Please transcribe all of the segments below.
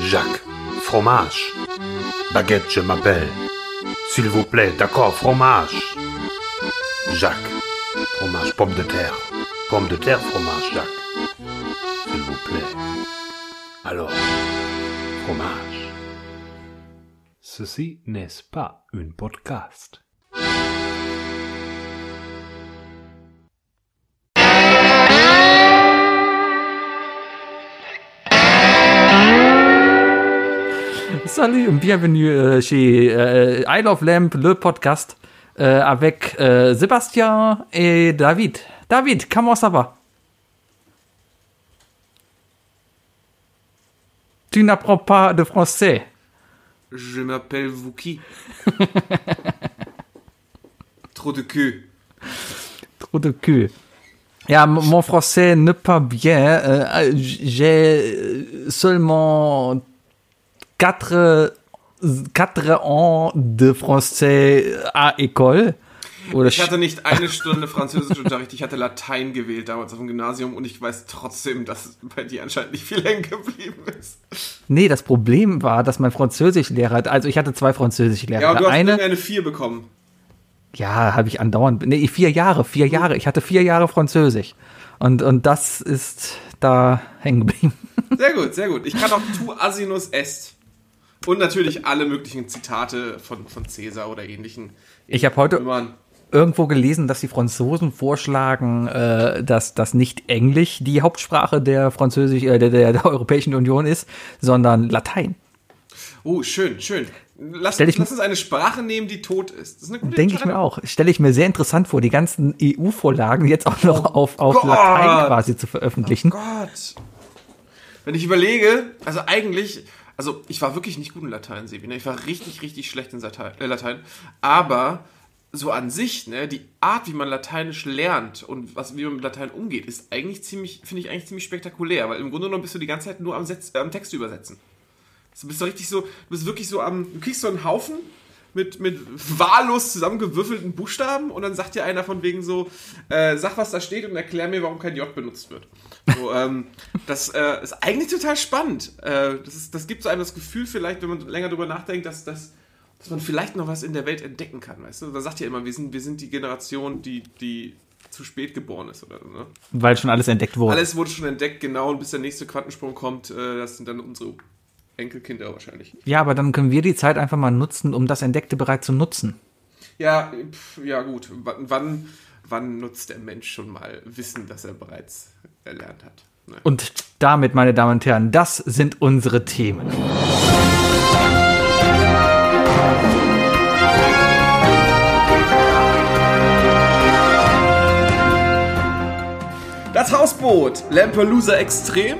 Jacques, fromage. Baguette, je m'appelle. S'il vous plaît, d'accord, fromage. Jacques, fromage, pomme de terre. Pomme de terre, fromage, Jacques. S'il vous plaît. Alors, fromage. Ceci n'est pas un podcast. Salut und bienvenue euh, chez I Love Lamp, le podcast, euh, avec euh, Sébastien et David. David, comment ça va? Tu n'apprends pas de français. Je m'appelle Vuki. Trop de queue. Trop de m- mon français ne pas bien. Euh, J'ai seulement quatre, quatre ans de français à école. Oder Ich hatte nicht eine Stunde Französischunterricht, ich hatte Latein gewählt damals auf dem Gymnasium und ich weiß trotzdem, dass bei dir anscheinend nicht viel hängen geblieben ist. Nee, das Problem war, dass mein Französischlehrer, also ich hatte zwei Französischlehrer. Ja, und du hast eine, eine 4 bekommen. ja, habe ich andauernd, nee, vier Jahre, vier Jahre. Ich hatte vier Jahre Französisch. Und, und das ist da hängen geblieben. Sehr gut, sehr gut. Ich kann auch tu asinus est. Und natürlich alle möglichen Zitate von, von Cäsar oder ähnlichen. Ich habe heute Römern. irgendwo gelesen, dass die Franzosen vorschlagen, äh, dass das nicht Englisch die Hauptsprache der Französisch, äh, der, der, der Europäischen Union ist, sondern Latein. Oh, schön, schön. Lass, ich- lass uns eine Sprache nehmen, die tot ist. Das ist eine gute Denke ich mir auch. Stelle ich mir sehr interessant vor, die ganzen EU-Vorlagen jetzt auch noch auf, auf Oh Gott. Latein quasi zu veröffentlichen. Gott. Wenn ich überlege, also eigentlich, also ich war wirklich nicht gut in Latein, Sebi. Ne? Ich war richtig, richtig schlecht in Latein, äh, Latein. Aber so an sich, ne, die Art, wie man Lateinisch lernt und was, wie man mit Latein umgeht, ist eigentlich ziemlich, finde ich eigentlich ziemlich spektakulär, weil im Grunde genommen bist du die ganze Zeit nur am, Setz, äh, am Text übersetzen. Du bist so richtig so, du bist wirklich so am, du kriegst so einen Haufen mit, mit wahllos zusammengewürfelten Buchstaben und dann sagt dir einer von wegen so, äh, sag, was da steht und erklär mir, warum kein J benutzt wird. So, ähm, das äh, ist eigentlich total spannend. Äh, das, ist, das gibt so einem das Gefühl vielleicht, wenn man länger drüber nachdenkt, dass, dass, dass man vielleicht noch was in der Welt entdecken kann, weißt du? Da sagt ja immer, wir sind, wir sind die Generation, die, die zu spät geboren ist oder so, ne? Weil schon alles entdeckt wurde. Alles wurde schon entdeckt, genau, und bis der nächste Quantensprung kommt, äh, das sind dann unsere Enkelkinder wahrscheinlich. Ja, aber dann können wir die Zeit einfach mal nutzen, um das Entdeckte bereits zu nutzen. Ja, pf, ja gut. W wann, wann nutzt der Mensch schon mal Wissen, das er bereits erlernt hat? Ne? Und damit, meine Damen und Herren, das sind unsere Themen. Das Hausboot, Lampelusa Extrem.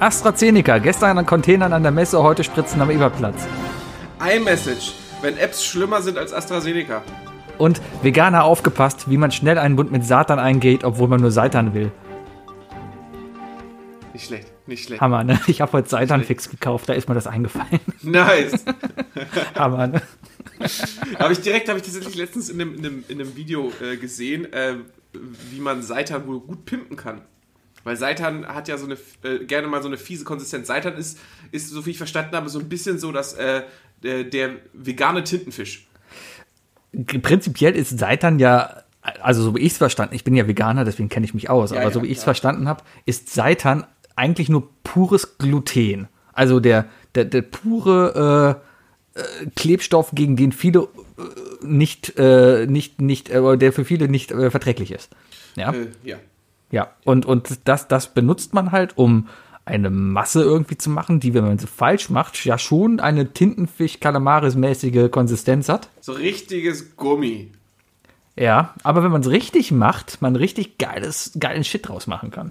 AstraZeneca, gestern an Containern an der Messe, heute Spritzen am Eberplatz. iMessage, wenn Apps schlimmer sind als AstraZeneca. Und Veganer aufgepasst, wie man schnell einen Bund mit Satan eingeht, obwohl man nur Seitan will. Nicht schlecht, nicht schlecht. Hammer, ne? Ich habe heute Seitan-Fix gekauft, da ist mir das eingefallen. Nice. Hammer, ne? habe ich direkt, habe ich tatsächlich letztens in einem, in einem, in einem Video äh, gesehen, äh, wie man Seitan wohl gut pimpen kann. Weil Seitan hat ja so eine, äh, gerne mal so eine fiese Konsistenz. Seitan ist, ist, so wie ich verstanden habe, so ein bisschen so, dass äh, der, der vegane Tintenfisch. Prinzipiell ist Seitan ja, also so wie ich es verstanden, ich bin ja Veganer, deswegen kenne ich mich aus, Ja, aber so ja, wie ich es verstanden habe, ist Seitan eigentlich nur pures Gluten. Also der, der, der pure äh, äh, Klebstoff, gegen den viele äh, nicht, äh, nicht, nicht, äh, der für viele nicht verträglich ist. Ja. Ja. Ja, und, und das, das benutzt man halt, um eine Masse irgendwie zu machen, die, wenn man sie falsch macht, ja schon eine Tintenfisch-Kalamaris-mäßige Konsistenz hat. So richtiges Gummi. Ja, aber wenn man es richtig macht, man richtig geiles, geilen Shit draus machen kann.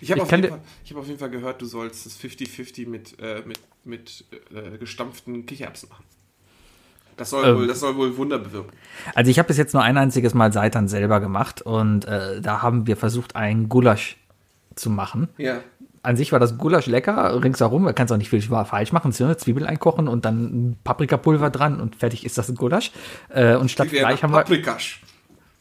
Ich habe auf, jeden Fall- ich hab auf jeden Fall gehört, du sollst das 50-50 mit, äh, mit, mit äh, gestampften Kichererbsen machen. Das soll, Ähm. wohl, das soll wohl Wunder bewirken. Also ich habe bis jetzt nur ein einziges Mal Seitan selber gemacht und äh, da haben wir versucht, einen Gulasch zu machen. Ja. An sich war das Gulasch lecker, ringsherum, man kann es auch nicht viel falsch machen, Zwiebel einkochen und dann Paprikapulver dran und fertig ist das Gulasch. Äh, und statt Fleisch haben wir, Paprikasch.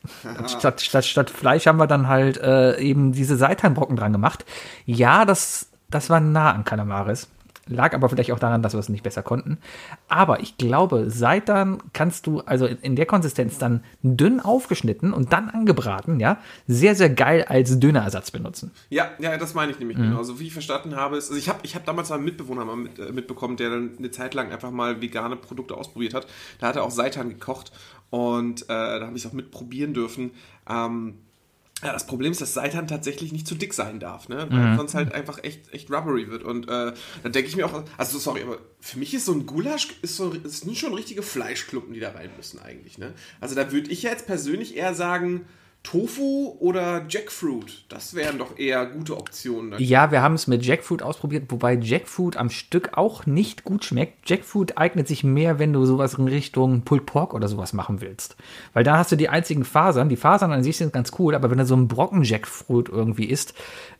statt, statt, statt Fleisch haben wir dann halt äh, eben diese Seitanbrocken dran gemacht. Ja, das, das war nah an Kalamaris. Lag aber vielleicht auch daran, dass wir es nicht besser konnten. Aber ich glaube, Seitan kannst du, also in, der Konsistenz dann dünn aufgeschnitten und dann angebraten, ja, sehr, sehr geil als Dönerersatz benutzen. Ja, ja, das meine ich nämlich genau. Also wie ich verstanden habe, ist, also ich habe ich hab damals einen Mitbewohner mal mit, äh, mitbekommen, der dann eine Zeit lang einfach mal vegane Produkte ausprobiert hat. Da hat er auch Seitan gekocht und äh, da habe ich es auch mitprobieren dürfen. Ähm, ja, das Problem ist, dass Seitan tatsächlich nicht zu dick sein darf, ne? Weil sonst halt einfach echt, echt rubbery wird. Und äh, dann denke ich mir auch, also sorry, aber für mich ist so ein Gulasch, ist so, ist sind schon richtige Fleischklumpen, die da rein müssen eigentlich, ne? Also da würde ich ja jetzt persönlich eher sagen, Tofu oder Jackfruit. Das wären doch eher gute Optionen. dafür. Ja, wir haben es mit Jackfruit ausprobiert, wobei Jackfruit am Stück auch nicht gut schmeckt. Jackfruit eignet sich mehr, wenn du sowas in Richtung Pulled Pork oder sowas machen willst. Weil da hast du die einzigen Fasern. Die Fasern an sich sind ganz cool, aber wenn du so einen Brocken Jackfruit irgendwie isst,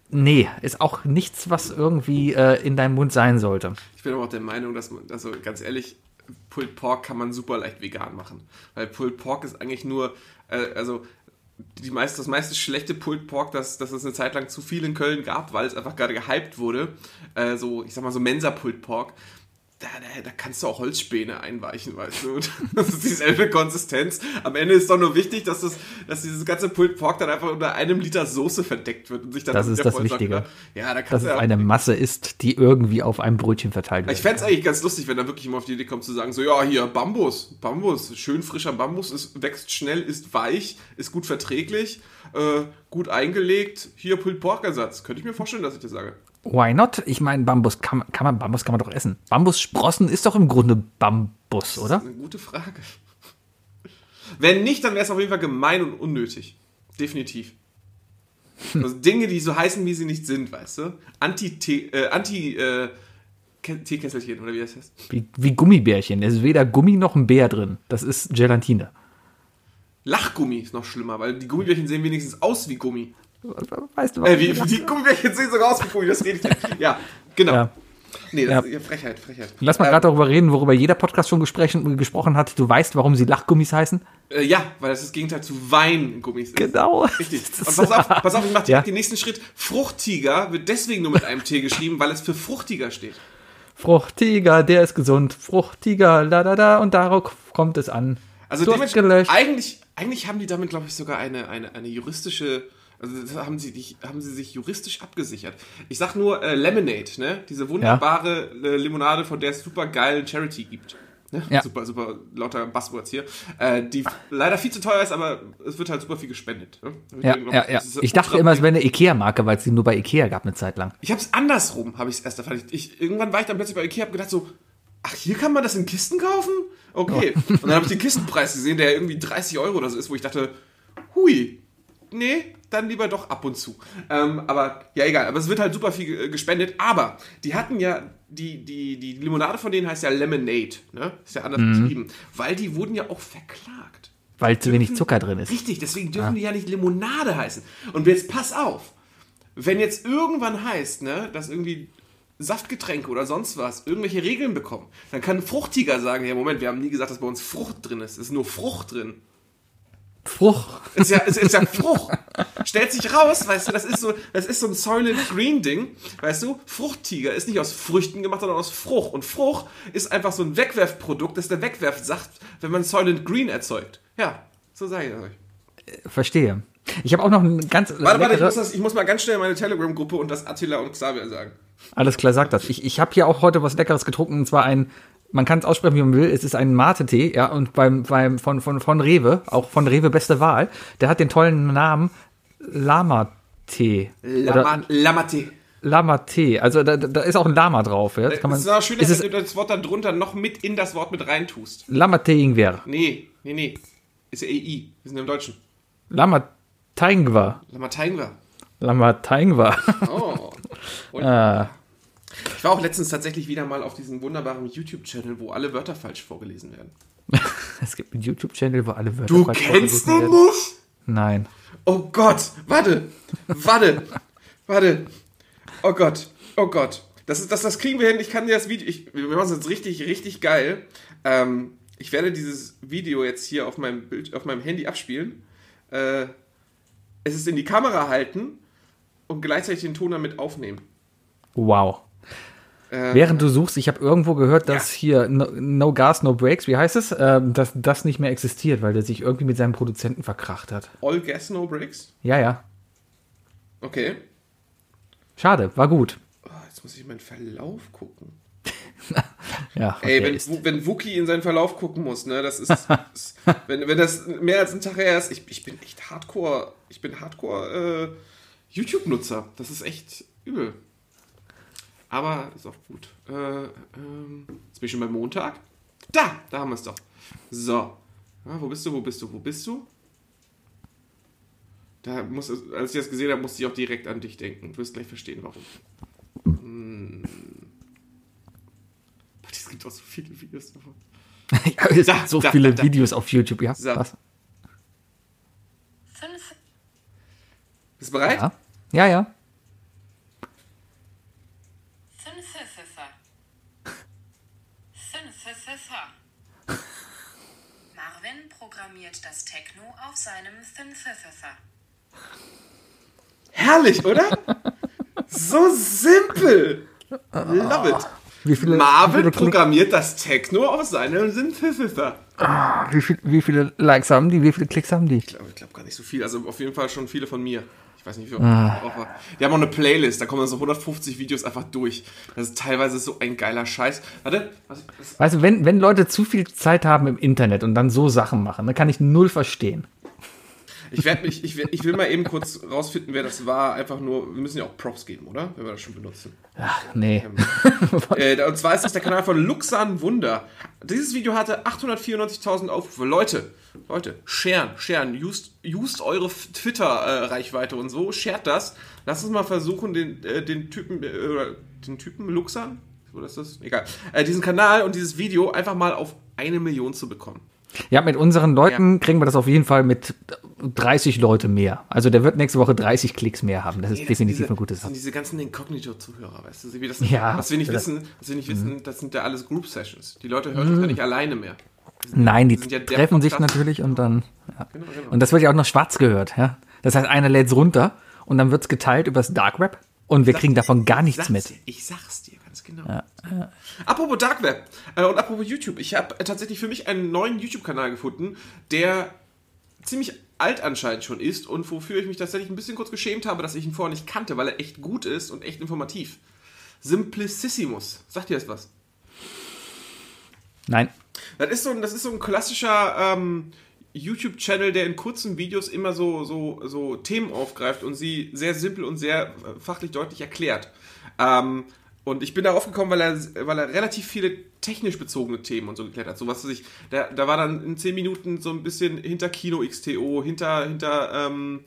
nee, ist auch nichts, was irgendwie äh, in deinem Mund sein sollte. Ich bin aber auch der Meinung, dass man, also ganz ehrlich, Pulled Pork kann man super leicht vegan machen. Weil Pulled Pork ist eigentlich nur, äh, also die meiste, das meiste schlechte Pulled Pork, das, das es eine Zeit lang zu viel in Köln gab, weil es einfach gerade gehypt wurde. Äh, so, ich sag mal so Mensa Pulled Pork. Da, da, da kannst du auch Holzspäne einweichen, weißt du. Und Das ist dieselbe Konsistenz. Am Ende ist doch nur wichtig, dass, das, dass dieses ganze Pulled Pork dann einfach unter einem Liter Soße verdeckt wird und sich dann Das ist das Wichtige. Ja, da Dass es ja eine Masse ist, die irgendwie auf einem Brötchen verteilt wird. ich fände es eigentlich ganz lustig, wenn da wirklich immer auf die Idee kommt zu sagen, so ja, hier Bambus, Bambus, schön frischer Bambus, ist, wächst schnell, ist weich, ist gut verträglich, äh, gut eingelegt, hier Pulled Pork Ersatz. Könnte ich mir vorstellen, dass ich das sage. Why not? Ich meine, Bambus kann, man- kann man, Bambus kann man doch essen. Bambussprossen ist doch im Grunde Bambus, oder? Eine gute Frage. Wenn nicht, dann wäre es auf jeden Fall gemein und unnötig. Definitiv. Also Dinge, die so heißen, wie sie nicht sind, weißt du? Anti-Tee, äh, Anti, äh, Teekesselchen, oder wie das heißt. Wie, wie Gummibärchen. Es ist weder Gummi noch ein Bär drin. Das ist Gelatine. Lachgummi ist noch schlimmer, weil die Gummibärchen sehen wenigstens aus wie Gummi. Weißt du Äh, wie, die Gummibärchen sehen sogar aus wie Gummi, das rede ich nicht. Ja, genau. Ja. Nee, das Ja. ist ja Frechheit, Frechheit. Lass mal Ähm, gerade darüber reden, worüber jeder Podcast schon gesprochen, gesprochen hat. Du weißt, warum sie Lachgummis heißen? Äh, ja, weil das das Gegenteil zu Weingummis ist. Genau. Richtig. Und pass auf, pass auf, ich mach direkt Ja. den nächsten Schritt. Fruchtiger wird deswegen nur mit einem T geschrieben, weil es für fruchtiger steht. Fruchtiger, der ist gesund. Fruchtiger, la da da. Und darauf kommt es an. Also eigentlich, eigentlich haben die damit, glaube ich, sogar eine, eine, eine juristische, also das haben sie, dich- haben sie sich juristisch abgesichert. Ich sag nur äh, Lemonade, ne? Diese wunderbare äh, Limonade, von der es super geilen Charity gibt. Ne? Ja. Super, super lauter Buzzwords hier. Äh, die leider viel zu teuer ist, aber es wird halt super viel gespendet. Ne? Ja, ja, ja. Ich dachte immer, es wäre eine Ikea-Marke, weil es sie nur bei Ikea gab eine Zeit lang. Ich habe es andersrum, habe ich es erst erfahren. Ich, ich, irgendwann war ich dann plötzlich bei Ikea, habe gedacht so, ach, hier kann man das in Kisten kaufen? Okay. Und dann habe ich den Kistenpreis gesehen, der irgendwie 30 Euro oder so ist, wo ich dachte, hui, nee, dann lieber doch ab und zu. Ähm, aber ja, egal. Aber es wird halt super viel ge- gespendet. Aber die hatten ja, die, die, die Limonade von denen heißt ja Lemonade, ne? Ist ja anders beschrieben. Weil die wurden ja auch verklagt. Weil zu wenig Zucker drin ist. Richtig, deswegen dürfen die ja nicht Limonade heißen. Und jetzt pass auf, wenn jetzt irgendwann heißt, ne, dass irgendwie Saftgetränke oder sonst was irgendwelche Regeln bekommen, dann kann ein Fruchtiger sagen, ja Moment, wir haben nie gesagt, dass bei uns Frucht drin ist. Es ist nur Frucht drin. Frucht. Ist ja, ist, ist ja Frucht. Stellt sich raus, weißt du, das ist so, das ist so ein Soylent Green Ding, weißt du? Fruchttiger ist nicht aus Früchten gemacht, sondern aus Frucht. Und Frucht ist einfach so ein Wegwerfprodukt, das der Wegwerfsaft, wenn man Soylent Green erzeugt. Ja, so sage ich das euch. Verstehe. Ich habe auch noch ein ganz Warte, warte, ich muss, das, ich muss mal ganz schnell meine Telegram-Gruppe und das Attila und Xavier sagen. Alles klar, sag das. Ich, ich habe hier auch heute was Leckeres getrunken, und zwar ein, man kann es aussprechen, wie man will, es ist ein Mate-Tee, ja, und beim, beim, von, von, von Rewe, auch von Rewe beste Wahl, der hat den tollen Namen Lama-Tee. Oder Lama, Lamate. Lama-Tee. Also da, da ist auch ein Lama drauf, ja. Das kann man, es ist auch schön, ist dass es du das Wort dann drunter noch mit in das Wort mit reintust. Lama-Tee Ingwer. Nee, nee, nee. Ist ja EI. Wir sind im Deutschen. Lama-Taingwa. Lamateingwa. Lama-Taingwa. Oh. Und ah, ich war auch letztens tatsächlich wieder mal auf diesem wunderbaren YouTube-Channel, wo alle Wörter falsch vorgelesen werden. es gibt einen YouTube-Channel, wo alle Wörter Du falsch kennst vorgelesen den werden. nicht? Nein. Oh Gott, warte, warte, warte. Oh Gott, oh Gott. Das, ist, das, das kriegen wir hin. Ich kann dir das Video. Ich, wir machen es jetzt richtig, richtig geil. Ähm, ich werde dieses Video jetzt hier auf meinem, Bild, auf meinem Handy abspielen. Äh, es ist in die Kamera halten und gleichzeitig den Ton damit aufnehmen. Wow. Während du suchst, ich habe irgendwo gehört, dass hier no, no Gas, No Breaks, wie heißt es, ähm, dass das nicht mehr existiert, weil der sich irgendwie mit seinem Produzenten verkracht hat. All Gas, No Breaks? Ja, ja. Okay. Schade, war gut. Oh, jetzt muss ich meinen Verlauf gucken. Ja, Ey, wenn, wenn Wookie in seinen Verlauf gucken muss, ne, das ist, ist wenn, wenn das mehr als ein Tag her ist, ich, ich bin echt Hardcore, ich bin Hardcore äh, YouTube-Nutzer. Das ist echt übel. Aber ist auch gut. Äh, ähm, jetzt bin ich schon beim Montag. Da, da haben wir es doch. So. Ja, wo bist du, wo bist du, wo bist du? Da muss, als ich das gesehen habe, musste ich auch direkt an dich denken. Du wirst gleich verstehen, warum. Hm. Es gibt auch so viele Videos davon. ja, es Da, gibt so da, viele da. Videos auf YouTube. Ja, So. was? Bist du bereit? Ja, ja. ja. fünf Pfiffer. Fünf Pfiffer. Marvin programmiert das Techno auf seinem Pfiffer. Herrlich, oder? so simpel. Love it. Wie viele, wie Marvin viele, programmiert das Techno auf seinem Synthesizer. wie, viel, wie viele Likes haben die? Wie viele Klicks haben die? Ich glaube glaub gar nicht so viel. Also auf jeden Fall schon viele von mir. Ich weiß nicht, wie viel. Ah. Die haben auch eine Playlist, da kommen dann so 150 Videos einfach durch. Das ist teilweise so ein geiler Scheiß. Warte, was, was, Weißt du, wenn, wenn Leute zu viel Zeit haben im Internet und dann so Sachen machen, dann kann ich null verstehen. Ich, werd mich, ich, ich will mal eben kurz rausfinden, wer das war. Einfach nur, wir müssen ja auch Props geben, oder? Wenn wir das schon benutzen. Ach, nee. Äh, und zwar ist das der Kanal von Luxan Wunder. Dieses Video hatte 894.000 Aufrufe. Leute, Leute, sharen, sharen, used, used eure Twitter-Reichweite und so, shared das. Lasst uns mal versuchen, den, äh, den Typen, äh, den Typen Luxan, oder ist das? Egal. Äh, diesen Kanal und dieses Video einfach mal auf eine Million zu bekommen. Ja, mit unseren Leuten kriegen wir das auf jeden Fall mit 30 Leute mehr. Also der wird nächste Woche 30 Klicks mehr haben. Das ist das definitiv diese, eine gute Das sind Sache. diese ganzen Inkognito-Zuhörer, weißt du, wie das, Ja, was wir nicht das- wissen, was wir nicht wissen, das sind ja alles Group-Sessions. Die Leute hören uns ja nicht alleine mehr. Nein, die ja treffen sich natürlich und dann. Ja. Genau, genau. Und das wird ja auch noch schwarz gehört. Ja? Das heißt, einer lädt's runter und dann wird's geteilt übers Dark Web und wir kriegen davon gar nichts sag's mit. Dir, ich sag's dir ganz genau. Apropos Dark Web äh, und apropos YouTube. Ich habe äh, tatsächlich für mich einen neuen YouTube-Kanal gefunden, der ziemlich alt anscheinend schon ist und wofür ich mich tatsächlich ein bisschen kurz geschämt habe, dass ich ihn vorher nicht kannte, weil er echt gut ist und echt informativ. Simplicissimus. Sagt ihr das was? Nein. Das ist so ein, das ist so ein klassischer ähm, YouTube-Channel, der in kurzen Videos immer so, so, so Themen aufgreift und sie sehr simpel und sehr äh, fachlich deutlich erklärt. Ähm, und ich bin darauf gekommen, weil er, weil er relativ viele technisch bezogene Themen und so geklärt hat. So was ich, da, da war dann in 10 Minuten so ein bisschen hinter Kino XTO, hinter, hinter, ähm,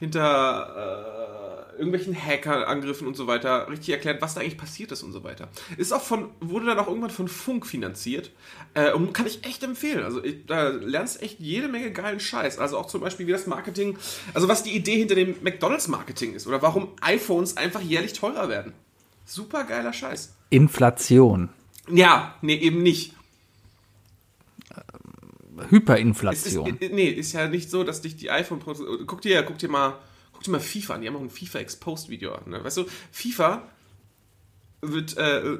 hinter äh, irgendwelchen Hackerangriffen und so weiter richtig erklärt, was da eigentlich passiert ist und so weiter. Ist auch von, wurde dann auch irgendwann von Funk finanziert äh, und kann ich echt empfehlen. Also ich, da lernst echt jede Menge geilen Scheiß. Also auch zum Beispiel, wie das Marketing, also was die Idee hinter dem McDonalds-Marketing ist oder warum iPhones einfach jährlich teurer werden. Super geiler Scheiß. Inflation. Ja, nee, eben nicht. Es ist, Hyperinflation. nee, ist ja nicht so, dass dich die iPhone. Guck dir, guck dir mal, guck dir mal FIFA an. Die haben auch ein FIFA Exposed Video an. Ne? Weißt du, FIFA wird äh,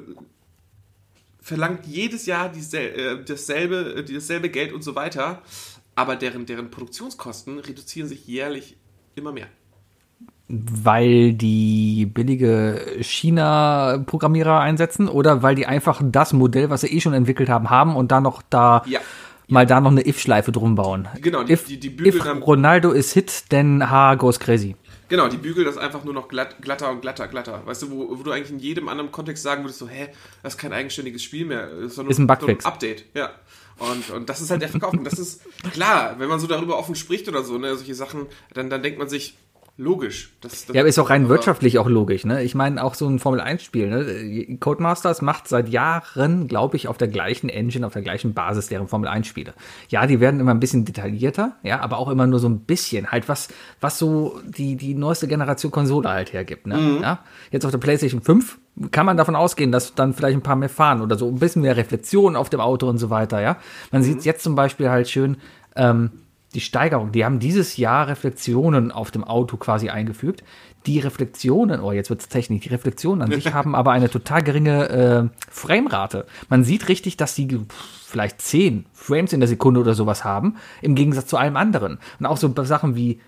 verlangt jedes Jahr diesel, äh, dasselbe, äh, dasselbe Geld und so weiter, aber deren, deren Produktionskosten reduzieren sich jährlich immer mehr. Weil die billige China-Programmierer einsetzen oder weil die einfach das Modell, was sie eh schon entwickelt haben, haben und dann noch da Ja. mal da noch eine if-Schleife drum bauen. Genau, die- if, die- die bügeln if dann- Ronaldo is hit, then H goes crazy. Genau, die bügeln das einfach nur noch glatt, glatter und glatter, glatter. Weißt du, wo, wo du eigentlich in jedem anderen Kontext sagen würdest, so, hä, das ist kein eigenständiges Spiel mehr. Ist, nur, Ist ein Bugfix. So ein Update, ja. Und, und das ist halt der Verkauf. Und das ist klar, wenn man so darüber offen spricht oder so, ne, solche Sachen, dann, dann denkt man sich, logisch. Das, das Ja, aber ist auch rein wirtschaftlich auch logisch. Ne? Ich meine, auch so ein Formel-1-Spiel. Ne? Codemasters macht seit Jahren, glaube ich, auf der gleichen Engine, auf der gleichen Basis deren Formel-1-Spiele. Ja, die werden immer ein bisschen detaillierter, ja, aber auch immer nur so ein bisschen. Halt was, was so die, die neueste Generation Konsole halt hergibt. Ne? Mhm. Ja? Jetzt auf der PlayStation 5 kann man davon ausgehen, dass dann vielleicht ein paar mehr fahren oder so ein bisschen mehr Reflexion auf dem Auto und so weiter. Ja, man Mhm. sieht jetzt zum Beispiel halt schön. Ähm, die Steigerung. Die haben dieses Jahr Reflexionen auf dem Auto quasi eingefügt. Die Reflexionen, oh, jetzt wird's technisch, die Reflexionen an sich haben aber eine total geringe äh, Framerate. Man sieht richtig, dass pff, vielleicht 10 Frames in der Sekunde oder sowas haben, im Gegensatz zu allem anderen. Und auch so Sachen wie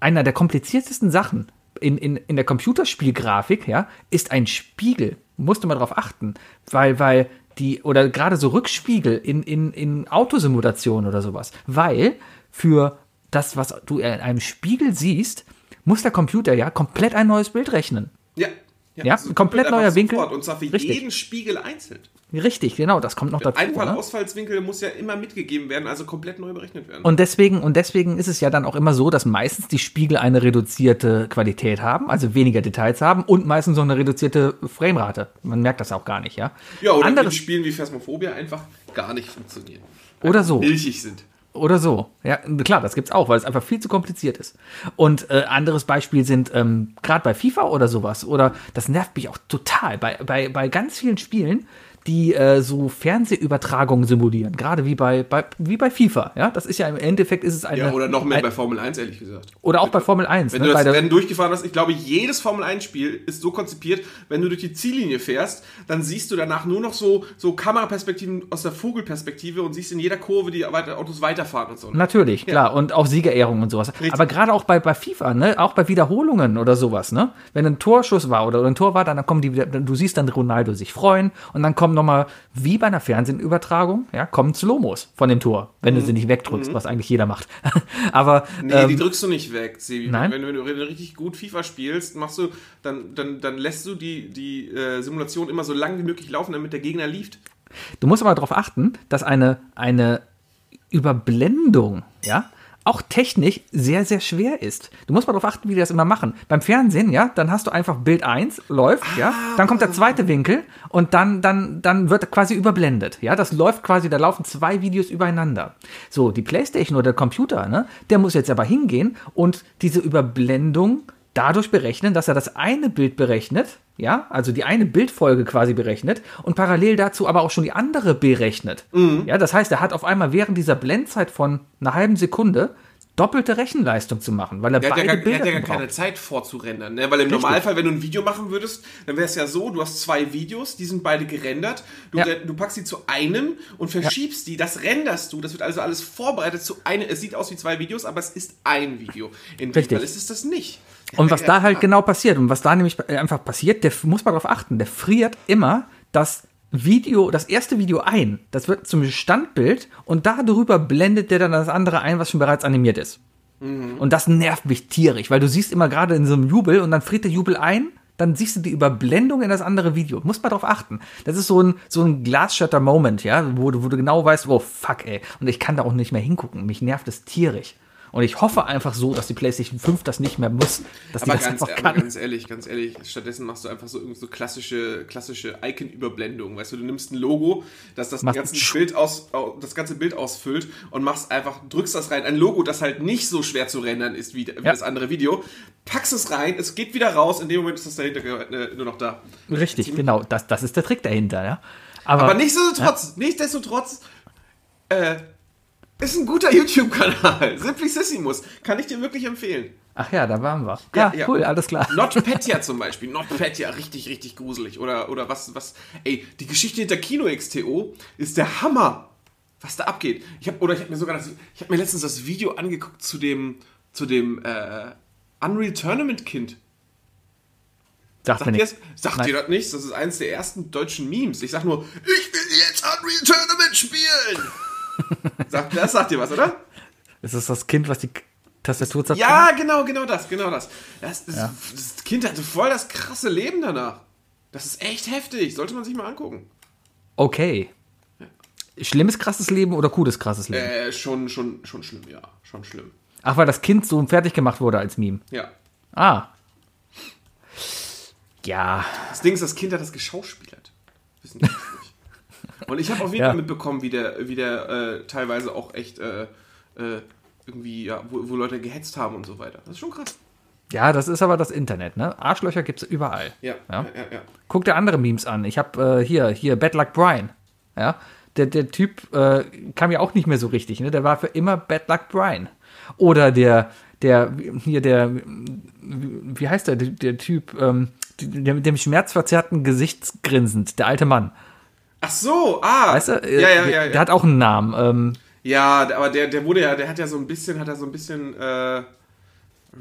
einer der kompliziertesten Sachen in, in, in der Computerspielgrafik, ja, ist ein Spiegel. Musste man darauf achten, weil, weil die, oder gerade so Rückspiegel in, in, in Autosimulationen oder sowas, weil für das, was du in einem Spiegel siehst, muss der Computer ja komplett ein neues Bild rechnen. Ja. Ja, ein komplett neuer Winkel. Und zwar für Richtig. jeden Spiegel einzeln. Richtig, genau, das kommt noch dazu. Einfall, ne? Ausfallswinkel muss ja immer mitgegeben werden, also komplett neu berechnet werden. Und deswegen, und deswegen ist es ja dann auch immer so, dass meistens die Spiegel eine reduzierte Qualität haben, also weniger Details haben und meistens so eine reduzierte Framerate. Man merkt das auch gar nicht, ja. ja, oder Anderes, Spielen wie Phasmophobia einfach gar nicht funktionieren. Oder so. Milchig sind. Oder so. Ja, klar, das gibt's auch, weil es einfach viel zu kompliziert ist. Und äh, anderes Beispiel sind ähm, gerade bei FIFA oder sowas, oder das nervt mich auch total, bei, bei, bei ganz vielen Spielen, die äh, so Fernsehübertragungen simulieren, gerade wie bei, bei, wie bei FIFA. Ja, das ist ja im Endeffekt ist es eine. Ja, oder noch mehr ein, bei Formel 1, ehrlich gesagt. oder auch bei Formel 1. Wenn ne, du das Rennen durchgefahren hast, ich glaube, jedes Formel 1-Spiel ist so konzipiert, wenn du durch die Ziellinie fährst, dann siehst du danach nur noch so, so Kameraperspektiven aus der Vogelperspektive und siehst in jeder Kurve die Autos weiterfahren und so. Natürlich, klar. Und auch Siegerehrung und sowas. Aber gerade auch bei, bei FIFA, ne, auch bei Wiederholungen oder sowas, ne? Wenn ein Torschuss war oder ein Tor war, dann kommen die wieder, du siehst dann Ronaldo sich freuen und dann kommen nochmal, wie bei einer Fernsehübertragung, ja, kommen Slomos von dem Tor, wenn du sie nicht wegdrückst, was eigentlich jeder macht. Aber Nee, ähm, die drückst du nicht weg, Sebi. nein? Wenn, wenn, du, wenn du richtig gut FIFA spielst, machst du, dann, dann, dann lässt du die, die äh, Simulation immer so lang wie möglich laufen, damit der Gegner lieft. Du musst aber darauf achten, dass eine, eine Überblendung, ja, auch technisch sehr, sehr schwer ist. Du musst mal darauf achten, wie die das immer machen. Beim Fernsehen, ja, dann hast du einfach Bild 1, läuft, ja, dann kommt der zweite Winkel und dann, dann, dann wird quasi überblendet. Ja, das läuft quasi, da laufen zwei Videos übereinander. So, die Playstation oder der Computer, ne, der muss jetzt aber hingehen und diese Überblendung dadurch berechnen, dass er das eine Bild berechnet, ja, also die eine Bildfolge quasi berechnet und parallel dazu aber auch schon die andere berechnet. Ja, das heißt, er hat auf einmal während dieser Blendzeit von einer halben Sekunde doppelte Rechenleistung zu machen, weil er Der hat ja beide gar, der hat Bilder ja gar keine. Zeit vorzurendern, ne? Weil im Normalfall, wenn du ein Video machen würdest, dann wäre es ja so, du hast zwei Videos, die sind beide gerendert, du, Ja. du packst sie zu einem und verschiebst die, das renderst du, das wird also alles vorbereitet zu einem, es sieht aus wie zwei Videos, aber es ist ein Video. In dem Richtig. Fall ist es das nicht. Und was da halt genau passiert und was da nämlich einfach passiert, der muss man darauf achten, der friert immer das Video, das erste Video ein. Das wird zum Standbild und darüber blendet der dann das andere ein, was schon bereits animiert ist. Und das nervt mich tierisch, weil du siehst immer gerade in so einem Jubel und dann friert der Jubel ein, dann siehst du die Überblendung in das andere Video. Muss man darauf achten. Das ist so ein, so ein Glasshutter-Moment, ja, wo du, wo du genau weißt, oh fuck, ey. Und ich kann da auch nicht mehr hingucken. Mich nervt es tierisch. Und ich hoffe einfach so, dass die PlayStation 5 das nicht mehr muss, dass die Aber das ganz, einfach aber kann. ganz ehrlich, ganz ehrlich, stattdessen machst du einfach so irgendwie so klassische, klassische Icon-Überblendung. Weißt du, du nimmst ein Logo, das das ganze Bild, aus, au- das ganze Bild ausfüllt und machst einfach, drückst das rein. Ein Logo, das halt nicht so schwer zu rendern ist wie, wie Ja. das andere Video. Packst es rein, es geht wieder raus, in dem Moment ist das dahinter äh, nur noch da. Richtig, genau. Das, das ist der Trick dahinter, ja. Aber, Aber nichtsdestotrotz, nichtsdestotrotz, äh, ist ein guter YouTube-Kanal. Simplicissimus. Kann ich dir wirklich empfehlen. ach ja, da waren wir. Ja, Ja, ja. cool, alles klar. NotPetya zum Beispiel. NotPetya, richtig, richtig gruselig. Oder, oder was, was, ey, die Geschichte hinter Kino XTO ist der Hammer. Was da abgeht. Ich hab, oder ich habe mir sogar das, ich habe mir letztens das Video angeguckt zu dem, zu dem, äh, Unreal Tournament Kind. Sagt Sagt mir das? Sagt Nein. ihr das nicht? Das ist eines der ersten deutschen Memes. Ich sag nur, ich will jetzt Unreal Tournament spielen. Sagt, das sagt ihr was, oder? Ist das das Kind, was die Tastatur zerstört? Ja, genau, genau das, genau das. Das, das, das Kind hatte voll das krasse Leben danach. Das ist echt heftig. Sollte man sich mal angucken. Okay. Schlimmes, krasses Leben oder cooles, krasses Leben? Äh, schon, schon, schon schlimm, ja. Schon schlimm. Ach, weil das Kind so fertig gemacht wurde als Meme. Ja. Ah. Ja. Das Ding ist, das Kind hat das geschauspielert. Wissen. Und ich habe auf jeden Ja. Fall mitbekommen, wie der, wie der äh, teilweise auch echt äh, äh, irgendwie, ja, wo, wo Leute gehetzt haben und so weiter. Das ist schon krass. Ja, das ist aber das Internet, ne? Arschlöcher gibt's überall. Ja, Ja. ja, ja. ja. Guck dir andere Memes an. Ich hab äh, hier, hier, Bad Luck Brian. Ja. der, der Typ äh, kam ja auch nicht mehr so richtig, ne? Der war für immer Bad Luck Brian. Oder der, der, hier der, wie heißt der, der, der Typ, ähm, der mit dem schmerzverzerrten Gesichtsgrinsend, der alte Mann. Ach so, ah. Weißt du? Äh, Ja, ja, der, ja. Der hat auch einen Namen. Ähm, Ja, aber der, der wurde ja, der hat ja so ein bisschen, hat er so ein bisschen, äh,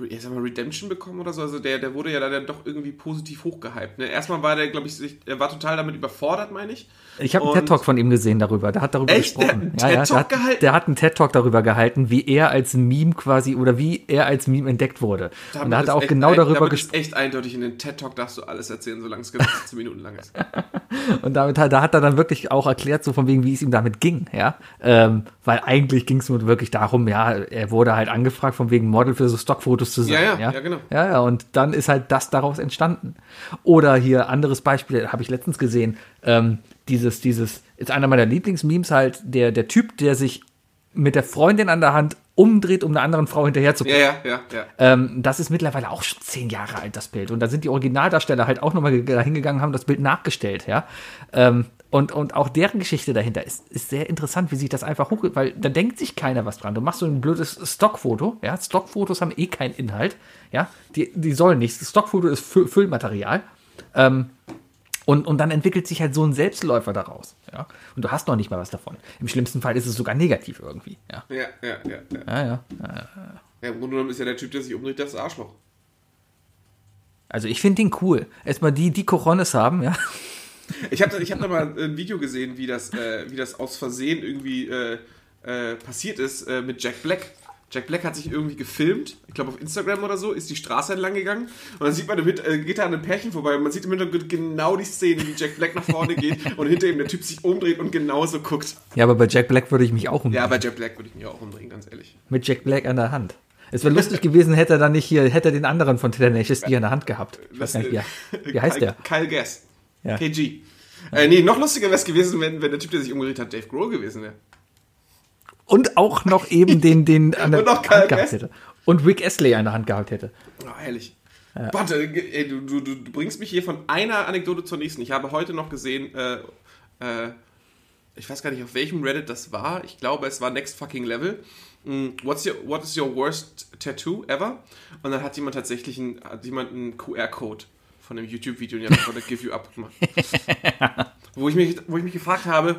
ich sag mal, Redemption bekommen oder so. Also der, der wurde ja dann doch irgendwie positiv hochgehypt. Ne? Erstmal war der, glaube ich, sich, er war total damit überfordert, meine ich. ich habe einen TED-Talk von ihm gesehen darüber. Der hat darüber Echt? Der gesprochen. hat einen der, TED-Talk hat, gehalten? der hat einen TED-Talk darüber gehalten, wie er als Meme quasi oder wie er als Meme entdeckt wurde. Und da hat er auch genau ein, darüber damit gesprochen. echt eindeutig, in den TED-Talk darfst du alles erzählen, solange es genau 15 Minuten lang ist. Und damit hat, da hat er dann wirklich auch erklärt, so von wegen, wie es ihm damit ging, ja. Ähm, weil eigentlich ging es nur wirklich darum, ja, er wurde halt angefragt, von wegen Model für so Stockfotos zu sein. Ja, ja, ja, genau. Ja, ja, und dann ist halt das daraus entstanden. Oder hier anderes Beispiel, habe ich letztens gesehen, ähm, dieses, dieses, ist einer meiner Lieblingsmemes halt, der, der Typ, der sich mit der Freundin an der Hand umdreht, um einer anderen Frau hinterher zu Ja, ja, ja, ja. ähm, das ist mittlerweile auch schon zehn Jahre alt, das Bild. Und da sind die Originaldarsteller halt auch nochmal hingegangen, haben das Bild nachgestellt, ja. Ähm, und, und auch deren Geschichte dahinter ist, ist sehr interessant, wie sich das einfach hoch, weil da denkt sich keiner was dran. Du machst so ein blödes Stockfoto, ja. Stockfotos haben eh keinen Inhalt, ja. Die, die sollen nichts. Stockfoto ist Fü Füllmaterial. Ähm, und, und dann entwickelt sich halt so ein Selbstläufer daraus, ja. Und du hast noch nicht mal was davon. Im schlimmsten Fall ist es sogar negativ irgendwie, ja. Ja, ja, ja, ja. Ja, ja. ja Im Grunde genommen ist ja der Typ, der sich umdreht, das Arschloch. Also ich finde den cool. Erstmal die, die Coronis haben, ja. Ich habe ich hab da mal ein Video gesehen, wie das, äh, wie das aus Versehen irgendwie äh, äh, passiert ist äh, mit Jack Black. Jack Black hat sich irgendwie gefilmt, ich glaube auf Instagram oder so, ist die Straße entlang gegangen und dann sieht man, äh, geht da an einem Pärchen vorbei und man sieht im Hintergrund genau die Szene, wie Jack Black nach vorne geht und hinter ihm der Typ sich umdreht und genauso guckt. Ja, aber bei Jack Black würde ich mich auch umdrehen. Ja, bei Jack Black würde ich mich auch umdrehen, ganz ehrlich. Mit Jack Black an der Hand. Es wäre lustig gewesen, hätte er dann nicht hier, hätte er den anderen von Tenacious D an der Hand gehabt. Ich weiß nicht, wie, wie heißt der? Kyle Gass. Ja. KG. Äh, nee, noch lustiger wäre es gewesen, wenn, wenn der Typ, der sich umgedreht hat, Dave Grohl gewesen wäre. Und auch noch eben den, den an der Und noch Kyle Hand gehabt hätte. Und Rick Astley an der Hand gehabt hätte. Oh, herrlich. Warte, ey, du, du, du bringst mich hier von einer Anekdote zur nächsten. Ich habe heute noch gesehen, äh, äh, ich weiß gar nicht, auf welchem Reddit das war. Ich glaube, es war Next Fucking Level. Mm, What's your, what is your worst tattoo ever? Und dann hat jemand tatsächlich einen, hat jemand einen QR-Code von einem YouTube-Video und die haben einfach Give You Up gemacht. wo, ich mich, wo ich mich gefragt habe,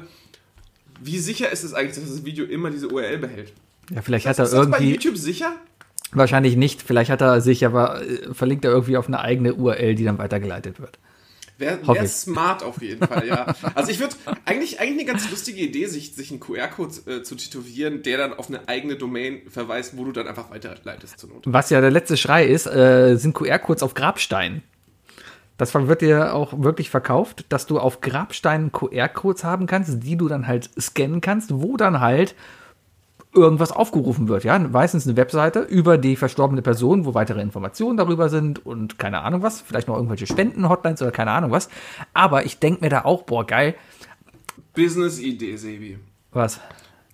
wie sicher ist es eigentlich, dass das Video immer diese URL behält? Ja, vielleicht Ist hat er das bei irgendwie, YouTube sicher? wahrscheinlich nicht, vielleicht hat er sich aber, äh, verlinkt er irgendwie auf eine eigene URL, die dann weitergeleitet wird. Wäre wär smart auf jeden Fall, ja. Also ich würde eigentlich, eigentlich eine ganz lustige Idee, sich, sich einen QR-Code äh, zu tätowieren, der dann auf eine eigene Domain verweist, wo du dann einfach weiterleitest zur Not. Was ja der letzte Schrei ist, äh, sind QR-Codes auf Grabsteinen. Das wird dir auch wirklich verkauft, dass du auf Grabsteinen QR-Codes haben kannst, die du dann halt scannen kannst, wo dann halt irgendwas aufgerufen wird. Ja, meistens eine Webseite über die verstorbene Person, wo weitere Informationen darüber sind und keine Ahnung was, vielleicht noch irgendwelche Spenden-Hotlines oder keine Ahnung was. Aber ich denke mir da auch, boah, geil, Business-Idee, Sebi. was?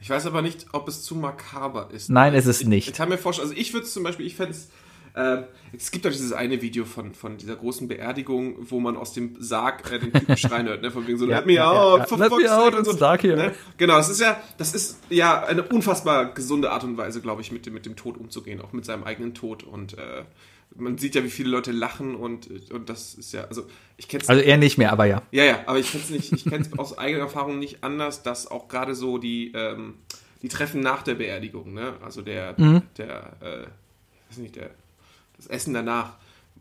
Ich weiß aber nicht, ob es zu makaber ist. Nein, es ist Ich nicht. kann mir vorstellen, also ich würde es zum Beispiel, ich fände es, äh, es gibt doch dieses eine Video von, von dieser großen Beerdigung, wo man aus dem Sarg äh, den Typen schreien hört, ne? Von wegen so, Ja, let me ja, out, ja, for Let me out, und so, dark here. Ne? Genau, das ist ja, das ist ja eine unfassbar gesunde Art und Weise, glaube ich, mit dem, mit dem Tod umzugehen, auch mit seinem eigenen Tod. Und äh, man sieht ja, wie viele Leute lachen und, und das ist ja, also ich kenne es Also eher nicht mehr, aber ja. ja, ja, aber ich kenne es nicht, ich kenne es aus eigener Erfahrung nicht anders, dass auch gerade so die, ähm, die Treffen nach der Beerdigung, ne? Also der, Mhm. der, äh, weiß nicht, der, das Essen danach,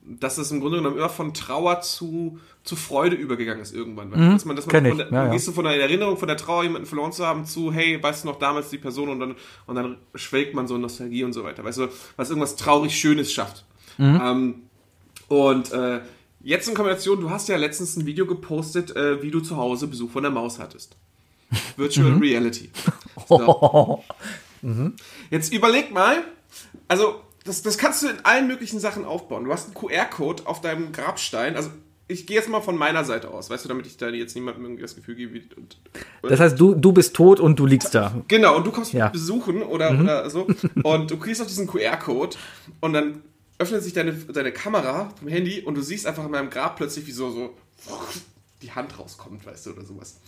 dass es im Grunde genommen immer von Trauer zu, zu Freude übergegangen ist irgendwann. Weil, dass man, dass man Mhm. von ich, der, ja, ja. gehst du von der Erinnerung, von der Trauer, jemanden verloren zu haben, zu, hey, weißt du noch damals die Person und dann, und dann schwelgt man so in Nostalgie und so weiter. Weißt du, was irgendwas traurig Schönes schafft. Mhm. Ähm, und äh, jetzt in Kombination, du hast ja letztens ein Video gepostet, äh, wie du zu Hause Besuch von der Maus hattest. Virtual Mhm. Reality. So. Jetzt überleg mal, also das, das kannst du in allen möglichen Sachen aufbauen. Du hast einen QR-Code auf deinem Grabstein, also ich gehe jetzt mal von meiner Seite aus, weißt du, damit ich da jetzt niemandem irgendwie das Gefühl gebe. wie- Und, Das heißt, du, du bist tot und du liegst da. Genau, und du kommst Ja. mich besuchen oder, oder so und du kriegst auf diesen QR-Code und dann öffnet sich deine, deine Kamera vom Handy und du siehst einfach in meinem Grab plötzlich wie so, so die Hand rauskommt, weißt du, oder sowas.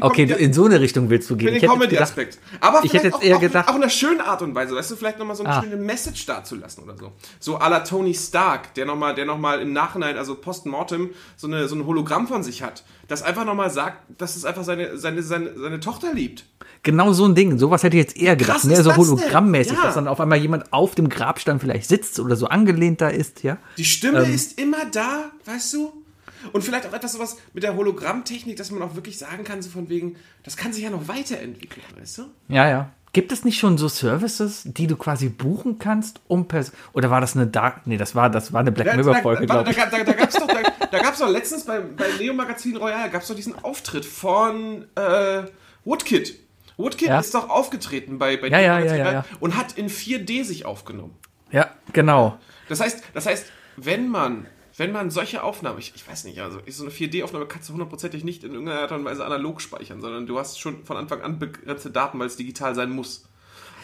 Okay, du, in so eine Richtung willst du gehen. für den Comedy-Aspekt. Aber ich vielleicht hätte jetzt auch, eher auch, gedacht- auch in einer schönen Art und Weise, weißt du, vielleicht nochmal so eine Ah. schöne Message dazulassen oder so. So à la Tony Stark, der nochmal der noch mal im Nachhinein, also post-mortem, so, eine, so ein Hologramm von sich hat. Das einfach nochmal sagt, dass es einfach seine, seine, seine, seine Tochter liebt. genau so ein Ding. Sowas hätte ich jetzt eher gedacht. Ist so hologrammmäßig, Ja. dass dann auf einmal jemand auf dem Grabstein vielleicht sitzt oder so angelehnt da ist, ja. Die Stimme Ähm. ist immer da, weißt du? Und vielleicht auch etwas sowas mit der Hologrammtechnik, dass man auch wirklich sagen kann, so von wegen, das kann sich ja noch weiterentwickeln, weißt du? Ja, ja. Gibt es nicht schon so Services, die du quasi buchen kannst, um Pers oder war das eine Dark? Nee, das war das war eine Black Mirror Folge, da, glaube ich. da, da, da gab es doch, da, da gab's doch letztens bei, bei Neo Magazin Royal gab es doch diesen Auftritt von äh, Woodkid. Woodkid Ja. ist doch aufgetreten bei, bei Ja, Neo ja, Magazin ja, ja, ja. und hat in 4D sich aufgenommen. Ja, genau. Das heißt, das heißt, wenn man, wenn man solche Aufnahmen, ich, ich weiß nicht, also so eine 4D-Aufnahme kannst du hundertprozentig nicht in irgendeiner Art und Weise analog speichern, sondern du hast schon von Anfang an begrenzte Daten, weil es digital sein muss.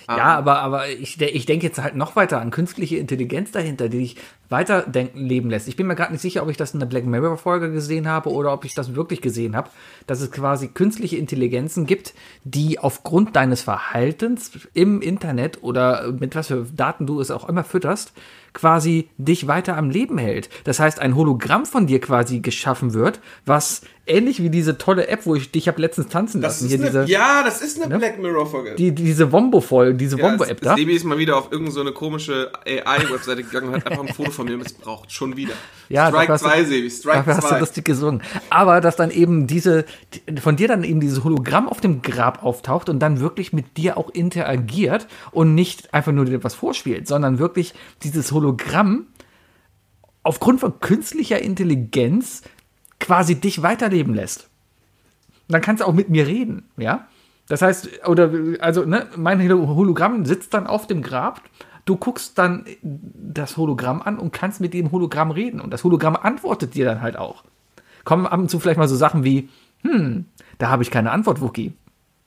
Ja, aber, aber ich, ich denke jetzt halt noch weiter an künstliche Intelligenz dahinter, die dich weiterdenken leben lässt. Ich bin mir gerade nicht sicher, ob ich das in der Black Mirror Folge gesehen habe oder ob ich das wirklich gesehen habe, dass es quasi künstliche Intelligenzen gibt, die aufgrund deines Verhaltens im Internet oder mit was für Daten du es auch immer fütterst, quasi dich weiter am Leben hält. Das heißt, ein Hologramm von dir quasi geschaffen wird, was ähnlich wie diese tolle App, wo ich dich habe letztens tanzen Das lassen, hier eine, diese, ja, das ist eine Ne? Black Mirror-Folge. die, diese Wombo-Folge, diese Ja, Wombo-App da. Sebi ist mal wieder auf irgendeine so eine komische AI-Webseite gegangen und hat einfach ein Foto von mir missbraucht. Schon wieder. Ja, Strike dafür hast du- 2, Sebi. Strike Dafür hast du 2. lustig gesungen. Aber dass dann eben diese, von dir dann eben dieses Hologramm auf dem Grab auftaucht und dann wirklich mit dir auch interagiert und nicht einfach nur dir etwas vorspielt, sondern wirklich dieses Hologramm aufgrund von künstlicher Intelligenz quasi dich weiterleben lässt. Dann kannst du auch mit mir reden, ja? Das heißt, oder, also, ne, mein Hologramm sitzt dann auf dem Grab, du guckst dann das Hologramm an und kannst mit dem Hologramm reden und das Hologramm antwortet dir dann halt auch. Kommen ab und zu vielleicht mal so Sachen wie, hm, da habe ich keine Antwort, Wookie.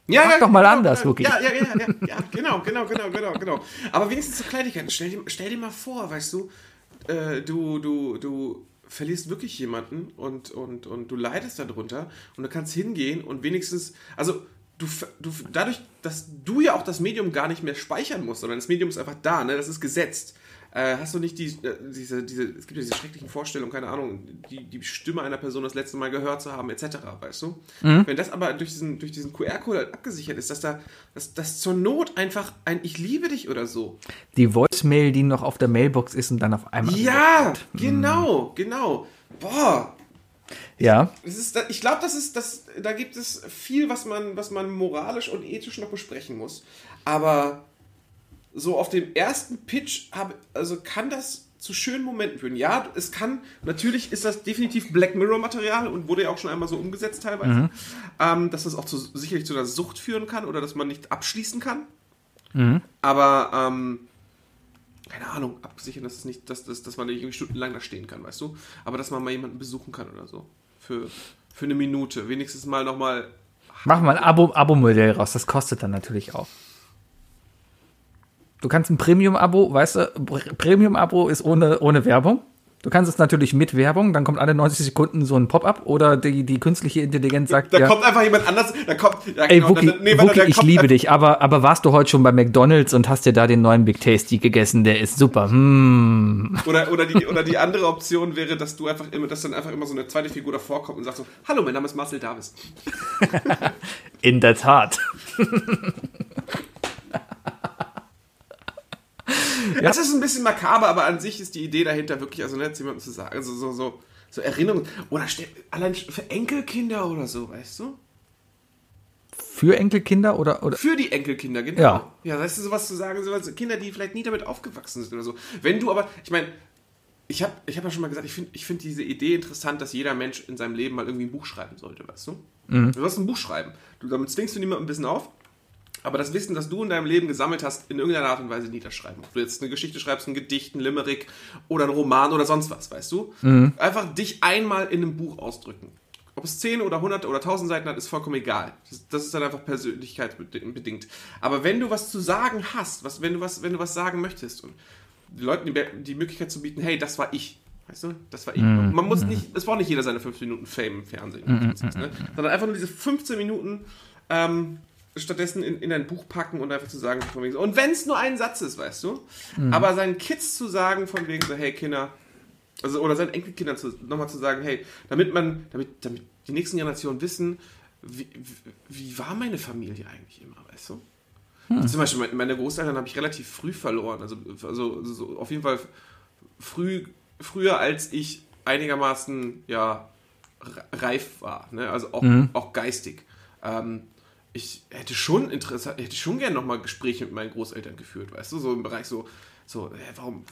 Ja, Mach doch mal anders, genau, Wookie. Ja, ja, ja, ja, ja, genau, genau, genau, genau, genau. Aber wenigstens so Kleinigkeiten. Stell dir, stell dir mal vor, weißt du, äh, du, du, du verlierst wirklich jemanden und, und, und du leidest darunter und du kannst hingehen und wenigstens, also du, du dadurch, dass du ja auch das Medium gar nicht mehr speichern musst, sondern das Medium ist einfach da, ne, das ist gesetzt. Äh, hast du nicht die, äh, diese, diese, es gibt ja diese schrecklichen Vorstellungen, keine Ahnung, die, die Stimme einer Person das letzte Mal gehört zu haben, etc., weißt du? Wenn das aber durch diesen, durch diesen QR-Code halt abgesichert ist, dass da, dass, dass zur Not einfach ein Ich liebe dich oder so. Die Voicemail, die noch auf der Mailbox ist und dann auf einmal. Ja, genau, genau. Boah, Ja. ist, ich glaube, das ist, das, da gibt es viel, was man, was man moralisch und ethisch noch besprechen muss. Aber so auf dem ersten Pitch habe, also kann das zu schönen Momenten führen. Ja, es kann, natürlich ist das definitiv Black Mirror Material und wurde ja auch schon einmal so umgesetzt teilweise, ähm, dass das auch zu, sicherlich zu einer Sucht führen kann oder dass man nicht abschließen kann. Aber, ähm, keine Ahnung, absichern, dass es nicht, dass, dass, dass man nicht irgendwie stundenlang da stehen kann, weißt du? Aber dass man mal jemanden besuchen kann oder so. Für, für eine Minute. Wenigstens mal nochmal. Mach mal ein Abo- Abo-Modell raus, das kostet dann natürlich auch. Du kannst ein Premium-Abo, weißt du, Pr- Premium-Abo ist ohne, ohne Werbung. Du kannst es natürlich mit Werbung, dann kommt alle 90 Sekunden so ein Pop-up oder die, die künstliche Intelligenz sagt Da ja, kommt einfach jemand anders. Da kommt. Ja, ey genau, Wookie, da- nee, Wookie da ich kommt liebe dich, aber, aber warst du heute schon bei McDonalds und hast dir da den neuen Big Tasty gegessen, der ist super. Hm. Oder, oder, die, oder die andere Option wäre, dass du einfach immer, dass dann einfach immer so eine zweite Figur davor kommt und sagt so: Hallo, mein Name ist Marcel Davis. In der Tat. Das ist ein bisschen makaber, aber an sich ist die Idee dahinter wirklich, also nicht jemandem zu sagen, also so, so, so Erinnerungen. Oder allein für Enkelkinder oder so, weißt du? Für Enkelkinder oder, oder Für die Enkelkinder, genau. Ja. Ja, weißt du, sowas zu sagen, sowas, Kinder, die vielleicht nie damit aufgewachsen sind oder so. Wenn du aber, ich meine, ich habe ich hab ja schon mal gesagt, ich finde ich find diese Idee interessant, dass jeder Mensch in seinem Leben mal irgendwie ein Buch schreiben sollte, weißt du? Du sollst ein Buch schreiben. Du, damit zwingst du niemandem ein bisschen auf. Aber das Wissen, das du in deinem Leben gesammelt hast, in irgendeiner Art und Weise niederschreiben. Ob du jetzt eine Geschichte schreibst, ein Gedicht, ein Limerick oder ein Roman oder sonst was, weißt du? Einfach dich einmal in einem Buch ausdrücken. Ob es 10 oder 100 oder 1000 Seiten hat, ist vollkommen egal. Das, das ist dann einfach persönlichkeitsbedingt. Aber wenn du was zu sagen hast, was, wenn, du was, wenn du was sagen möchtest und die Leuten die, die Möglichkeit zu bieten, hey, das war ich. Weißt du? Das war eben. Man muss nicht, es braucht nicht jeder seine 15 Minuten Fame im Fernsehen. ne? Sondern einfach nur diese 15 Minuten ähm, stattdessen in, in ein Buch packen und einfach zu sagen, von wegen so, und wenn es nur ein Satz ist, weißt du, aber seinen Kids zu sagen, von wegen so, hey Kinder, also oder seinen Enkelkindern nochmal zu sagen, hey, damit man, damit, damit die nächsten Generationen wissen, wie, wie, wie war meine Familie eigentlich immer, weißt du? Zum Beispiel meine- Großeltern habe ich relativ früh verloren, also, also so auf jeden Fall früh, früher als ich einigermaßen ja re- reif war, ne? also auch, auch geistig. Ähm, ich hätte schon interessant, hätte schon gerne nochmal Gespräche mit meinen Großeltern geführt, weißt du, so im Bereich so, so, warum,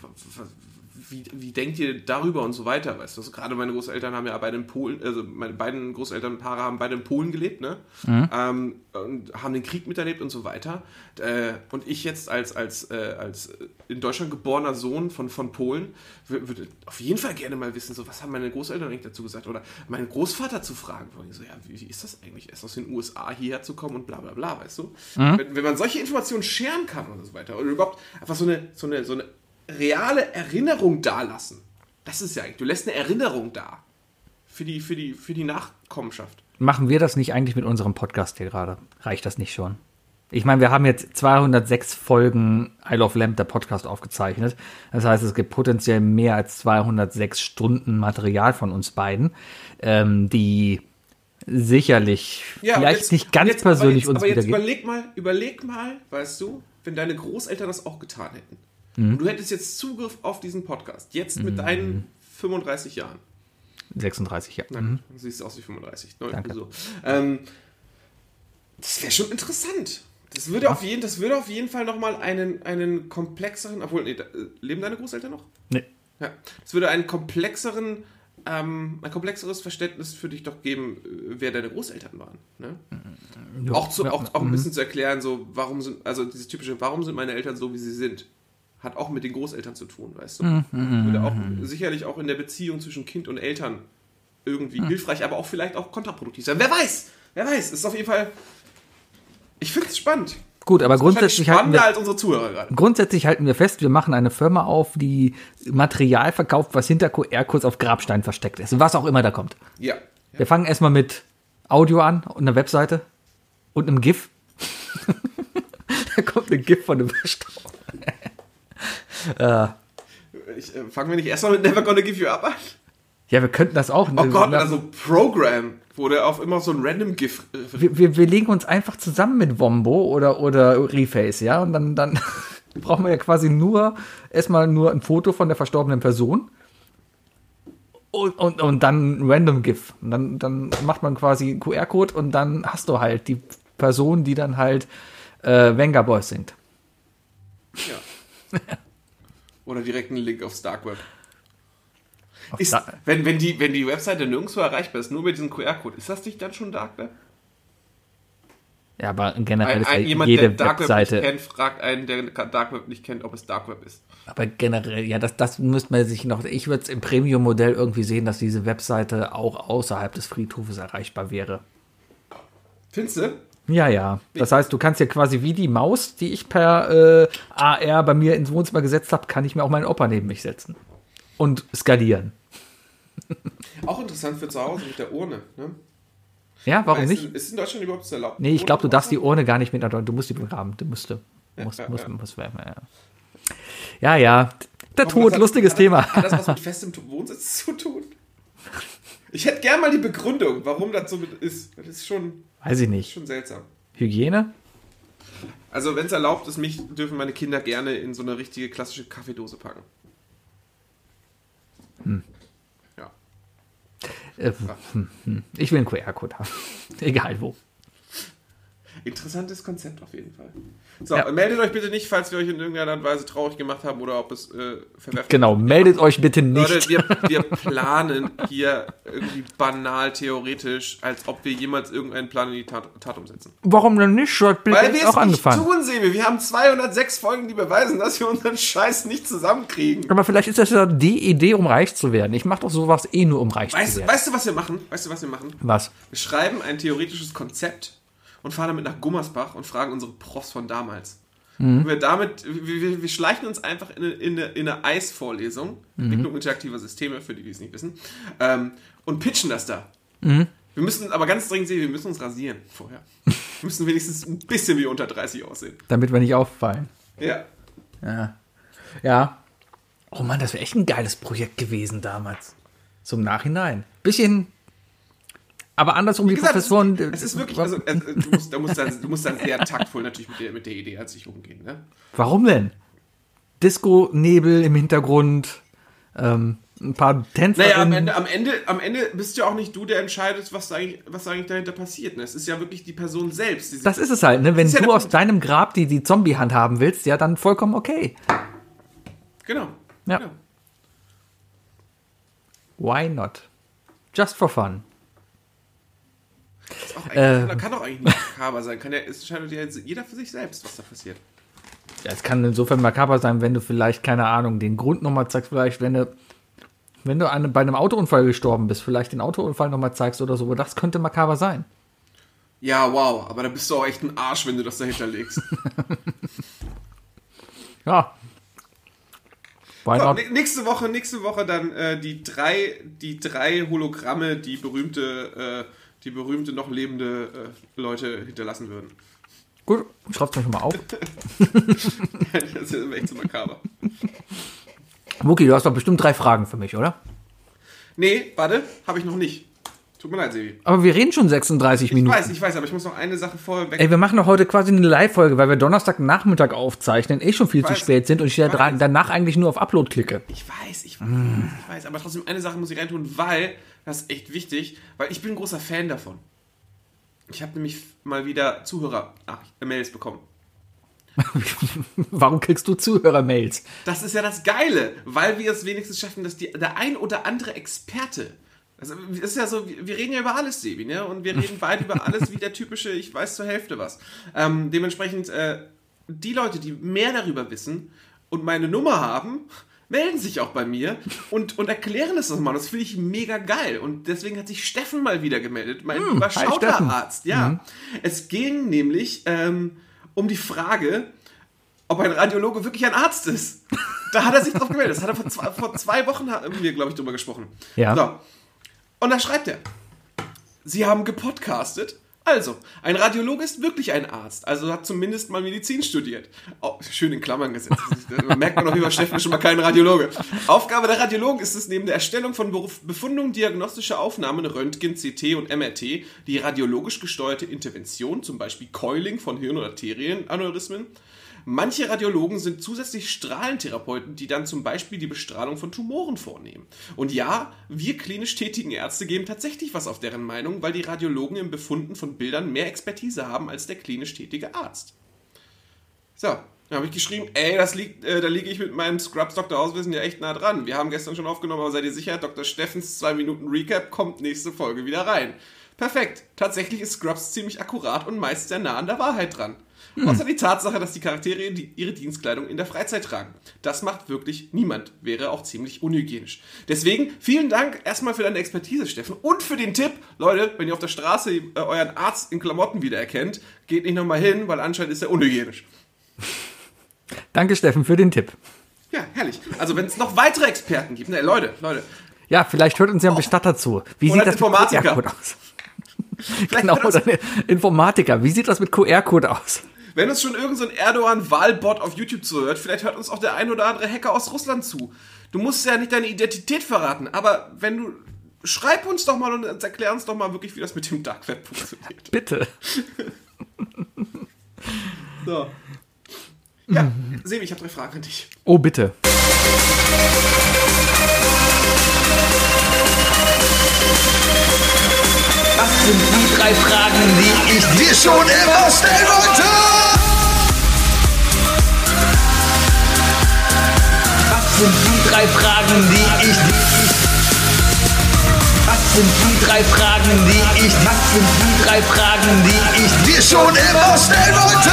wie, wie denkt ihr darüber und so weiter, weißt du, also gerade meine Großeltern haben ja beide in Polen, also meine beiden Großelternpaare haben beide in Polen gelebt, ne, ähm, und haben den Krieg miterlebt und so weiter, äh, und ich jetzt als, als, äh, als in Deutschland geborener Sohn von, von Polen wür- würde auf jeden Fall gerne mal wissen, so, was haben meine Großeltern eigentlich dazu gesagt, oder meinen Großvater zu fragen, von so, ja, wie, wie ist das eigentlich, erst aus den USA hierher zu kommen und bla bla bla, weißt du? Wenn, wenn man solche Informationen scheren kann und so weiter, oder überhaupt einfach so eine, so eine, so eine reale Erinnerung dalassen, das ist ja eigentlich, du lässt eine Erinnerung da für die, für die, für die Nachkommenschaft. Machen wir das nicht eigentlich mit unserem Podcast hier gerade? Reicht das nicht schon? Ich meine, wir haben jetzt 206 Folgen I Love Lamp, der Podcast, aufgezeichnet. Das heißt, es gibt potenziell mehr als 206 Stunden Material von uns beiden, ähm, die sicherlich Ja, vielleicht jetzt- nicht ganz jetzt, persönlich aber uns jetzt, aber jetzt überleg mal, überleg mal, weißt du, wenn deine Großeltern das auch getan hätten. Mhm. Und du hättest jetzt Zugriff auf diesen Podcast, jetzt mit deinen 35 Jahren. 36 Jahre. Nein, du siehst aus wie 35. Ne? Mhm. Danke. So. Ähm, das wäre schon interessant. Das würde, auf jeden, das würde auf jeden Fall nochmal einen, einen komplexeren, obwohl, nee, äh, leben deine Großeltern noch? Nee. Ja. Es würde einen komplexeren, ähm, ein komplexeres Verständnis für dich doch geben, äh, wer deine Großeltern waren. Ne? Ja, Auch, zu, ja, auch, auch ein mhm. bisschen zu erklären, so, warum sind, also dieses typische, warum sind meine Eltern so, wie sie sind? Hat auch mit den Großeltern zu tun, weißt du? Mhm, Würde auch sicherlich auch in der Beziehung zwischen Kind und Eltern irgendwie Mhm. hilfreich, aber auch vielleicht auch kontraproduktiv sein. Wer weiß? Wer weiß? Es ist auf jeden Fall. Ich finde es spannend. Gut, aber grundsätzlich halten wir, als unsere Zuhörer gerade. grundsätzlich halten wir fest, wir machen eine Firma auf, die Material verkauft, was hinter QR-Codes auf Grabstein versteckt ist. Was auch immer da kommt. Ja. Wir fangen erstmal mit Audio an und einer Webseite und einem GIF. da kommt ein GIF von einem Ich, äh, fangen wir nicht erstmal mit Never Gonna Give You Up an? Ja, wir könnten das auch. Oh Gott, also Program, wo der auf immer so ein random GIF. Äh, wir, wir, wir legen uns einfach zusammen mit Wombo oder, oder Reface, ja, und dann, dann brauchen wir ja quasi nur erstmal nur ein Foto von der verstorbenen Person und, und, und dann ein random GIF. Und dann, dann macht man quasi einen QR-Code und dann hast du halt die Person, die dann halt äh, Venga Boys singt. Ja. Oder direkt einen Link aufs Dark Web. Auf Ist, da- wenn, wenn, die, wenn die Webseite nirgendwo erreichbar ist, nur mit diesem QR-Code, ist das nicht dann schon Dark Web? ja, aber generell Ein, ist ja ein, jemand, jede der Dark Web Webseite. nicht kennt, fragt einen, der Dark Web nicht kennt, ob es Dark Web ist. Aber generell, ja, das, das müsste man sich noch. Ich würde es im Premium-Modell irgendwie sehen, dass diese Webseite auch außerhalb des Friedhofes erreichbar wäre. Findest du? Ja, ja. Das heißt, du kannst ja quasi wie die Maus, die ich per äh, AR bei mir ins Wohnzimmer gesetzt habe, kann ich mir auch meinen Opa neben mich setzen. Und skalieren. Auch interessant für zu Hause mit der Urne. Ne? Ja, warum ist, nicht? Ist in Deutschland überhaupt das erlaubt? Nee, ich glaube, du darfst die Urne gar nicht mit, du musst die begraben. Du musst, musst, ja, musst, ja. musst, musst, ja. ja, ja. Der haben? Tod, hat- lustiges hat, Thema. Hat das was mit festem Wohnsitz zu tun? Ich hätte gern mal die Begründung, warum das so ist. Das ist schon, Weiß ich nicht. schon seltsam. Hygiene? Also, wenn es erlaubt ist, mich dürfen meine Kinder gerne in so eine richtige klassische Kaffeedose packen. Ja. Äh, hm, hm. Ich will einen QR-Code haben. Egal wo. Interessantes Konzept auf jeden Fall. So, Ja. meldet euch bitte nicht, falls wir euch in irgendeiner Art Weise traurig gemacht haben oder ob es äh, verwerflich Genau, meldet euch bitte nicht. Leute, wir, wir planen hier irgendwie banal theoretisch, als ob wir jemals irgendeinen Plan in die Tat, Tat umsetzen. Warum denn nicht? Short Weil wir auch es nicht angefangen. tun, sehen wir. Wir haben 206 Folgen, die beweisen, dass wir unseren Scheiß nicht zusammenkriegen. Aber vielleicht ist das ja die Idee, um reich zu werden. Ich mache doch sowas eh nur, um reich Weißt, zu werden. weißt du, was wir machen? Weißt du, was wir machen? Was? Wir schreiben ein theoretisches Konzept und fahren damit nach Gummersbach und fragen unsere Profs von damals. Wir damit, wir, wir- schleichen uns einfach in eine, in eine, in eine Eisvorlesung, Entwicklung interaktiver Systeme, für die, die es nicht wissen, ähm, und pitchen das da. Wir müssen aber ganz dringend sehen, wir müssen uns rasieren vorher. Wir müssen wenigstens ein bisschen wie unter 30 aussehen. Damit wir nicht auffallen. Ja. Ja. Ja. Oh Mann, das wäre echt ein geiles Projekt gewesen damals. Im Nachhinein. Bisschen. Aber andersrum, die Wie gesagt, Professoren. es ist wirklich, also, äh, du, musst, du, musst dann, du musst dann sehr taktvoll natürlich mit der, mit der Idee an sich umgehen. Ne? Warum denn? Disco-Nebel im Hintergrund, ähm, ein paar Tänzer. Naja, am Ende, am, Ende, am Ende bist ja auch nicht du, der entscheidet, was eigentlich, was eigentlich dahinter passiert. Ne? Es ist ja wirklich die Person selbst. die- Das ist es halt, ne? Wenn ja du der aus deinem Grab die, die Zombie-Hand haben willst, ja, dann vollkommen okay. Genau. Ja. genau. Why not? Just for fun. Ist auch Äh. kann, kann doch eigentlich nicht makaber sein. Kann ja, es entscheidet ja jeder für sich selbst, was da passiert. Ja, es kann insofern makaber sein, wenn du vielleicht, keine Ahnung, den Grund nochmal zeigst, vielleicht, wenn du, wenn du eine, bei einem Autounfall gestorben bist, vielleicht den Autounfall nochmal zeigst oder so, das könnte makaber sein. Ja, wow, aber da bist du auch echt ein Arsch, wenn du das dahinter legst. Ja. So, nächste Woche, nächste Woche dann äh, die drei, die drei Hologramme, die berühmte, äh, die berühmte noch lebende äh, Leute hinterlassen würden. Gut, schreib's mir schon mal auf. das ist echt so makaber. Muki, du hast doch bestimmt drei Fragen für mich, oder? Nee, warte, habe ich noch nicht. Tut mir leid, Sevi. Aber wir reden schon 36 Ich Minuten. weiß, ich weiß, aber ich muss noch eine Sache vorher weg. Ey, wir machen doch heute quasi eine Live-Folge, weil wir Donnerstagnachmittag aufzeichnen, eh schon viel zu weiß. spät sind und ich Ich danach eigentlich nur auf Upload klicke. Ich weiß, ich weiß, Mm. ich weiß, aber trotzdem eine Sache muss ich reintun, weil das ist echt wichtig, weil ich bin ein großer Fan davon. Ich habe nämlich mal wieder Zuhörer-Mails bekommen. Warum kriegst du Zuhörer-Mails? Das ist ja das Geile, weil wir es wenigstens schaffen, dass die, der ein oder andere Experte, also es ist ja so, wir reden ja über alles, Sebi, ne? Und wir reden beide über alles wie der typische, ich weiß zur Hälfte was. Ähm, dementsprechend, äh, die Leute, die mehr darüber wissen und meine Nummer haben, melden sich auch bei mir und, und erklären es nochmal. Das finde ich mega geil. Und deswegen hat sich Steffen mal wieder gemeldet, mein Hm. Arzt. Ja. Es ging nämlich ähm, um die Frage, ob ein Radiologe wirklich ein Arzt ist. Da hat er sich drauf gemeldet. Das hat er vor zwei, vor zwei Wochen haben wir, glaube ich, drüber gesprochen. Ja. So. Und da schreibt er, Sie haben gepodcastet. Also, ein Radiologe ist wirklich ein Arzt, also hat zumindest mal Medizin studiert. Oh, schön in Klammern gesetzt. Da merkt man doch, über Steffen schon mal kein Radiologe. Aufgabe der Radiologen ist es, neben der Erstellung von Befundungen diagnostischer Aufnahmen, Röntgen, CT und MRT, die radiologisch gesteuerte Intervention, zum Beispiel Coiling von Hirn- oder Arterienaneurysmen, Manche Radiologen sind zusätzlich Strahlentherapeuten, die dann zum Beispiel die Bestrahlung von Tumoren vornehmen. Und ja, wir klinisch tätigen Ärzte geben tatsächlich was auf deren Meinung, weil die Radiologen im Befunden von Bildern mehr Expertise haben als der klinisch tätige Arzt. So, dann habe ich geschrieben, ey, das liegt, äh, da liege ich mit meinem Scrubs Dr. Auswissen ja echt nah dran. Wir haben gestern schon aufgenommen, aber seid ihr sicher, Dr. Steffens 2 Minuten Recap kommt nächste Folge wieder rein. Perfekt. Tatsächlich ist Scrubs ziemlich akkurat und meist sehr nah an der Wahrheit dran. Außer die Tatsache, dass die Charaktere ihre Dienstkleidung in der Freizeit tragen. Das macht wirklich niemand. Wäre auch ziemlich unhygienisch. Deswegen vielen Dank erstmal für deine Expertise, Steffen. Und für den Tipp, Leute, wenn ihr auf der Straße äh, euren Arzt in Klamotten wiedererkennt, geht nicht nochmal hin, weil anscheinend ist er unhygienisch. Danke, Steffen, für den Tipp. Ja, herrlich. Also wenn es noch weitere Experten gibt, ne, Leute, Leute, Ja, vielleicht hört uns ja ein Bestatter zu. Wie Oder sieht das Informatiker. mit QR-Code aus? vielleicht Genau, oder ein Informatiker. Wie sieht das mit QR-Code aus? Wenn uns schon irgendein so Erdogan-Wahlbot auf YouTube zuhört, vielleicht hört uns auch der ein oder andere Hacker aus Russland zu. Du musst ja nicht deine Identität verraten, aber wenn du schreib uns doch mal und erklär uns doch mal wirklich, wie das mit dem Dark Web funktioniert. Bitte. So. Ja, Sebi, ich habe drei Fragen an dich. Oh, bitte. Was sind die drei Fragen, die ich dir schon immer stellen wollte? Sind die drei Fragen, die ich Was sind die drei Fragen, die ich Was sind die drei Fragen, die ich dir schon immer stellen wollte?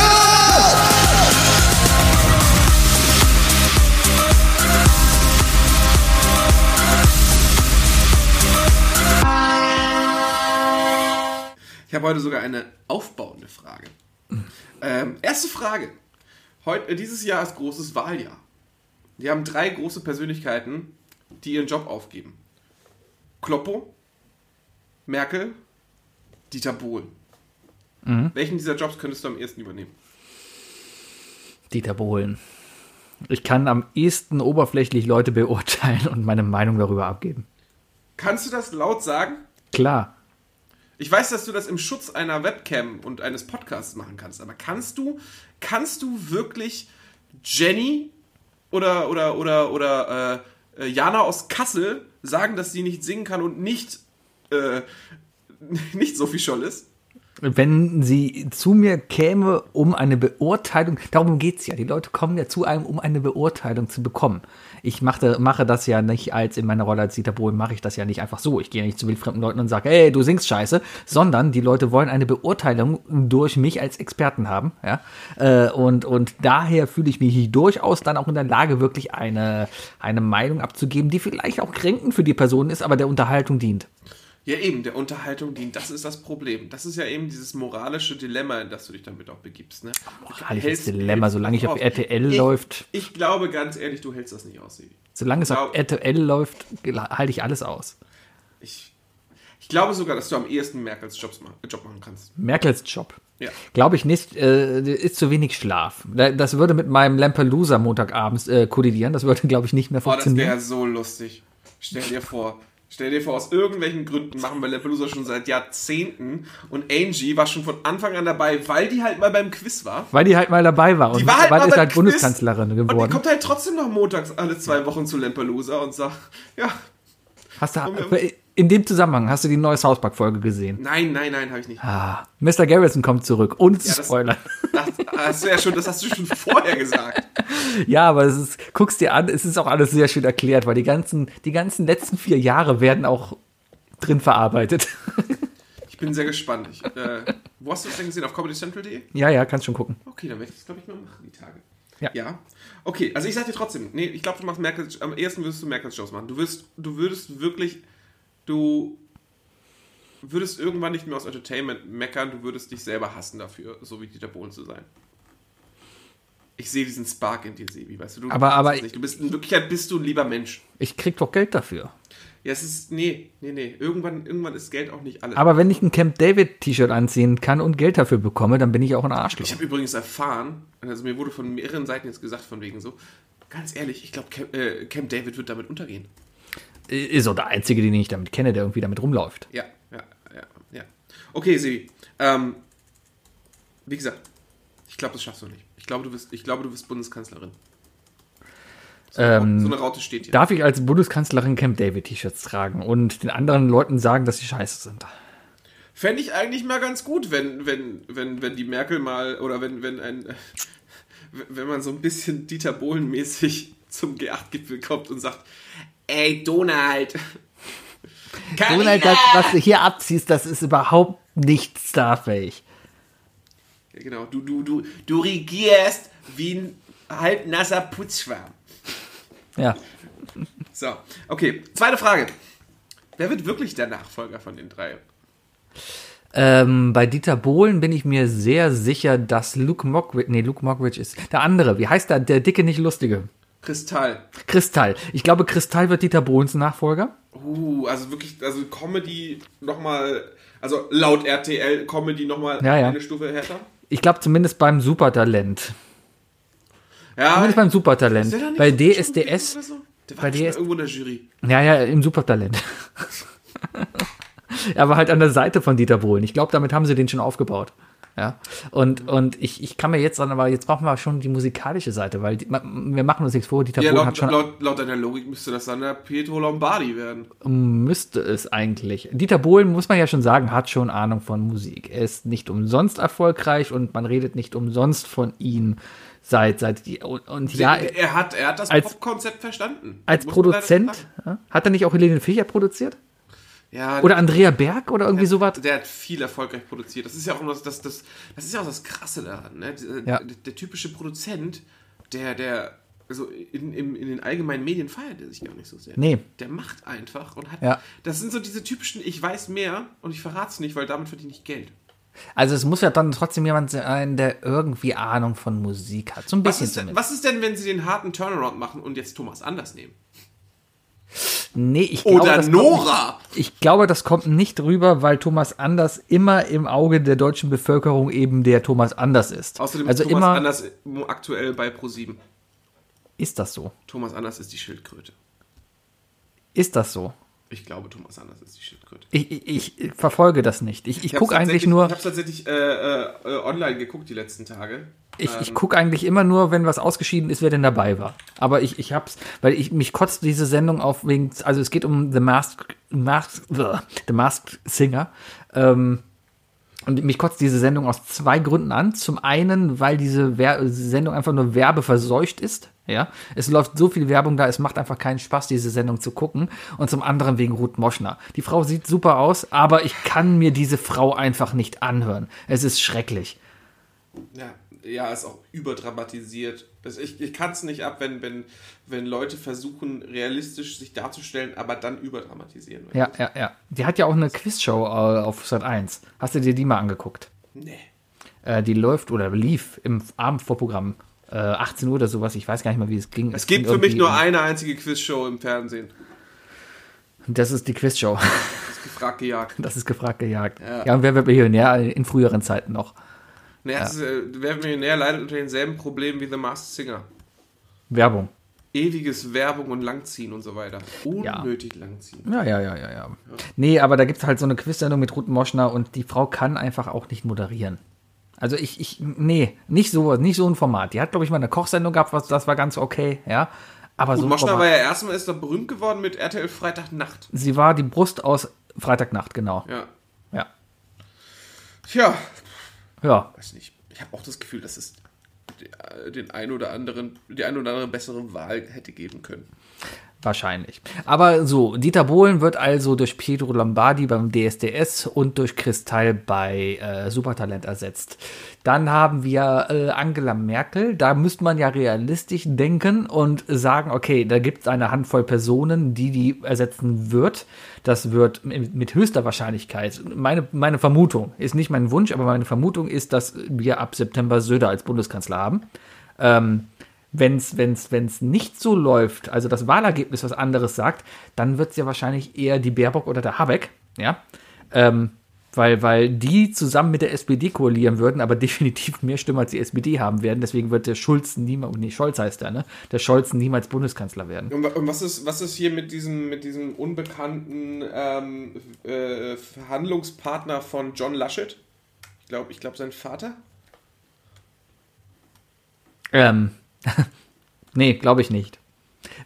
Ich habe heute sogar eine aufbauende Frage. Ähm, erste Frage. Heut, äh, dieses Jahr ist großes Wahljahr. Wir haben drei große Persönlichkeiten, die ihren Job aufgeben. Kloppo, Merkel, Dieter Bohlen. Welchen dieser Jobs könntest du am ehesten übernehmen? Dieter Bohlen. Ich kann am ehesten oberflächlich Leute beurteilen und meine Meinung darüber abgeben. Kannst du das laut sagen? Klar. Ich weiß, dass du das im Schutz einer Webcam und eines Podcasts machen kannst, aber kannst du, kannst du wirklich Jenny oder oder oder oder äh, äh, Jana aus Kassel sagen, dass sie nicht singen kann und nicht äh, nicht Sophie Scholl ist? Wenn sie zu mir käme, um eine Beurteilung, darum geht's ja. Die Leute kommen ja zu einem, um eine Beurteilung zu bekommen. Ich mache, mache das ja nicht als in meiner Rolle als Dieter Bohlen, mache ich das ja nicht einfach so. Ich gehe nicht zu wildfremden Leuten und sage, hey, du singst scheiße, sondern die Leute wollen eine Beurteilung durch mich als Experten haben. Ja? Äh, Und, und daher fühle ich mich durchaus dann auch in der Lage, wirklich eine, eine Meinung abzugeben, die vielleicht auch kränkend für die Person ist, aber der Unterhaltung dient. Ja, eben, der Unterhaltung dient. Das ist das Problem. Das ist ja eben dieses moralische Dilemma, in das du dich damit auch begibst. Ne? Moralisches Hältst- Dilemma, solange ich auf auf. RTL ich, läuft. Ich glaube ganz ehrlich, du hältst das nicht aus, Sebi. Solange es auf glaub- RTL läuft, halte ich alles aus. Ich, ich glaube sogar, dass du am ehesten Merkels Jobs ma Job machen kannst. Merkels Job. Ja. Glaube ich nicht, äh, ist zu wenig Schlaf. Da- Das würde mit meinem Lampelusa Montagabends äh, kollidieren. Das würde, glaube ich, nicht mehr Boah, das funktionieren. wäre so lustig. Stell dir vor. Stell dir vor, aus irgendwelchen Gründen machen wir Lampelusa schon seit Jahrzehnten und Angie war schon von Anfang an dabei, weil die halt mal beim Quiz war. weil die halt mal dabei war und Die war halt mal ist halt Quiz Bundeskanzlerin Und die geworden. kommt halt trotzdem noch montags alle zwei Wochen zu Lampelusa und sagt, ja, Hast du, in dem Zusammenhang hast du die neue South Park Folge gesehen? nein, nein, nein, habe ich nicht. Ah, Mr. Garrison kommt zurück, ohne zu Ja, das- spoilern. Das, hast du ja schon, das hast du schon vorher gesagt. Ja, aber es ist, guck's dir an, es ist auch alles sehr schön erklärt, weil die ganzen, die ganzen letzten vier Jahre werden auch drin verarbeitet. Ich bin sehr gespannt. Ich, äh, wo hast du das denn gesehen? Auf comedycentral.de? ja, ja, kannst schon gucken. Okay, dann werde ich das, glaube ich, mal machen, die Tage. Ja. Ja. Okay, also ich sag dir trotzdem, nee, ich glaube, du machst Merkel, am ersten würdest du Merkel-Shows machen. Du wirst, du würdest wirklich, du würdest irgendwann nicht mehr aus Entertainment meckern, du würdest dich selber hassen dafür, so wie Dieter Bohlen zu sein. Ich sehe diesen Spark in dir, Sebi, weißt du? du Aber- aber- nicht. Du bist, in Wirklichkeit bist du ein lieber Mensch. Ich krieg doch Geld dafür. Ja, es ist, nee, nee, nee, irgendwann, irgendwann ist Geld auch nicht alles. Aber wenn ich ein Camp David T-Shirt anziehen kann und Geld dafür bekomme, dann bin ich auch ein Arschloch. Ich habe übrigens erfahren, also mir wurde von mehreren Seiten jetzt gesagt, von wegen so, ganz ehrlich, ich glaube, Camp, äh, Camp David wird damit untergehen. Ist auch der Einzige, den ich damit kenne, der irgendwie damit rumläuft. Ja, ja, ja, ja. Okay, Sebi. Ähm, wie gesagt, ich glaube, das schaffst du nicht. Ich glaube, du ich glaube, du wirst Bundeskanzlerin. So, Ähm, so eine Raute steht hier. Darf ich als Bundeskanzlerin Camp David T-Shirts tragen und den anderen Leuten sagen, dass sie scheiße sind? Fände ich eigentlich mal ganz gut, wenn, wenn, wenn, wenn die Merkel mal, oder wenn, wenn ein, wenn man so ein bisschen Dieter Bohlen-mäßig zum G8-Gipfel kommt und sagt, ey, Donald. Donald, das, was du hier abziehst, das ist überhaupt nicht starfähig. Ja, genau, du, du, du, du regierst wie ein halbnasser Putzschwarm. Ja. So, okay. Zweite Frage. Wer wird wirklich der Nachfolger von den drei? Ähm, bei Dieter Bohlen bin ich mir sehr sicher, dass Luke Mockridge, nee, Luke Mockridge ist der andere. Wie heißt der? Der dicke, nicht lustige. Kristall. Kristall. Ich glaube, Kristall wird Dieter Bohlens Nachfolger. Uh, also wirklich, also Comedy nochmal, also laut RTL Comedy nochmal Ja, ja. eine Stufe härter. Ich glaube zumindest beim Supertalent. Ja, Zumindest beim Supertalent. Bei DSDS. so? Der war bei DS irgendwo in der Jury. Ja, ja, im Supertalent. er war halt an der Seite von Dieter Bohlen. Ich glaube, damit haben sie den schon aufgebaut. Ja. Und, und ich, ich kann mir jetzt dann, aber jetzt brauchen wir schon die musikalische Seite, weil die, wir machen uns nichts vor, Dieter Ja, laut, hat schon, laut, laut deiner Logik müsste das dann der Pietro Lombardi werden. müsste es eigentlich. Dieter Bohlen, muss man ja schon sagen, hat schon Ahnung von Musik. Er ist nicht umsonst erfolgreich und man redet nicht umsonst von ihm seit, seit, die, und, und ja, er, hat, er hat das als- Pop-Konzept verstanden. als Muss Produzent, hat er nicht auch Helene Fischer produziert? Ja, Oder Andrea Berg oder irgendwie sowas? Der hat viel erfolgreich produziert. Das ist ja auch das, das, das, das ist ja auch das Krasse daran. Ne? Der, Ja. der, der typische Produzent, der, der, also in, in, in den allgemeinen Medien feiert er sich gar nicht so sehr. Nee. Der macht einfach und hat. Ja. Das sind so diese typischen, ich weiß mehr und ich verrate es nicht, weil damit verdiene ich Geld. Also es muss ja dann trotzdem jemand sein, der irgendwie Ahnung von Musik hat. So ein Was bisschen ist, denn, zumindest. was ist denn, wenn sie den harten Turnaround machen und jetzt Thomas Anders nehmen? Nee, ich Oder glaube, das Nora. Kommt, ich glaube, das kommt nicht rüber, weil Thomas Anders immer im Auge der deutschen Bevölkerung eben der Thomas Anders ist. Außerdem also ist Thomas immer Anders aktuell bei Pro7. ist das so. Thomas Anders ist die Schildkröte. Ist das so? Ich glaube, Thomas Anders ist die Schildkröte. Ich, ich, ich verfolge das nicht. Ich, ich hab's gucke eigentlich nur, Ich habe tatsächlich äh, äh, online geguckt die letzten Tage. ich, ich Ähm, gucke eigentlich immer nur, wenn was ausgeschieden ist, wer denn dabei war. Aber ich, ich hab's, weil ich mich kotzt diese Sendung auf wegen, also es geht um The Masked, Masked, The Masked Singer. Ähm, und mich kotzt diese Sendung aus zwei Gründen an. Zum einen, weil diese Wer Sendung einfach nur werbeverseucht ist. Ja, es läuft so viel Werbung da, es macht einfach keinen Spaß, diese Sendung zu gucken. Und zum anderen wegen Ruth Moschner. Die Frau sieht super aus, aber ich kann mir diese Frau einfach nicht anhören. Es ist schrecklich. Ja, ja, ist auch überdramatisiert. Ich ich kann es nicht ab, wenn, wenn, wenn Leute versuchen, realistisch sich darzustellen, aber dann überdramatisieren. Ja, ja, ja. Die hat ja auch eine Quizshow äh, auf Sat 1. Hast du dir die mal angeguckt? Nee. Äh, die läuft oder lief im Abendvorprogramm. Äh, 18 Uhr oder sowas. Ich weiß gar nicht mal, wie es ging. Es gibt ging für mich nur eine einzige Quizshow im Fernsehen. Das ist die Quizshow. Das ist gefragt gejagt. Das ist gefragt gejagt. Ja. Ja, und wer wird Millionär in früheren Zeiten noch? Naja, das ist, äh, Wer wird Millionär leidet unter denselben Problemen wie The Masked Singer. Werbung. Ewiges Werbung und Langziehen und so weiter. Unnötig Langziehen. Ja, ja, ja, ja, ja. Nee, aber da gibt es halt so eine Quizsendung mit Ruth Moschner und die Frau kann einfach auch nicht moderieren. Also ich, ich, nee, nicht so, nicht so ein Format. Die hat, glaube ich, mal eine Kochsendung gehabt, was, das war ganz okay, ja. Aber so Und ein Moschner Format- war ja erstmal ist er berühmt geworden mit RTL Freitagnacht. Sie war die Brust aus Freitagnacht, genau. Ja. Ja. Tja, Ja. weiß nicht. Ich habe auch das Gefühl, dass es die- den ein oder anderen, die ein oder andere bessere Wahl hätte geben können. Wahrscheinlich. Aber so, Dieter Bohlen wird also durch Pietro Lombardi beim DSDS und durch Kristall bei äh, Supertalent ersetzt. Dann haben wir äh, Angela Merkel. Da müsste man ja realistisch denken und sagen, okay, da gibt es eine Handvoll Personen, die die ersetzen wird. Das wird mit höchster Wahrscheinlichkeit, meine, meine Vermutung, ist nicht mein Wunsch, aber meine Vermutung ist, dass wir ab September Söder als Bundeskanzler haben. Ähm, wenn es wenn's, wenn's nicht so läuft, also das Wahlergebnis was anderes sagt, dann wird es ja wahrscheinlich eher die Baerbock oder der Habeck, ja. Ähm, weil, weil die zusammen mit der SPD koalieren würden, aber definitiv mehr Stimmen als die SPD haben werden. Deswegen wird der Schulz niemals, nee, Scholz heißt er, ne? Der Scholz niemals Bundeskanzler werden. Und, und was, ist, was ist hier mit diesem, mit diesem unbekannten ähm, äh, Verhandlungspartner von John Laschet? Ich glaube, ich glaub, sein Vater? Ähm, nee, glaube ich nicht.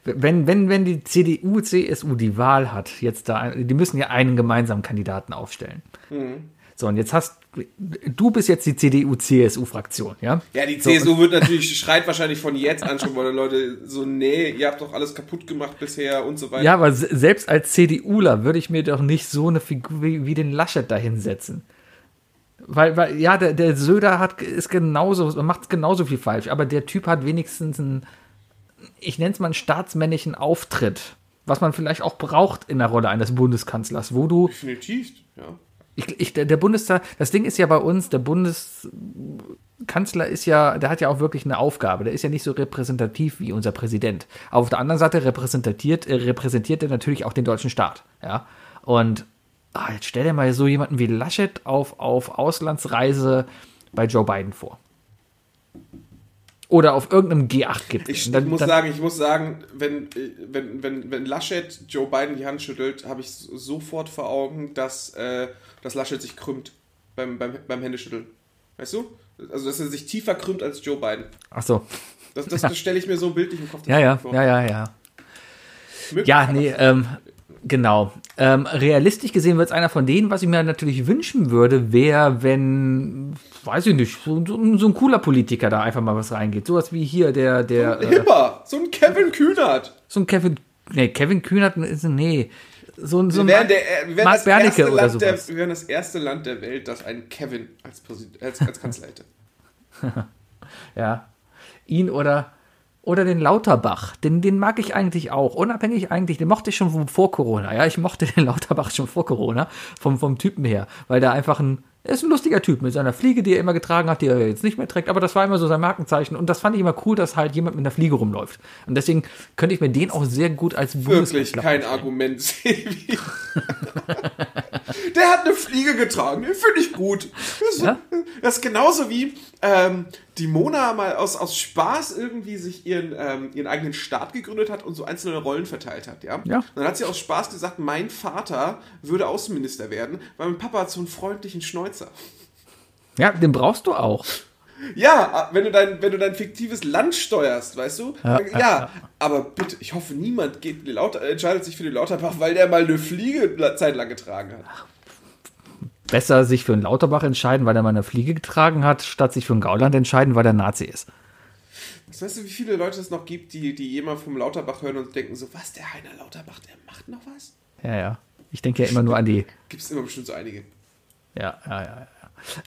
Wenn, wenn, wenn die CDU, CSU die Wahl hat, jetzt da, die müssen ja einen gemeinsamen Kandidaten aufstellen. So, und jetzt hast du bist jetzt die CDU, CSU-Fraktion, ja? Ja, die So, CSU wird natürlich, schreit wahrscheinlich von jetzt an schon, weil die Leute so, nee, ihr habt doch alles kaputt gemacht bisher und so weiter. Ja, aber se- selbst als CDUler würde ich mir doch nicht so eine Figur wie, wie den Laschet da hinsetzen. Weil, weil ja, der, der Söder hat, ist genauso, macht genauso viel falsch, aber der Typ hat wenigstens einen, ich nenne es mal einen staatsmännlichen Auftritt, was man vielleicht auch braucht in der Rolle eines Bundeskanzlers, wo du, Definitiv, ja. ich, ich, der, der Bundestag, das Ding ist ja bei uns, der Bundeskanzler ist ja, der hat ja auch wirklich eine Aufgabe. Der ist ja nicht so repräsentativ wie unser Präsident. Auf der anderen Seite repräsentiert, äh, repräsentiert er natürlich auch den deutschen Staat. Ja. Und ah, jetzt stell dir mal so jemanden wie Laschet auf, auf Auslandsreise bei Joe Biden vor. Oder auf irgendeinem G8-Gipfel. Ich, Dann- muss dann- sagen, ich muss sagen, wenn, wenn, wenn, wenn Laschet Joe Biden die Hand schüttelt, habe ich so- sofort vor Augen, dass, äh, dass Laschet sich krümmt beim, beim, beim Händeschütteln. Weißt du? Also, dass er sich tiefer krümmt als Joe Biden. Ach so. Das, das, das stelle ich mir so bildlich im Kopf Ja, ja, vor. ja, ja, ja. Möglich, Ja, aber- nee, ähm, genau. Ähm, realistisch gesehen wird es einer von denen, was ich mir natürlich wünschen würde, wäre, wenn, weiß ich nicht, so, so, so ein cooler Politiker da einfach mal was reingeht. Sowas wie hier der, der, äh, Hipper, so ein Kevin Kühnert. so ein Kevin, nee, Kevin Kühnert ist, nee, so, ein- so Wir ein wären, der, wir wären Mark erste oder Land der, wir wären das erste Land der Welt, das einen Kevin als, als, als Kanzler hätte. Ja. Ihn oder, oder den Lauterbach. Den, den mag ich eigentlich auch. Unabhängig eigentlich. Den mochte ich schon vor Corona. Ja, ich mochte den Lauterbach schon vor Corona. Vom, vom Typen her. Weil der einfach ein, Er ist ein lustiger Typ mit seiner Fliege, die er immer getragen hat, die er jetzt nicht mehr trägt, aber das war immer so sein Markenzeichen und das fand ich immer cool, dass halt jemand mit einer Fliege rumläuft. Und deswegen könnte ich mir den auch sehr gut als Wirklich kein. Argument, Sebi. Der hat eine Fliege getragen, den finde ich gut. Das ist, Ja? das ist genauso wie ähm, die Mona mal aus, aus Spaß irgendwie sich ihren, ähm, ihren eigenen Staat gegründet hat und so einzelne Rollen verteilt hat. Ja? Ja. Und dann hat sie aus Spaß gesagt, mein Vater würde Außenminister werden, weil mein Papa hat so einen freundlichen Schnäuzer. Ja, den brauchst du auch. Ja, wenn du dein, wenn du dein fiktives Land steuerst, weißt du? Ja, Ja, ja, aber bitte, ich hoffe, niemand geht Lauter, entscheidet sich für den Lauterbach, weil der mal eine Fliege la- zeitlang getragen hat. Besser sich für einen Lauterbach entscheiden, weil er mal eine Fliege getragen hat, statt sich für einen Gauland entscheiden, weil er Nazi ist. Weißt du, wie viele Leute es noch gibt, die, die jemand vom Lauterbach hören und denken so, was, der Heiner Lauterbach, der macht noch was? Ja, ja. Ich denke ja immer nur an die. Gibt es immer bestimmt so einige. Ja, ja, ja.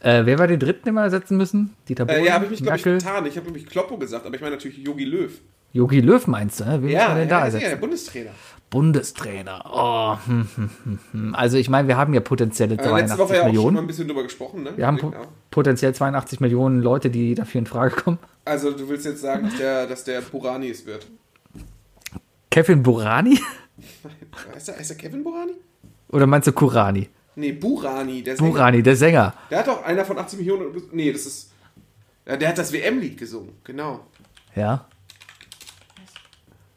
ja. Äh, wer war den dritten, den wir ersetzen müssen? Dieter Bohlen, Äh, ja, habe ich mich, glaube ich, getan. Ich habe nämlich Kloppo gesagt, aber ich meine natürlich Yogi Löw. Yogi Löw meinst du? Ne? Wen Ja, ja, denn ja, da ja, ersetzen? der Bundestrainer. Bundestrainer. Oh, hm, hm, hm, hm. Also ich meine, wir haben ja potenzielle Äh, letzte Woche 82 ja auch schon mal Millionen. ein bisschen drüber gesprochen, ne? Wir haben po potenziell 82 Millionen Leute, die dafür in Frage kommen. Also du willst jetzt sagen, dass der, dass der Burani es wird. Kevin Burani? Heißt der, heißt der Kevin Burani? Oder meinst du Kurani? Nee, Burani, der Sänger. Burani, der Sänger. Der hat doch einer von 80 Millionen. Nee, das ist. Ja, der hat das WM-Lied gesungen, genau. Ja.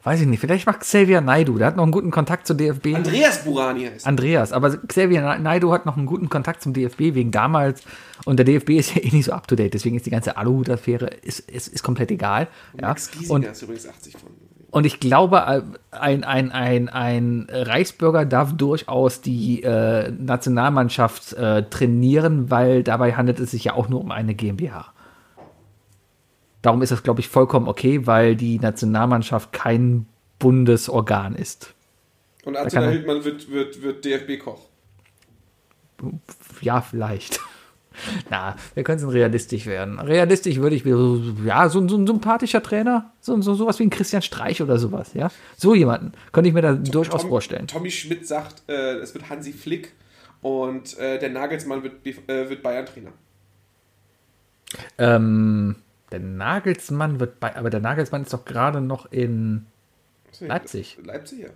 Weiß ich nicht. Vielleicht macht Xavier Naidu. Der hat noch einen guten Kontakt zur DFB. Andreas Burani heißt. Andreas, aber Xavier Naidu hat noch einen guten Kontakt zum DFB wegen damals und der DFB ist ja eh nicht so up to date, deswegen ist die ganze Aluhut-Affäre ist, ist, ist komplett egal. Ja. Max Giesinger Und, ist übrigens 80 von. und ich glaube, ein, ein, ein, ein Reichsbürger darf durchaus die äh, Nationalmannschaft äh, trainieren, weil dabei handelt es sich ja auch nur um eine GmbH. Darum ist das, glaube ich, vollkommen okay, weil die Nationalmannschaft kein Bundesorgan ist. Und Attila Hildmann wird, wird, wird DFB-Koch. Ja, vielleicht. Na, wir können realistisch werden. Realistisch würde ich, ja, so, ein- so ein sympathischer Trainer, so, so sowas wie ein Christian Streich oder sowas, ja. So jemanden könnte ich mir da durchaus Tom- vorstellen. Tommy Schmidt sagt, äh, es wird Hansi Flick und äh, der Nagelsmann wird, äh, wird Bayern-Trainer. Ähm, der Nagelsmann wird bei, aber der Nagelsmann ist doch gerade noch in, Leipzig. Leipzig, ja.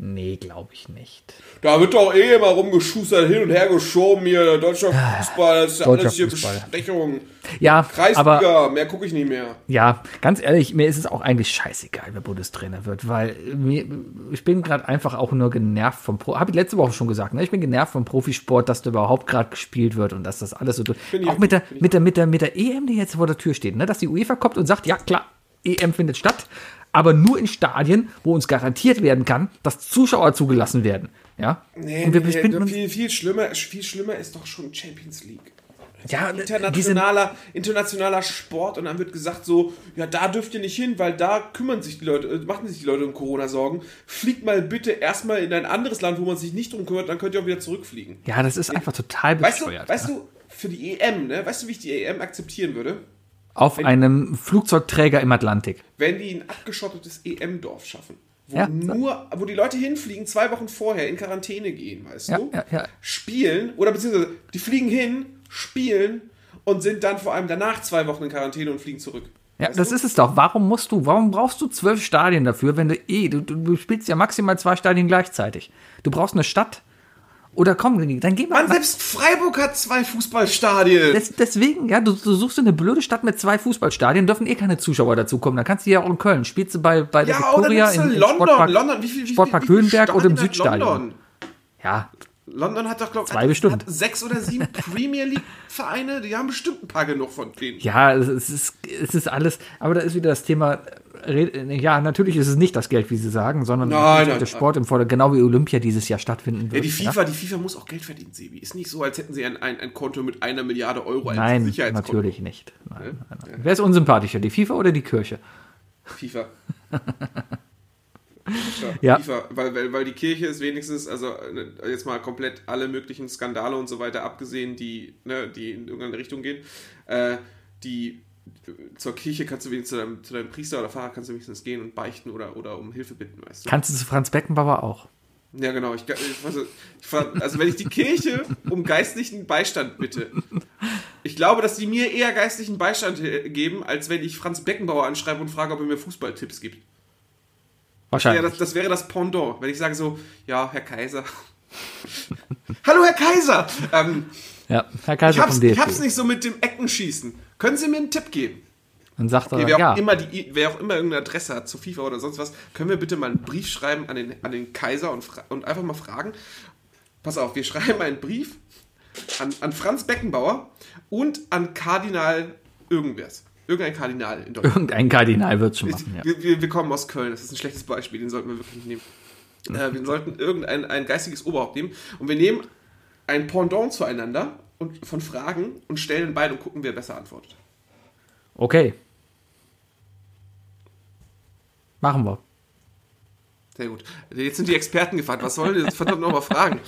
Nee, glaube ich nicht. Da wird doch eh immer rumgeschustert, hin und her geschoben hier. Deutscher Fußball, das ist ja alles hier Fußball. Besprechung. Ja, aber Kreisliga, mehr gucke ich nicht mehr. Ja, ganz ehrlich, mir ist es auch eigentlich scheißegal, wer Bundestrainer wird, weil mir, ich bin gerade einfach auch nur genervt vom Pro. Habe ich letzte Woche schon gesagt, ne? Ich bin genervt vom Profisport, dass da überhaupt gerade gespielt wird und dass das alles so. Auch auch mit der, mit, der, mit, der, mit der EM, die jetzt vor der Tür steht, ne? Dass die UEFA kommt und sagt, ja klar, EM findet statt, aber nur in Stadien, wo uns garantiert werden kann, dass Zuschauer zugelassen werden. Ja? Nee, und wir nee, uns. viel, viel, schlimmer, viel schlimmer ist doch schon Champions League. Ja, diese, Internationaler, internationaler Sport und dann wird gesagt so, ja, da dürft ihr nicht hin, weil da kümmern sich die Leute, äh, machen sich die Leute um Corona Sorgen. Fliegt mal bitte erstmal in ein anderes Land, wo man sich nicht drum kümmert, dann könnt ihr auch wieder zurückfliegen. ja, das ist einfach total Weißt du, bescheuert. weißt ja. du, für die EM, ne, weißt du, wie ich die EM akzeptieren würde? Auf einem Flugzeugträger im Atlantik. Wenn die ein abgeschottetes EM-Dorf schaffen. Wo Ja. nur, wo die Leute hinfliegen, zwei Wochen vorher in Quarantäne gehen, weißt Ja, du? ja, ja. Spielen, oder beziehungsweise die fliegen hin, spielen und sind dann vor allem danach zwei Wochen in Quarantäne und fliegen zurück. Ja, Weißt das du? ist es doch. Warum musst du, warum brauchst du zwölf Stadien dafür, wenn du eh, du, du spielst ja maximal zwei Stadien gleichzeitig. Du brauchst eine Stadt. Oder komm, dann geh mal. Mann, selbst Freiburg hat zwei Fußballstadien. Des, deswegen, ja, du, du suchst eine blöde Stadt mit zwei Fußballstadien, dürfen eh keine Zuschauer dazukommen. Dann kannst du ja auch in Köln. Spielst du bei, bei der ja, Victoria im, im London. Sportpark, London, wie viel, wie Sportpark wie viel Höhenberg oder im Südstadion. London? Ja, London hat doch, glaube ich, sechs oder sieben Premier League-Vereine. Die haben bestimmt ein paar genug von denen. ja, es ist, es ist alles, aber da ist wieder das Thema, ja, natürlich ist es nicht das Geld, wie sie sagen, sondern Nein, nein, der Sport im Vordergrund, genau wie Olympia dieses Jahr stattfinden Ja, wird. die FIFA, die FIFA muss auch Geld verdienen, Sebi. Ist nicht so, als hätten sie ein, ein, ein Konto mit einer Milliarde Euro als Nein, Sicherheitskonto. natürlich nicht. Nein, nein. Wer ist unsympathischer, die FIFA oder die Kirche? FIFA. Ja. FIFA, weil, weil, weil die Kirche ist wenigstens, also äh, jetzt mal komplett alle möglichen Skandale und so weiter abgesehen, die, ne, die in irgendeine Richtung gehen, äh, die zur Kirche kannst du wenigstens zu deinem, zu deinem Priester oder Pfarrer kannst du wenigstens gehen und beichten oder, oder um Hilfe bitten, weißt du? Kannst du zu Franz Beckenbauer auch. Ja, genau. Ich, ich, also, ich, also wenn ich die Kirche um geistlichen Beistand bitte, ich glaube, dass die mir eher geistlichen Beistand äh, geben, als wenn ich Franz Beckenbauer anschreibe und frage, ob er mir Fußballtipps gibt. Ja, Wahrscheinlich. das, das wäre das Pendant, wenn ich sage so, ja, Herr Kaiser. Hallo, Herr Kaiser! Ähm, ja, Herr ich, Kaiser hab's, vom ich hab's nicht so mit dem Eckenschießen. Können Sie mir einen Tipp geben? Dann sagt Okay, er, wer, auch ja. immer die, wer auch immer irgendeine Adresse hat zu FIFA oder sonst was, können wir bitte mal einen Brief schreiben an den, an den Kaiser und, und einfach mal fragen. Pass auf, wir schreiben einen Brief an, an Franz Beckenbauer und an Kardinal irgendwas. Irgendein Kardinal in Deutschland. Irgendein Kardinal wird schon machen, ja. Wir, wir, kommen aus Köln, das ist ein schlechtes Beispiel, den sollten wir wirklich nicht nehmen. Äh, wir sollten irgendein ein geistiges Oberhaupt nehmen und wir nehmen ein Pendant zueinander und von Fragen und stellen beide und gucken, wer besser antwortet. Okay. Machen wir. Sehr gut. Jetzt sind die Experten gefragt. Was sollen die jetzt verdammt nochmal fragen?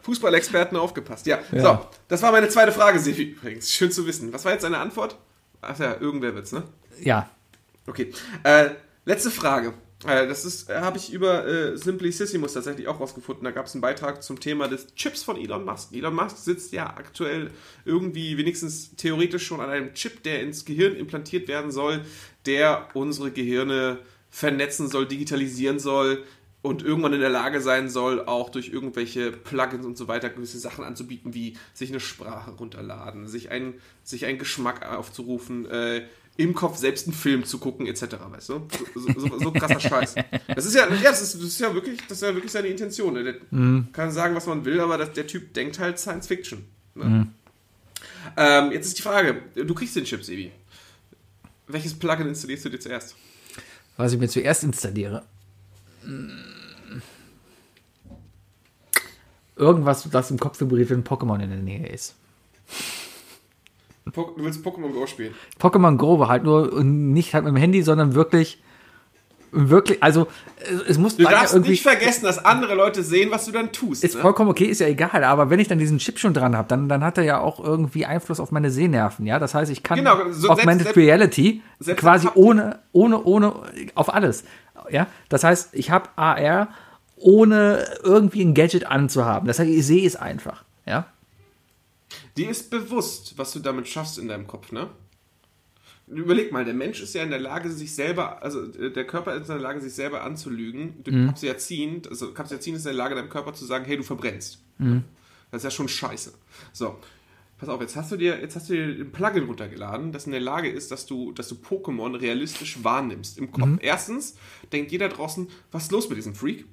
Fußballexperten aufgepasst. Ja. Ja. so. Das war meine zweite Frage, Sevi, übrigens. Schön zu wissen. Was war jetzt deine Antwort? Ach ja, irgendwer wird's, ne? Ja. Okay. Äh, letzte Frage. Äh, das ist, äh, habe ich über äh, Simplicissimus tatsächlich auch rausgefunden. Da gab es einen Beitrag zum Thema des Chips von Elon Musk. Elon Musk sitzt ja aktuell irgendwie wenigstens theoretisch schon an einem Chip, der ins Gehirn implantiert werden soll, der unsere Gehirne vernetzen soll, digitalisieren soll und irgendwann in der Lage sein soll, auch durch irgendwelche Plugins und so weiter gewisse Sachen anzubieten, wie sich eine Sprache runterladen, sich, ein, sich einen Geschmack aufzurufen, äh, im Kopf selbst einen Film zu gucken, etc. Weißt du? So, so, so, so krasser Scheiß. Das ist ja, ja, das ist, das ist ja wirklich, das ist ja wirklich seine Intention. Ne? Der kann sagen, was man will, aber das, der Typ denkt halt Science Fiction. Ne? Ähm, jetzt ist die Frage: Du kriegst den Chip, Sebi. Welches Plugin installierst du dir zuerst? Was ich mir zuerst installiere. Hm. Irgendwas, das im Kopf vibriert, wenn ein Pokémon in der Nähe ist. Po- Du willst Pokémon Go spielen? Pokémon Go war halt nur nicht halt mit dem Handy, sondern wirklich, wirklich, also es, muss Du darfst irgendwie. nicht vergessen, dass andere Leute sehen, was du dann tust. Ist ne? vollkommen okay, ist ja egal, aber wenn ich dann diesen Chip schon dran habe, dann, dann hat er ja auch irgendwie Einfluss auf meine Sehnerven, ja. Das heißt, ich kann Genau, so Augmented selbst- Reality selbst quasi ohne, ohne, ohne, auf alles. Ja, das heißt, ich habe AR ohne irgendwie ein Gadget anzuhaben. Das heißt, ich sehe es einfach, ja. Dir ist bewusst, was du damit schaffst in deinem Kopf, ne? Überleg mal, der Mensch ist ja in der Lage, sich selber, also äh, der Körper ist in der Lage, sich selber anzulügen. Durch Mhm. Capsaicin, also Capsaicin ist in der Lage, deinem Körper zu sagen, hey, du verbrennst. Mhm. Das ist ja schon scheiße. So, pass auf, jetzt hast du dir, jetzt hast du dir ein Plugin runtergeladen, das in der Lage ist, dass du, dass du Pokémon realistisch wahrnimmst im Mhm. Kopf. Erstens denkt jeder draußen, was ist los mit diesem Freak?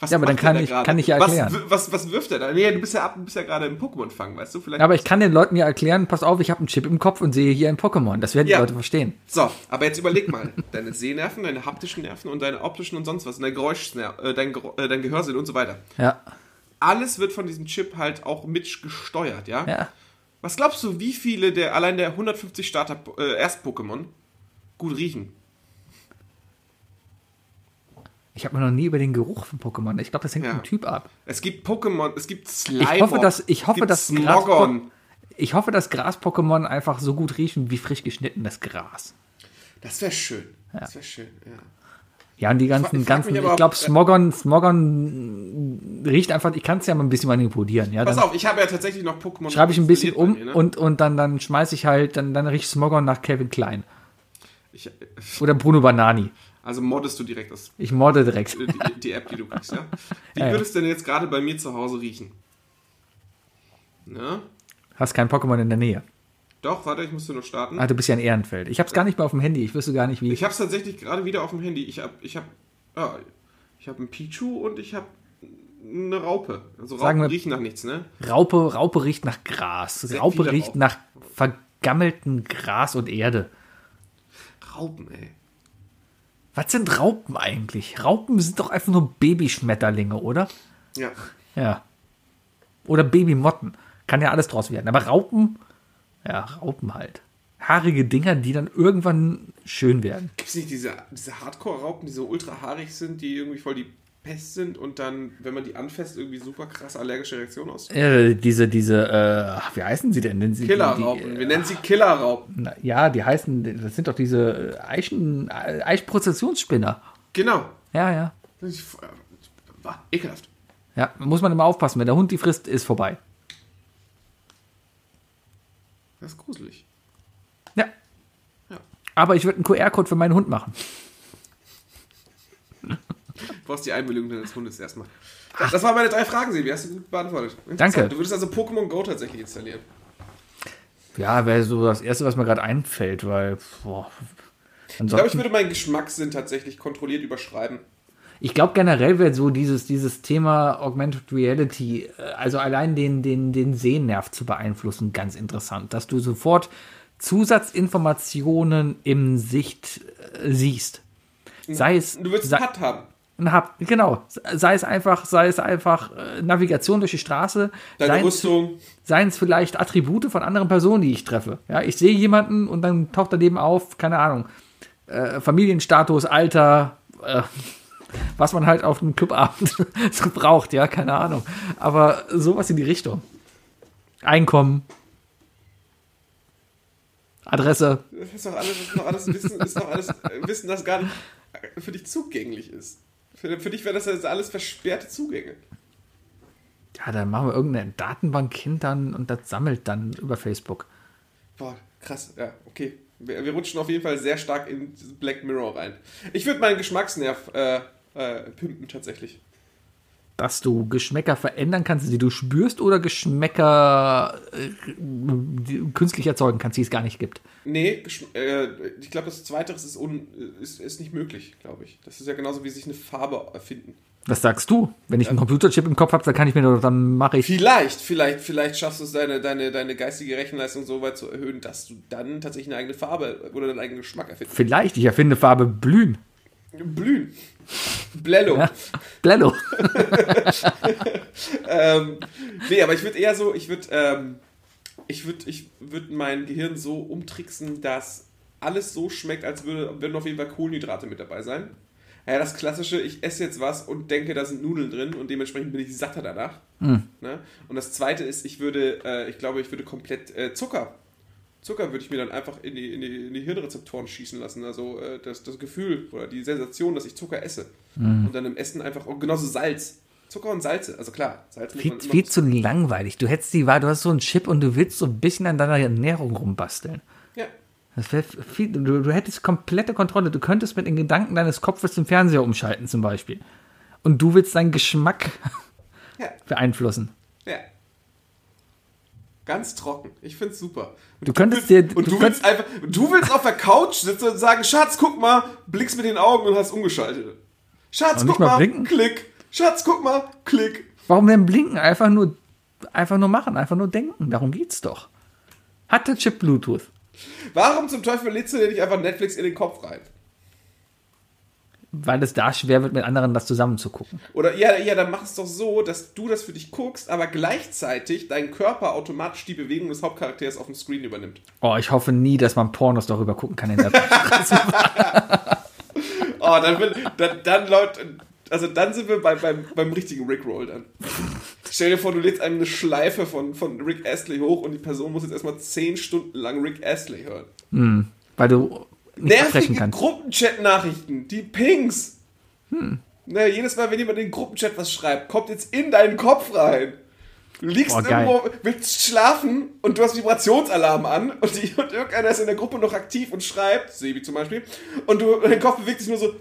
Was Ja, aber dann kann da ich- kann ich ja was, erklären. w- Was, was wirft er da? Nee, du bist ja ab, du bist ja gerade im Pokémon-Fang, weißt du? Vielleicht Aber ich kann den Leuten ja erklären, pass auf, ich habe einen Chip im Kopf und sehe hier ein Pokémon. Das werden die Ja. Leute verstehen. So, aber jetzt überleg mal. Deine Sehnerven, deine haptischen Nerven und deine optischen und sonst was, und dein Geräuschner, äh, dein, äh, dein Gehörsinn und so weiter. Ja. Alles wird von diesem Chip halt auch mit gesteuert, ja? Ja. Was glaubst du, wie viele der allein der 150 Starter äh, Erst-Pokémon gut riechen? Ich habe mir noch nie über den Geruch von Pokémon. Ich glaube, das hängt Ja. vom Typ ab. Es gibt Pokémon, es gibt Slime. Ich hoffe, dass ich hoffe, dass Gras ich hoffe, dass Gras-Pokémon einfach so gut riechen wie frisch geschnittenes Gras. Das wäre schön. Das wäre schön, ja. Ja, und die ganzen, mich ganzen, ich glaube, ob- Smogon, Smogon riecht einfach, ich kann es ja mal ein bisschen manipulieren, ja. Pass auf, ich habe ja tatsächlich noch Pokémon. schreibe ich ein bisschen um mir, ne? und, und dann, dann schmeiße ich halt, dann, dann riecht Smogon nach Kevin Klein. Ich, Oder Bruno Banani. Also moddest du direkt das Ich morde direkt. die, die App, die du kriegst, ja? Wie Ja, ja. würde es denn jetzt gerade bei mir zu Hause riechen? Ne? Hast kein Pokémon in der Nähe. Doch, warte, ich musste nur starten. Ah, du bist ja in Ehrenfeld. Ich hab's gar nicht mehr auf dem Handy. Ich wüsste gar nicht, wie. Ich habe es tatsächlich gerade wieder auf dem Handy. Ich habe, ich habe, ah, ich habe einen Pichu und ich habe eine Raupe. Also Raupen Sagen wir- riechen nach nichts, ne? Raupe, Raupe riecht nach Gras. Sehr Raupe riecht Raupen. nach vergammelten Gras und Erde. Raupen, ey. Was sind Raupen eigentlich? Raupen sind doch einfach nur Babyschmetterlinge, oder? Ja. Ja. Oder Babymotten. Kann ja alles draus werden. Aber Raupen, ja, Raupen halt. Haarige Dinger, die dann irgendwann schön werden. Gibt es nicht diese, diese Hardcore-Raupen, die so ultra haarig sind, die irgendwie voll die Pest sind und dann, wenn man die anfasst, irgendwie super krass allergische Reaktionen aus? Äh, diese, diese, äh, wie heißen sie denn? Nennen sie Killerraupen. Die, Wir nennen sie Killerraupen. na, ja, die heißen, das sind doch diese Eichen, Eichprozessionsspinner. Genau. Ja, ja. Ich, Bah, ekelhaft. Ja, muss man immer aufpassen. Wenn der Hund die frisst, ist vorbei. Das ist gruselig. Ja. Ja. Aber ich würde einen QR-Code für meinen Hund machen. Du brauchst die Einwilligung deines Hundes erstmal. Das, das waren meine drei Fragen, Sebi. Hast du gut beantwortet. Danke. Du würdest also Pokémon Go tatsächlich installieren. Ja, wäre so das Erste, was mir gerade einfällt, weil. Boah, Ich glaube, ich würde meinen Geschmackssinn tatsächlich kontrolliert überschreiben. ich glaube generell wäre so dieses, dieses Thema Augmented Reality, äh, also allein den, den, den Sehnerv zu beeinflussen, ganz interessant. Dass du sofort Zusatzinformationen im Sicht äh, siehst. Sei es. Du würdest einen Putt haben. Ein Hub, genau. Sei es einfach, sei es einfach äh, Navigation durch die Straße, Deine seien es- Rüstung. seien es vielleicht Attribute von anderen Personen, die ich treffe. Ja, ich sehe jemanden und dann taucht daneben auf, keine Ahnung, äh, Familienstatus, Alter, äh, was man halt auf einem Clubabend so braucht, ja, keine Ahnung. Aber sowas in die Richtung. Einkommen, Adresse, Das ist doch alles, das ist doch alles Wissen, ist doch alles äh, Wissen, das gar nicht äh, für dich zugänglich ist. Für, für dich wäre das jetzt alles versperrte Zugänge. ja, dann machen wir irgendeine Datenbank hintern und das sammelt dann über Facebook. Boah, krass, ja, okay. Wir, wir rutschen auf jeden Fall sehr stark in Black Mirror rein. Ich würde meinen Geschmacksnerv äh, äh, pimpen tatsächlich. Dass du Geschmäcker verändern kannst, die du spürst, oder Geschmäcker äh, künstlich erzeugen kannst, die es gar nicht gibt. Nee, äh, ich glaube, das Zweite ist, ist, ist nicht möglich, glaube ich. Das ist ja genauso wie sich eine Farbe erfinden. Was sagst du? Wenn ich einen Computerchip im Kopf habe, dann kann ich mir nur, dann mache ich. Vielleicht, vielleicht, vielleicht schaffst du es, deine, deine, deine geistige Rechenleistung so weit zu erhöhen, dass du dann tatsächlich eine eigene Farbe oder deinen eigenen Geschmack erfindest. Vielleicht, ich erfinde Farbe Blühen. Blühen. Blello. Ja. Blello. ähm, nee, aber ich würde eher so, ich würde, ähm, ich würde, ich würde mein Gehirn so umtricksen, dass alles so schmeckt, als würde, würden auf jeden Fall Kohlenhydrate mit dabei sein. Ja, das klassische, ich esse jetzt was und denke, da sind Nudeln drin und dementsprechend bin ich satter danach. Ne? Und das zweite ist, ich würde, äh, ich glaube, ich würde komplett äh, Zucker. Zucker würde ich mir dann einfach in die, in die, in die Hirnrezeptoren schießen lassen. Also äh, das, das Gefühl oder die Sensation, dass ich Zucker esse. Und dann im Essen einfach, und genauso Salz. Zucker und Salze, also klar, Salz muss Viel, man viel zu langweilig. Du hättest die Wahl, du hast so einen Chip und du willst so ein bisschen an deiner Ernährung rumbasteln. Ja. Das wäre viel, du, du hättest komplette Kontrolle. Du könntest mit den Gedanken deines Kopfes den Fernseher umschalten, zum Beispiel. Und du willst deinen Geschmack Ja. beeinflussen. Ja. Ganz trocken. Ich find's super. Und Du könntest willst, dir- Und du du, willst einfach. Du willst auf der Couch sitzen und sagen, Schatz, guck mal, blickst mit den Augen und hast umgeschaltet. Schatz, guck mal mal, blinken? klick. Schatz, guck mal, klick. Warum denn blinken? Einfach nur, einfach nur machen, einfach nur denken. Darum geht's doch. Hat der Chip Bluetooth? Warum zum Teufel lädst du dir nicht einfach Netflix in den Kopf rein? Weil es da schwer wird, mit anderen das zusammen zu gucken. Oder ja, ja, dann mach es doch so, dass du das für dich guckst, aber gleichzeitig dein Körper automatisch die Bewegung des Hauptcharakters auf dem Screen übernimmt. Oh, ich hoffe nie, dass man Pornos darüber gucken kann in der Oh, dann, wird, dann, dann läuft, also dann sind wir bei, beim, beim richtigen Rickroll dann. Stell dir vor, du lädst einem eine Schleife von, von Rick Astley hoch und die Person muss jetzt erstmal 10 Stunden lang Rick Astley hören. Weil du nicht abbrechen Nervige kannst. Gruppenchat-Nachrichten, die Pings. Ne, jedes Mal, wenn jemand in den Gruppenchat was schreibt, kommt jetzt in deinen Kopf rein. Du liegst Boah, geil. irgendwo, willst schlafen und du hast Vibrationsalarm an und, die, und irgendeiner ist in der Gruppe noch aktiv und schreibt, Sebi zum Beispiel, und du, dein Kopf bewegt sich nur so.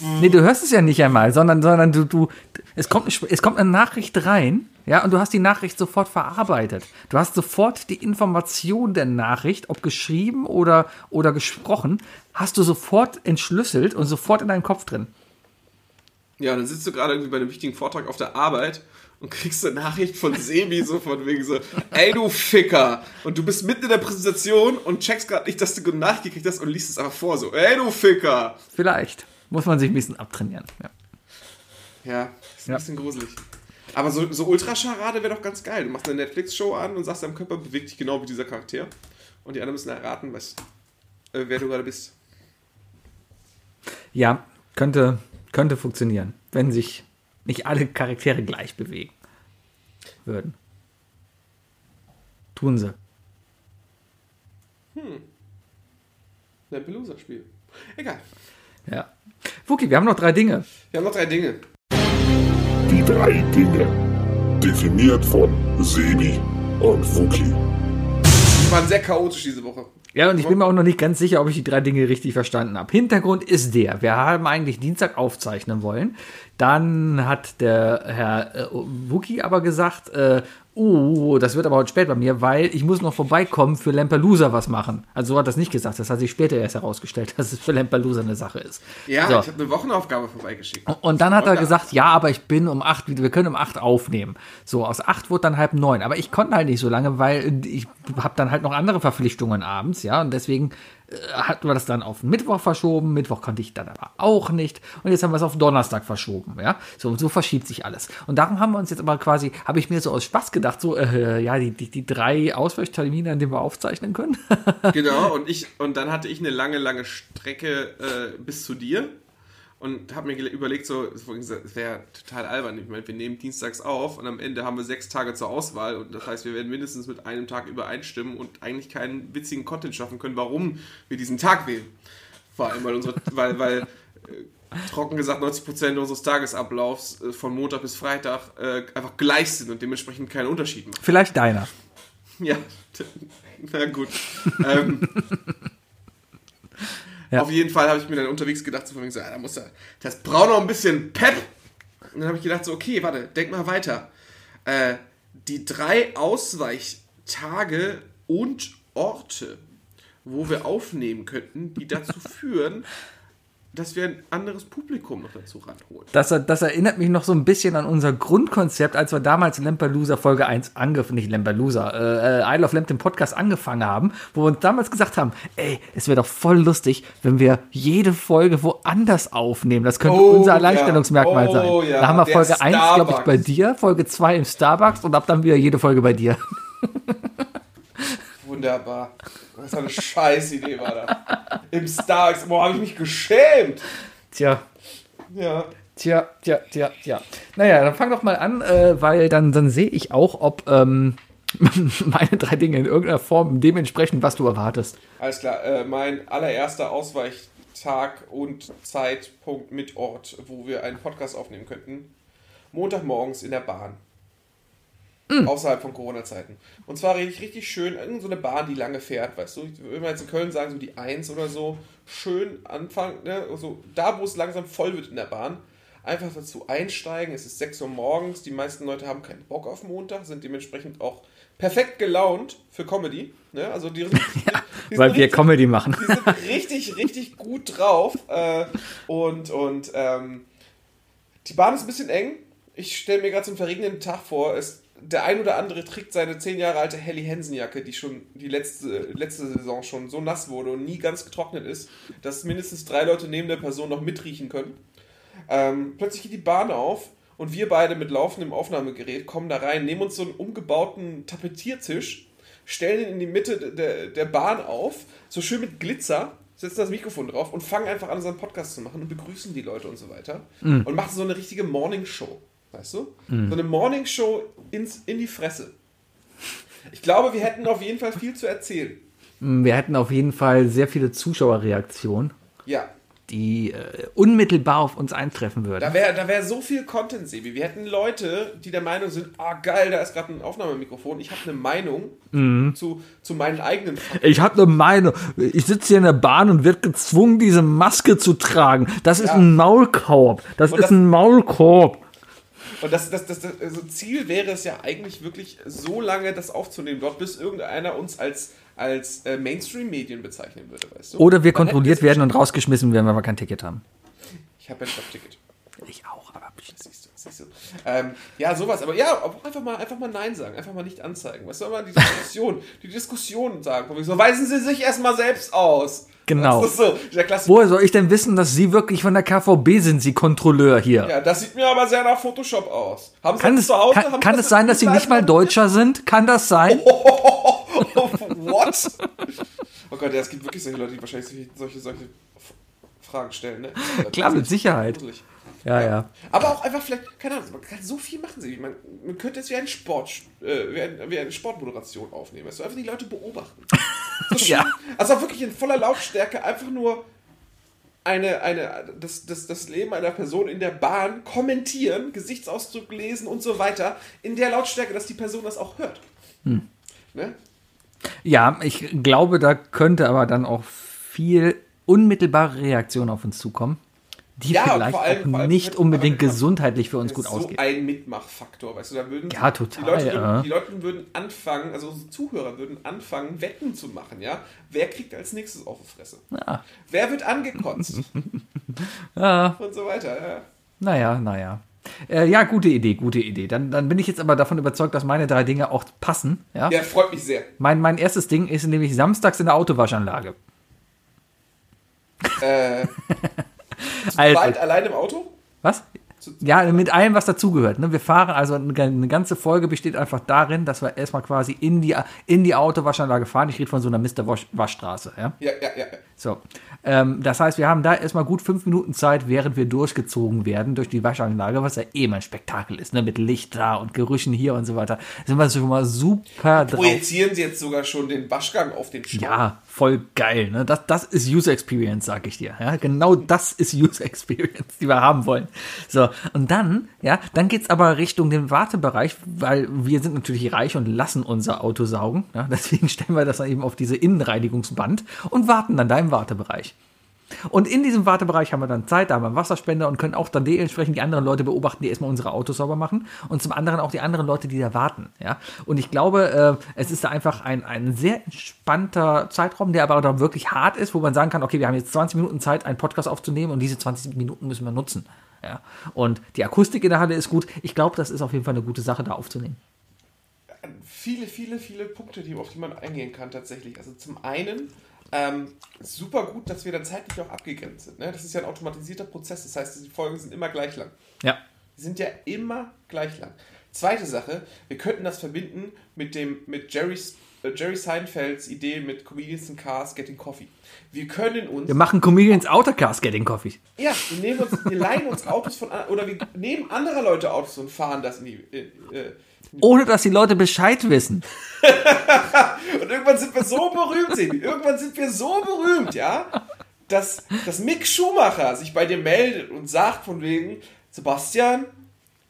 Nee, du hörst es ja nicht einmal, sondern, sondern du, du, es kommt, eine es kommt eine Nachricht rein, ja, und du hast die Nachricht sofort verarbeitet. Du hast sofort die Information der Nachricht, ob geschrieben oder, oder gesprochen, hast du sofort entschlüsselt und sofort in deinem Kopf drin. Ja, dann sitzt du gerade irgendwie bei einem wichtigen Vortrag auf der Arbeit und kriegst eine Nachricht von Sebi so von wegen so, ey du Ficker. Und du bist mitten in der Präsentation und checkst gerade nicht, dass du gut nachgekriegt hast und liest es aber vor so, ey du Ficker. Vielleicht. Muss man sich ein bisschen abtrainieren. Ja. Ja, ist ein Ja. bisschen gruselig. Aber so, so Ultrascharade wäre doch ganz geil. Du machst eine Netflix-Show an und sagst, dein Körper bewegt dich genau wie dieser Charakter. Und die anderen müssen erraten, was, äh, wer du gerade bist. Ja, könnte, könnte funktionieren, wenn sich nicht alle Charaktere gleich bewegen würden. Tun sie. Lampelusa-Spiel. Egal. Ja. Wookie, wir haben noch drei Dinge. Wir haben noch drei Dinge. drei Dinge. Definiert von Sebi und Wookie. Die waren sehr chaotisch diese Woche. Ja, und ich bin mir auch noch nicht ganz sicher, ob ich die drei Dinge richtig verstanden habe. Hintergrund ist der, wir haben eigentlich Dienstag aufzeichnen wollen. Dann hat der Herr äh, Wookie aber gesagt, äh, oh, das wird aber heute spät bei mir, weil ich muss noch vorbeikommen für Lampelusa was machen. Also so hat er das nicht gesagt, das hat sich später erst herausgestellt, dass es für Lampelusa eine Sache ist. Ja, So. ich habe eine Wochenaufgabe vorbeigeschickt. Und dann hat er Und da- gesagt, ja, aber ich bin um acht, wir können um acht aufnehmen. So, aus acht wurde dann halb neun. Aber ich konnte halt nicht so lange, weil ich habe dann halt noch andere Verpflichtungen abends, ja. Und deswegen hatten wir das dann auf Mittwoch verschoben. Mittwoch konnte ich dann aber auch nicht. Und jetzt haben wir es auf Donnerstag verschoben, ja. So, so verschiebt sich alles. Und darum haben wir uns jetzt aber quasi, habe ich mir so aus Spaß gedacht, so, äh, ja, die, die, die drei Ausweichtermine, an denen wir aufzeichnen können. Genau, und ich und dann hatte ich eine lange, lange Strecke äh, bis zu dir und habe mir überlegt, so, es wäre total albern. Ich meine, wir nehmen dienstags auf und am Ende haben wir sechs Tage zur Auswahl und das heißt, wir werden mindestens mit einem Tag übereinstimmen und eigentlich keinen witzigen Content schaffen können, warum wir diesen Tag wählen. Vor allem, weil unsere, weil, weil äh, trocken gesagt 90% unseres Tagesablaufs äh, von Montag bis Freitag äh, einfach gleich sind und dementsprechend keinen Unterschied machen. Vielleicht deiner. Ja, na gut. ähm, Ja. Auf jeden Fall habe ich mir dann unterwegs gedacht, so von wegen so, ja, da muss er, das braucht noch ein bisschen Pep. Und dann habe ich gedacht, so, okay, warte, denk mal weiter. Äh, die drei Ausweichtage und Orte, wo wir aufnehmen könnten, die dazu führen, dass wir ein anderes Publikum noch dazu ranholen. Das, das erinnert mich noch so ein bisschen an unser Grundkonzept, als wir damals Lampelusa Folge 1 angefangen, nicht Lampelusa, äh, äh, Isle of Lamp, den Podcast angefangen haben, wo wir uns damals gesagt haben, ey, es wäre doch voll lustig, wenn wir jede Folge woanders aufnehmen. Das könnte Oh, unser ja. Alleinstellungsmermal Oh, sein. ja. Da haben wir Der Folge 1, glaube ich, bei Starbucks. dir, Folge 2 im Starbucks und ab dann wieder jede Folge bei dir. Wunderbar. Was für eine Scheißidee war da. Im Starbucks. Boah, habe ich mich geschämt. Tja. Ja. Tja, tja, tja, tja. Naja, dann fang doch mal an, äh, weil dann, dann sehe ich auch, ob ähm, meine drei Dinge in irgendeiner Form dementsprechend, was du erwartest. Alles klar. Äh, mein allererster Ausweichtag und Zeitpunkt mit Ort, wo wir einen Podcast aufnehmen könnten. Montagmorgens in der Bahn. Außerhalb von Corona-Zeiten. Und zwar richtig, richtig schön, irgend so eine Bahn, die lange fährt, weißt du? Wenn wir jetzt in Köln sagen, so die 1 oder so, schön anfangen, ne? Also da, wo es langsam voll wird in der Bahn, einfach dazu einsteigen. Es ist 6 Uhr morgens, die meisten Leute haben keinen Bock auf Montag, sind dementsprechend auch perfekt gelaunt für Comedy. Ne? Also die, die, die Weil sind wir richtig- Comedy machen. die sind richtig, richtig gut drauf. Äh, und und ähm, die Bahn ist ein bisschen eng. Ich stelle mir gerade so einen verregneten Tag vor. Es, der ein oder andere trägt seine zehn Jahre alte Helly Hansen Jacke, die schon die letzte, letzte Saison schon so nass wurde und nie ganz getrocknet ist, dass mindestens drei Leute neben der Person noch mitriechen können. Ähm, plötzlich geht die Bahn auf und wir beide mit laufendem Aufnahmegerät kommen da rein, nehmen uns so einen umgebauten Tapetiertisch, stellen ihn in die Mitte der, der Bahn auf, so schön mit Glitzer, setzen das Mikrofon drauf und fangen einfach an, unseren Podcast zu machen und begrüßen die Leute und so weiter. Und machen so eine richtige Morning Show. Weißt du? So eine Morning Show ins, in die Fresse. Ich glaube, wir hätten auf jeden Fall viel zu erzählen. Wir hätten auf jeden Fall sehr viele Zuschauerreaktionen, Ja. die äh, unmittelbar auf uns eintreffen würden. Da wäre da wär so viel Content, Sebi. Wir hätten Leute, die der Meinung sind, ah geil, da ist gerade ein Aufnahmemikrofon. Ich habe eine Meinung zu, zu meinen eigenen Fakten. Ich habe eine Meinung. Ich sitze hier in der Bahn und wird gezwungen, diese Maske zu tragen. Das ist Ja. ein Maulkorb. Das Und ist das- ein Maulkorb. Und das, das, das, das also Ziel wäre es ja eigentlich wirklich so lange, das aufzunehmen dort, bis irgendeiner uns als, als äh, Mainstream-Medien bezeichnen würde, weißt du? Oder wir Man kontrolliert werden und rausgeschmissen werden, wenn wir kein Ticket haben. Ich habe ein Jobticket. Ich auch, aber Siehst du, siehst du. Ähm, ja, sowas, aber ja, auch einfach mal, einfach mal Nein sagen, einfach mal nicht anzeigen. Was soll man die Diskussion, die Diskussion sagen? So, weisen Sie sich erstmal selbst aus. Genau. Das ist so, der Klassiker. Woher soll ich denn wissen, dass Sie wirklich von der KVB sind, Sie Kontrolleur hier? Ja, das sieht mir aber sehr nach Photoshop aus. Haben Sie Kann, das es, zu Hause? kann, kann das es sein, dass Sie nicht mal Deutscher sind? Kann das sein? What? Oh Gott, ja, es gibt wirklich solche Leute, die wahrscheinlich solche, solche, Fragen stellen, ne? Klar, mit Sicherheit. Gruselig. Ja, ja. Aber auch einfach vielleicht, keine Ahnung, man kann so viel machen. Sie. Man, man könnte es wie, ein Sport, äh, wie, ein, wie eine Sportmoderation aufnehmen. Also einfach die Leute beobachten. So Ja. Also wirklich in voller Lautstärke einfach nur eine, eine, das, das, das Leben einer Person in der Bahn kommentieren, Gesichtsausdruck lesen und so weiter, in der Lautstärke, dass die Person das auch hört. Ne? Ja, ich glaube, da könnte aber dann auch viel unmittelbare Reaktion auf uns zukommen, die Ja, vielleicht allem- auch nicht unbedingt gesundheitlich für uns gut so ausgehen. ein Mitmachfaktor, weißt du, da würden Ja, total, Die Leute, würden, ja. die Leute würden anfangen, also unsere Zuhörer würden anfangen, Wetten zu machen, ja? Wer kriegt als nächstes auf die Fresse? Ja. Wer wird angekotzt? Ja, und so weiter, ja. naja, naja. Äh, ja, gute Idee, gute Idee. Dann, dann bin ich jetzt aber davon überzeugt, dass meine drei Dinge auch passen. Ja? Ja, freut mich sehr. Mein, mein erstes Ding ist nämlich samstags in der Autowaschanlage. Äh, Also, weit allein im Auto? was? Ja, mit allem, was dazugehört. Ne? Wir fahren, also eine ganze Folge besteht einfach darin, dass wir erstmal quasi in die, in die Autowaschanlage fahren. Ich rede von so einer Mr. Wasch, Waschstraße. Ja? Ja, ja, ja. So. Ähm, das heißt, wir haben da erstmal gut fünf Minuten Zeit, während wir durchgezogen werden durch die Waschanlage, was ja eh mal ein Spektakel ist, ne? mit Licht da und Gerüchen hier und so weiter. Sind wir schon mal super drauf. Projizieren sie jetzt sogar schon den Waschgang auf den Staub? Ja, voll geil. Ne? Das, das ist User Experience, sag ich dir. Ja? Genau das ist User Experience, die wir haben wollen. So, und dann, ja, dann geht's aber Richtung den Wartebereich, weil wir sind natürlich reich und lassen unser Auto saugen. Ja? Deswegen stellen wir das dann eben auf diese Innenreinigungsband und warten dann da im Wartebereich. Und in diesem Wartebereich haben wir dann Zeit, da haben wir einen Wasserspender und können auch dann dementsprechend die anderen Leute beobachten, die erstmal unsere Autos sauber machen und zum anderen auch die anderen Leute, die da warten. Ja? Und ich glaube, äh, es ist da einfach ein, ein sehr entspannter Zeitraum, der aber dann wirklich hart ist, wo man sagen kann, okay, wir haben jetzt 20 Minuten Zeit, einen Podcast aufzunehmen und diese 20 Minuten müssen wir nutzen. Ja? Und die Akustik in der Halle ist gut. Ich glaube, das ist auf jeden Fall eine gute Sache, da aufzunehmen. viele, viele, viele Punkte, auf die man eingehen kann tatsächlich. Also zum einen ähm, super gut, dass wir dann zeitlich auch abgegrenzt sind. Ne? Das ist ja ein automatisierter Prozess, das heißt, die Folgen sind immer gleich lang. Ja. Die sind ja immer gleich lang. Zweite Sache, wir könnten das verbinden mit dem mit Jerry's, Jerry Seinfelds Idee mit Comedians in Cars Getting Coffee. Wir können uns Wir machen Comedians Autocast Getting Coffee. ja, wir nehmen uns, wir leihen uns Autos von oder wir nehmen anderer Leute Autos und fahren das in die äh, äh, Ohne dass die Leute Bescheid wissen. Und irgendwann sind wir so berühmt, Sebi. Irgendwann sind wir so berühmt, ja, dass, dass Mick Schumacher sich bei dir meldet und sagt von wegen, Sebastian,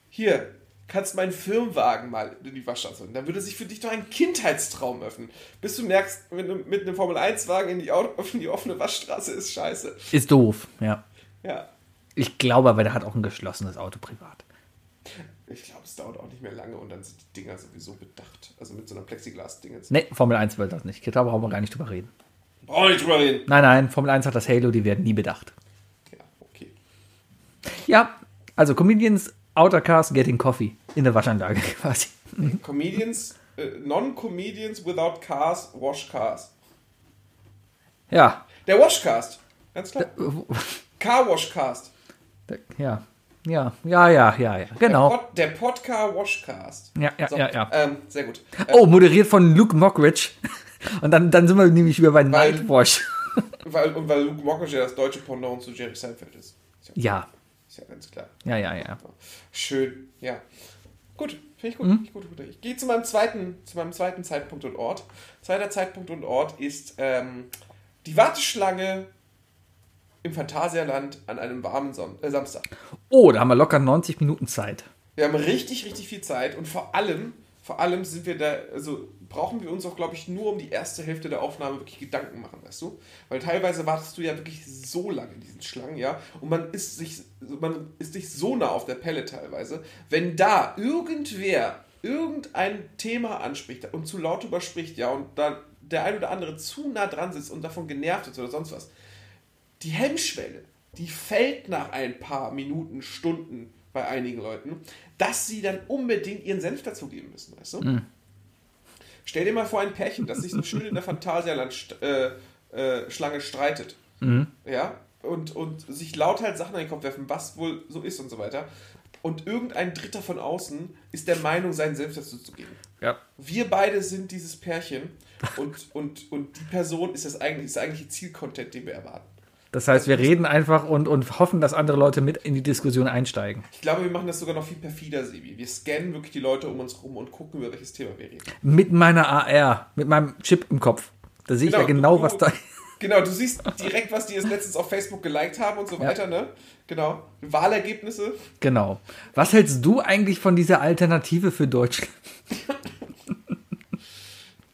hier, kannst meinen Firmenwagen mal in die Waschstraße holen. Dann würde sich für dich doch ein Kindheitstraum öffnen. Bis du merkst, mit einem, mit einem Formel-1-Wagen in die, Auto, in die offene Waschstraße ist scheiße. Ist doof, ja. Ja. Ich glaube aber, der hat auch ein geschlossenes Auto privat. Ich glaube, es dauert auch nicht mehr lange und dann sind die Dinger sowieso bedacht. Also mit so einer Plexiglas-Dinge. Nee, Formel 1 will das nicht. Da brauchen wir gar nicht drüber reden. Brauchen wir nicht drüber reden. Nein, nein, Formel 1 hat das Halo, die werden nie bedacht. Ja, okay. Ja, also Comedians Autocast Getting Coffee in der Waschanlage quasi. Comedians, äh, Non-Comedians without cars, wash cars. Ja, Der Washcast. Ganz klar. Car Washcast. ja, ja, ja, ja, ja, ja, genau. Der, Pod, der Podcar Washcast. Ja, ja, ja, ja. Ähm, sehr gut. Oh, moderiert von Luke Mockridge. Und dann, dann sind wir nämlich wieder bei Weil- Nightwash. weil, und weil Luke Mockridge ja das deutsche Pendant zu Jerry Seinfeld ist. Ist ja, Ja, ist ja ganz klar. ja, ja, ja. Schön, ja. Gut, finde ich gut. Mhm. Ich gut, gut. Ich gehe zu meinem zweiten, zu meinem zweiten Zeitpunkt und Ort. Zweiter Zeitpunkt und Ort ist ähm, die Warteschlange im Phantasialand an einem warmen Son äh, Samstag. Oh, da haben wir locker 90 Minuten Zeit. Wir haben richtig, richtig viel Zeit und vor allem, vor allem sind wir da, also brauchen wir uns auch, glaube ich, nur um die erste Hälfte der Aufnahme wirklich Gedanken machen, weißt du? Weil teilweise wartest du ja wirklich so lange in diesen Schlangen, ja, und man ist sich, man ist dich so nah auf der Pelle teilweise, wenn da irgendwer irgendein Thema anspricht und zu laut überspricht, ja, und dann der ein oder andere zu nah dran sitzt und davon genervt ist oder sonst was, die Hemmschwelle, die fällt nach ein paar Minuten, Stunden bei einigen Leuten, dass sie dann unbedingt ihren Senf dazugeben müssen, weißt du? Stell dir mal vor, ein Pärchen, das sich so schön in der Phantasialand-Schlange äh, äh, streitet. Ja, und, und sich laut halt Sachen in den Kopf werfen, was wohl so ist und so weiter. Und irgendein Dritter von außen ist der Meinung, seinen Senf dazu zu geben. Ja. Wir beide sind dieses Pärchen und, und, und die Person ist das eigentlich, ist der eigentliche Zielcontent, den wir erwarten. Das heißt, wir reden einfach und, und hoffen, dass andere Leute mit in die Diskussion einsteigen. Ich glaube, wir machen das sogar noch viel perfider, Sebi. Wir scannen wirklich die Leute um uns rum und gucken, über welches Thema wir reden. Mit meiner AR, mit meinem Chip im Kopf. Da sehe ich ja genau, du, was da. Genau, du siehst direkt, was die jetzt letztens auf Facebook geliked haben und so weiter, ne? Genau. Wahlergebnisse. Genau. Was hältst du eigentlich von dieser Alternative für Deutschland?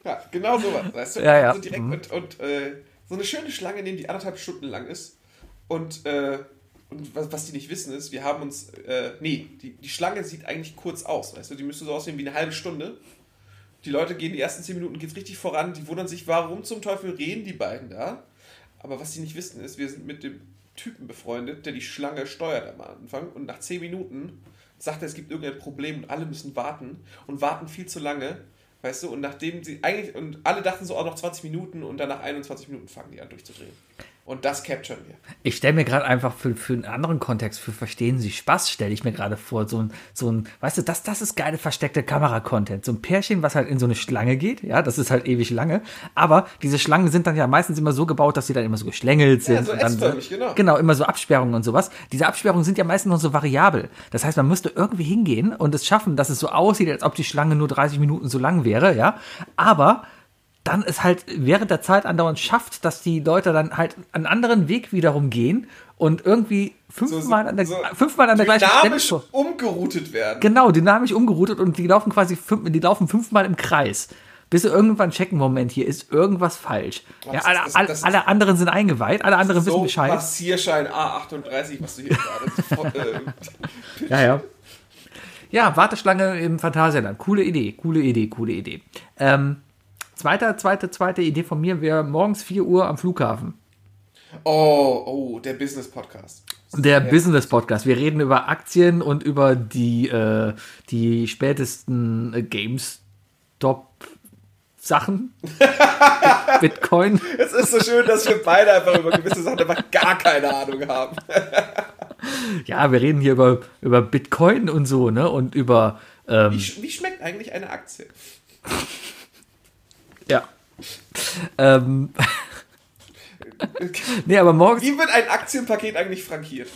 Ja, genau sowas, weißt du? Ja, ja. So direkt Mhm. und, und äh, so eine schöne Schlange nehmen, die anderthalb Stunden lang ist. Und, äh, und was, was die nicht wissen ist, wir haben uns, äh, nee, die, die Schlange sieht eigentlich kurz aus, weißt du? Die müsste so aussehen wie eine halbe Stunde. Die Leute gehen, die ersten zehn Minuten geht's richtig voran, die wundern sich, warum zum Teufel reden die beiden da? Aber was sie nicht wissen ist, wir sind mit dem Typen befreundet, der die Schlange steuert am Anfang und nach zehn Minuten sagt er, es gibt irgendein Problem und alle müssen warten und warten viel zu lange, weißt du, und nachdem sie eigentlich, und alle dachten so auch noch 20 Minuten und dann nach 21 Minuten fangen die an durchzudrehen. Und das capturen wir. Ich stelle mir gerade einfach für, für einen anderen Kontext, für Verstehen Sie Spaß, stelle ich mir gerade vor, so ein, so ein, weißt du, das, das ist geile versteckte Kamera-Content. So ein Pärchen, was halt in so eine Schlange geht, ja, das ist halt ewig lange. Aber diese Schlangen sind dann ja meistens immer so gebaut, dass sie dann immer so geschlängelt sind. so und dann S-förmig, genau. Genau, immer so Absperrungen und sowas. Diese Absperrungen sind ja meistens noch so variabel. Das heißt, man müsste irgendwie hingehen und es schaffen, dass es so aussieht, als ob die Schlange nur 30 Minuten so lang wäre, ja. Aber dann es halt während der Zeit andauernd schafft, dass die Leute dann halt einen anderen Weg wiederum gehen und irgendwie fünfmal an der, so fünfmal an der gleichen Stelle. Dynamisch umgeroutet werden. Genau, dynamisch umgeroutet und die laufen quasi fünf, die laufen fünfmal im Kreis. Bis sie irgendwann checken, Moment, hier ist irgendwas falsch. Ja, das- alle, das- das- alle anderen sind eingeweiht, alle anderen wissen So Bescheid. Passierschein A38, was du hier gerade sofort, äh, Ja, ja. Ja, Warteschlange im Phantasialand. Coole Idee, coole Idee, coole Idee. Ähm, zweite, zweite, zweite Idee von mir wäre morgens 4 Uhr am Flughafen. Oh, oh, der Business-Podcast. Der Business Podcast. Wir reden über Aktien und über die, äh, die spätesten äh, GameStop-Sachen. Bitcoin. Es ist so schön, dass wir beide einfach über gewisse Sachen einfach gar keine Ahnung haben. Ja, wir reden hier über, über Bitcoin und so, ne? Und über. Ähm, Wie, sch- wie schmeckt eigentlich eine Aktie? ja. ähm, nee, aber morgens. Wie wird ein Aktienpaket eigentlich frankiert?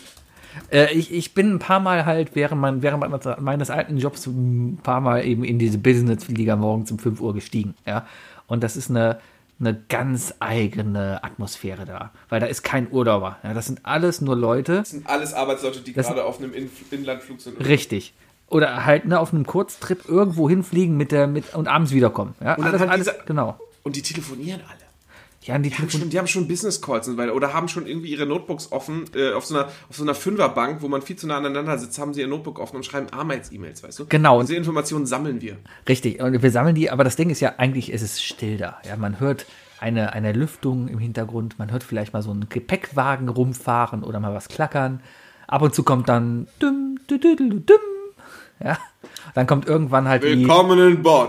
Äh, ich, ich bin ein paar Mal halt während, mein, während meines, alten Jobs ein paar Mal eben in diese Business-Liga morgens um 5 Uhr gestiegen. Ja? Und das ist eine, eine ganz eigene Atmosphäre da. Weil da ist kein Urlauber. Ja? Das sind alles nur Leute. Das sind alles Arbeitsleute, die gerade auf einem In Inlandflug sind. Richtig. Oder halt ne, auf einem Kurztrip irgendwo hinfliegen mit der, mit, und abends wiederkommen. Ja? Und Alles, halt alles, dieser- genau. Und die telefonieren alle. Ja, die Die haben schon, die haben schon Business Calls und weil, oder haben schon irgendwie ihre Notebooks offen, äh, auf, so einer, auf so einer Fünferbank, wo man viel zu nah aneinander sitzt, haben sie ihr Notebook offen und schreiben Arbeits-E-Mails, weißt du? Genau. Und diese Informationen sammeln wir. Richtig, und wir sammeln die, aber das Ding ist ja, eigentlich ist es still da. Ja, man hört eine, eine Lüftung im Hintergrund, man hört vielleicht mal so einen Gepäckwagen rumfahren oder mal was klackern. Ab und zu kommt dann düm, dü, dü, dü, dü, düm. Ja, dann kommt irgendwann halt die. Willkommen in Bonn,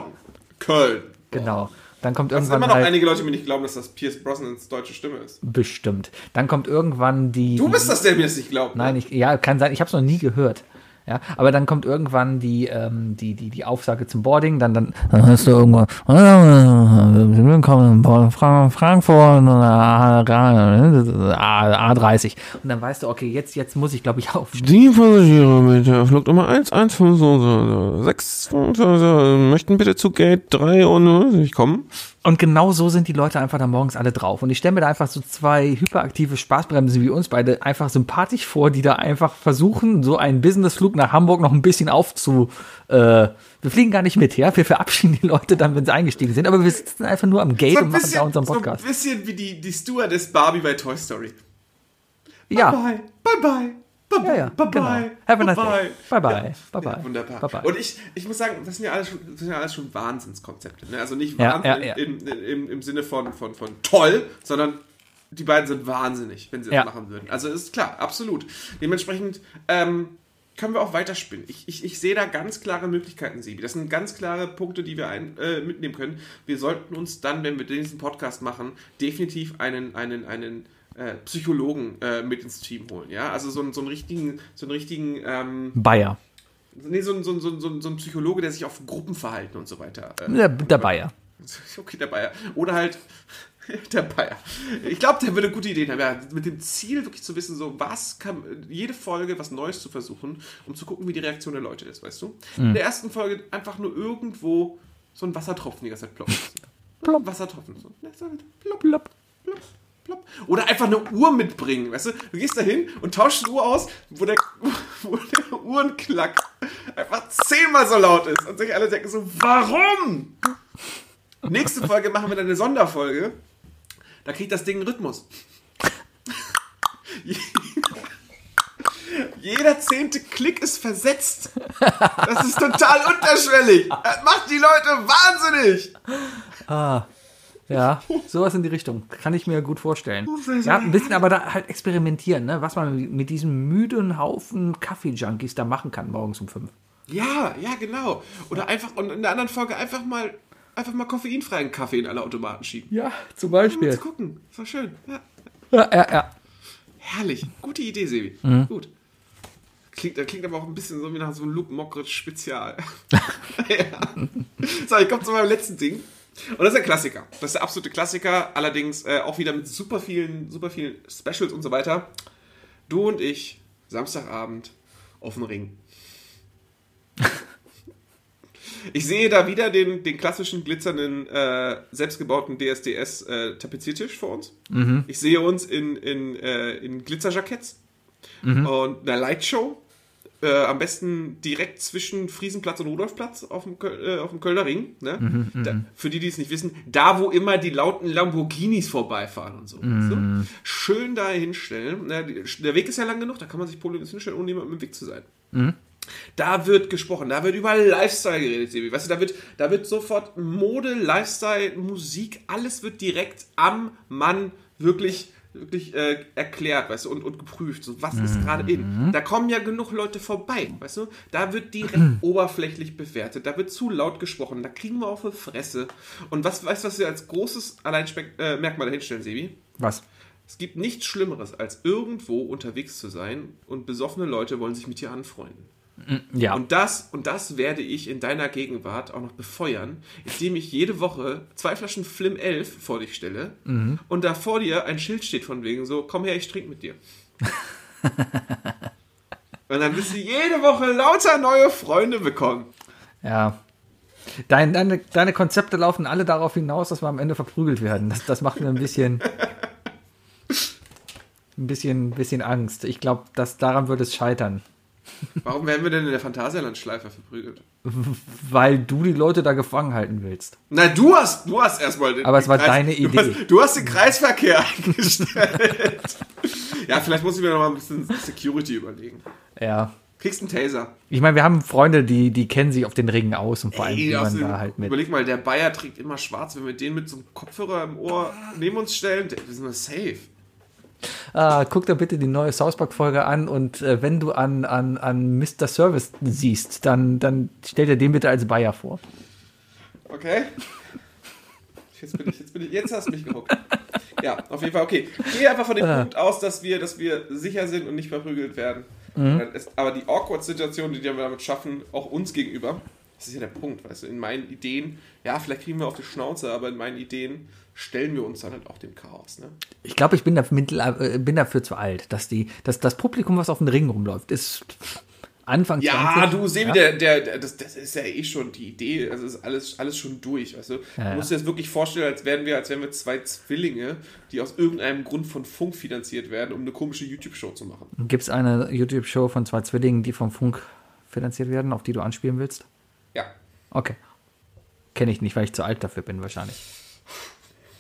Köln. Genau. Dann kommt Es sind irgendwann immer noch halt. einige Leute, die mir nicht glauben, dass das Pierce Brosnans deutsche Stimme ist. Bestimmt. Dann kommt irgendwann die. Du bist das, der mir das nicht glaubt. ne? Nein, ich, ja, kann sein. Ich habe es noch nie gehört. Ja, aber dann kommt irgendwann die, ähm, die, die, die Aufsage zum Boarding, dann, dann, dann hörst du irgendwann, willkommen in Fra- Frankfurt, A, A30. Und dann weißt du, okay, jetzt, jetzt muss ich, glaube ich, aufstehen. Die Passagiere mit der Flugnummer 11566 möchten bitte zu Gate 3 und kommen. Und genau so sind die Leute einfach da morgens alle drauf. Und ich stelle mir da einfach so zwei hyperaktive Spaßbremsen wie uns beide einfach sympathisch vor, die da einfach versuchen, so einen Businessflug nach Hamburg noch ein bisschen aufzu. Äh, wir fliegen gar nicht mit, ja. Wir verabschieden die Leute dann, wenn sie eingestiegen sind. Aber wir sitzen einfach nur am Gate So und ein machen bisschen, da unseren so ein Podcast. bisschen wie die, die Stewardess Barbie bei Toy Story. ja, Bye, bye, bye. Bye, ja, ja. bye, genau. bye. Have a nice bye, day. Bye, bye. Ja. Bye, bye. Ja, wunderbar. Bye, bye. Und ich, ich muss sagen, das sind ja alles schon, das sind ja alles schon Wahnsinnskonzepte. Ne? Also nicht Ja, Wahnsinn ja, ja. Im, im, im Sinne von, von, von toll, sondern die beiden sind wahnsinnig, wenn sie das Ja. machen würden. Also ist klar, absolut. Dementsprechend ähm, können wir auch weiterspinnen. Ich, ich, ich sehe da ganz klare Möglichkeiten, Sibi. Das sind ganz klare Punkte, die wir ein, äh, mitnehmen können. Wir sollten uns dann, wenn wir diesen Podcast machen, definitiv einen, einen, einen äh, Psychologen äh, mit ins Team holen. Ja, also so, einen- so einen richtigen, so einen richtigen, ähm, Bayer. nee, so, so, so, so, so ein Psychologe, der sich auf Gruppenverhalten und so weiter. Äh, Der, der Bayer. Okay, der Bayer. Oder halt der Bayer. Ich glaube, der würde gute Ideen haben. Ja, mit dem Ziel wirklich zu wissen, so was kann jede Folge was Neues zu versuchen, um zu gucken, wie die Reaktion der Leute ist, weißt du? In der ersten Folge einfach nur irgendwo so ein Wassertropfen die ganze Zeit ploppt. Plopp. Wassertropfen. So. Ja, so, Plopp, Plopp. plopp, plopp. Oder einfach eine Uhr mitbringen, weißt du? Du gehst da hin und tauschst eine Uhr aus, wo der, wo der Uhrenknack einfach zehnmal so laut ist. Und sich alle denken so, warum? Nächste Folge machen wir dann eine Sonderfolge. Da kriegt das Ding einen Rhythmus. Jeder zehnte Klick ist versetzt. Das ist total unterschwellig. Das macht die Leute wahnsinnig. Ja, sowas in die Richtung. Kann ich mir gut vorstellen. Ja, ein bisschen aber da halt experimentieren, ne? was man mit diesem müden Haufen Kaffee-Junkies da machen kann morgens um fünf. Ja, ja, genau. Oder einfach, und in der anderen Folge einfach mal, einfach mal koffeinfreien Kaffee in alle Automaten schieben. Ja, zum Mal Beispiel. zu gucken. Das war schön. Ja. Ja, ja, ja. Herrlich. Gute Idee, Sebi. Gut. Klingt, das klingt aber auch ein bisschen so wie nach so einem Luke Mockridge Spezial. ja. So, ich komme zu meinem letzten Ding. Und das ist ein Klassiker. Das ist der absolute Klassiker. Allerdings äh, auch wieder mit super vielen, super vielen Specials und so weiter. Du und ich, Samstagabend, auf dem Ring. Ich sehe da wieder den, den klassischen glitzernden, äh, selbstgebauten DSDS äh, vor uns. Ich sehe uns in, in, äh, in Glitzerjacketts und einer Lightshow. Äh, am besten direkt zwischen Friesenplatz und Rudolfplatz auf dem, äh, auf dem Kölner Ring. Ne? da, für die, die es nicht wissen, da wo immer die lauten Lamborghinis vorbeifahren und so. so. Schön da hinstellen. Die- Der Weg ist ja lang genug, da kann man sich problemlos hinstellen, ohne jemandem im Weg zu sein. Da wird gesprochen, da wird über Lifestyle geredet, Sebi. Weißt du, da wird, da wird sofort Mode, Lifestyle, Musik, alles wird direkt am Mann wirklich, wirklich äh, erklärt, weißt du, und, und geprüft. So, was ist gerade in? Da kommen ja genug Leute vorbei, weißt du? Da wird direkt oberflächlich bewertet, da wird zu laut gesprochen, da kriegen wir auf die Fresse. Und was, weißt du, was wir als großes Alleinmerkmal äh, Merkmal dahinstellen, Sebi? Was? Es gibt nichts Schlimmeres, als irgendwo unterwegs zu sein und besoffene Leute wollen sich mit dir anfreunden. Ja. Und das, und das werde ich in deiner Gegenwart auch noch befeuern, indem ich jede Woche zwei Flaschen Flim 11 vor dich stelle und da vor dir ein Schild steht von wegen so, komm her, ich trinke mit dir. und dann wirst du jede Woche lauter neue Freunde bekommen. Ja. Dein, deine, deine Konzepte laufen alle darauf hinaus, dass wir am Ende verprügelt werden. Das, das macht mir ein bisschen. ein bisschen, bisschen Angst. Ich glaube, dass daran wird es scheitern. Warum werden wir denn in der Phantasialand-Schleife verprügelt? Weil du die Leute da gefangen halten willst. Na, du hast, du hast erstmal den Aber es war Kreis- deine du Idee. Hast, du hast den Kreisverkehr eingestellt. ja, vielleicht muss ich mir noch mal ein bisschen Security überlegen. Ja. Kriegst einen Taser. Ich meine, wir haben Freunde, die, die kennen sich auf den Ringen aus und vor allem, Ey, man da halt mit. Überleg mal, der Bayer trägt immer schwarz. Wenn wir den mit so einem Kopfhörer im Ohr neben uns stellen, sind wir safe. Ah, guck da bitte die neue South Park-Folge an und äh, wenn du an, an, an Mr. Service siehst, dann, dann stell dir den bitte als Bayer vor. Okay? Jetzt, bin ich, jetzt, bin ich, jetzt hast du mich gehuckt. Ja, auf jeden Fall, okay. Geh einfach von dem Punkt aus, dass wir, dass wir sicher sind und nicht verprügelt werden. Dann ist, aber die Awkward-Situation, die wir damit schaffen, auch uns gegenüber, das ist ja der Punkt, weißt du, in meinen Ideen, ja, vielleicht kriegen wir auf die Schnauze, aber in meinen Ideen stellen wir uns dann halt auch dem Chaos, ne? Ich glaube, ich bin, da, äh, bin dafür zu alt, dass die, dass das Publikum, was auf dem Ring rumläuft, ist Anfang Ja, 20. du, Sebi, der, der, der, das, das ist ja eh schon die Idee, also ist alles, alles schon durch, weißt du? Ja, du musst dir das wirklich vorstellen, als wären wir, als wären wir zwei Zwillinge, die aus irgendeinem Grund von Funk finanziert werden, um eine komische YouTube-Show zu machen. Gibt es eine YouTube-Show von zwei Zwillingen, die vom Funk finanziert werden, auf die du anspielen willst? Ja. Okay. Kenne ich nicht, weil ich zu alt dafür bin, wahrscheinlich.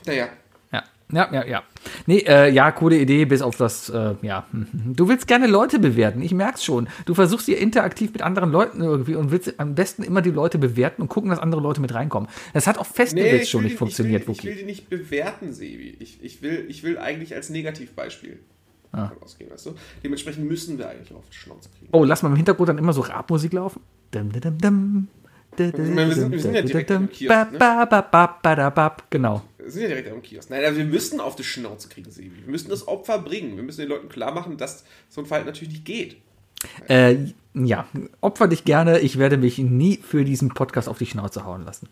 Naja. Ja, ja, ja, ja. Nee, äh, ja, coole Idee, bis auf das, äh, ja. Du willst gerne Leute bewerten, ich merk's schon. Du versuchst hier interaktiv mit anderen Leuten irgendwie und willst am besten immer die Leute bewerten und gucken, dass andere Leute mit reinkommen. Das hat auf Festivals schon will nicht funktioniert, ich will, ich will Wookie. die nicht bewerten, Sebi. Ich, ich, will, ich will eigentlich als Negativbeispiel Ah. davon ausgehen, weißt du? Dementsprechend müssen wir eigentlich auf die Schnauze kriegen. Oh, lass mal im Hintergrund dann immer so Rapmusik laufen. Dum, dum, dum, dum. wir sind- wir sind ja direkt am Kiosk, ne? Genau. Wir sind ja direkt am Kiosk. Nein, aber wir müssen auf die Schnauze kriegen, Sebi. Wir müssen das Opfer bringen. Wir müssen den Leuten klar machen, dass so ein Verhalten natürlich nicht geht. Äh, ja, opfer dich gerne. Ich werde mich nie für diesen Podcast auf die Schnauze hauen lassen.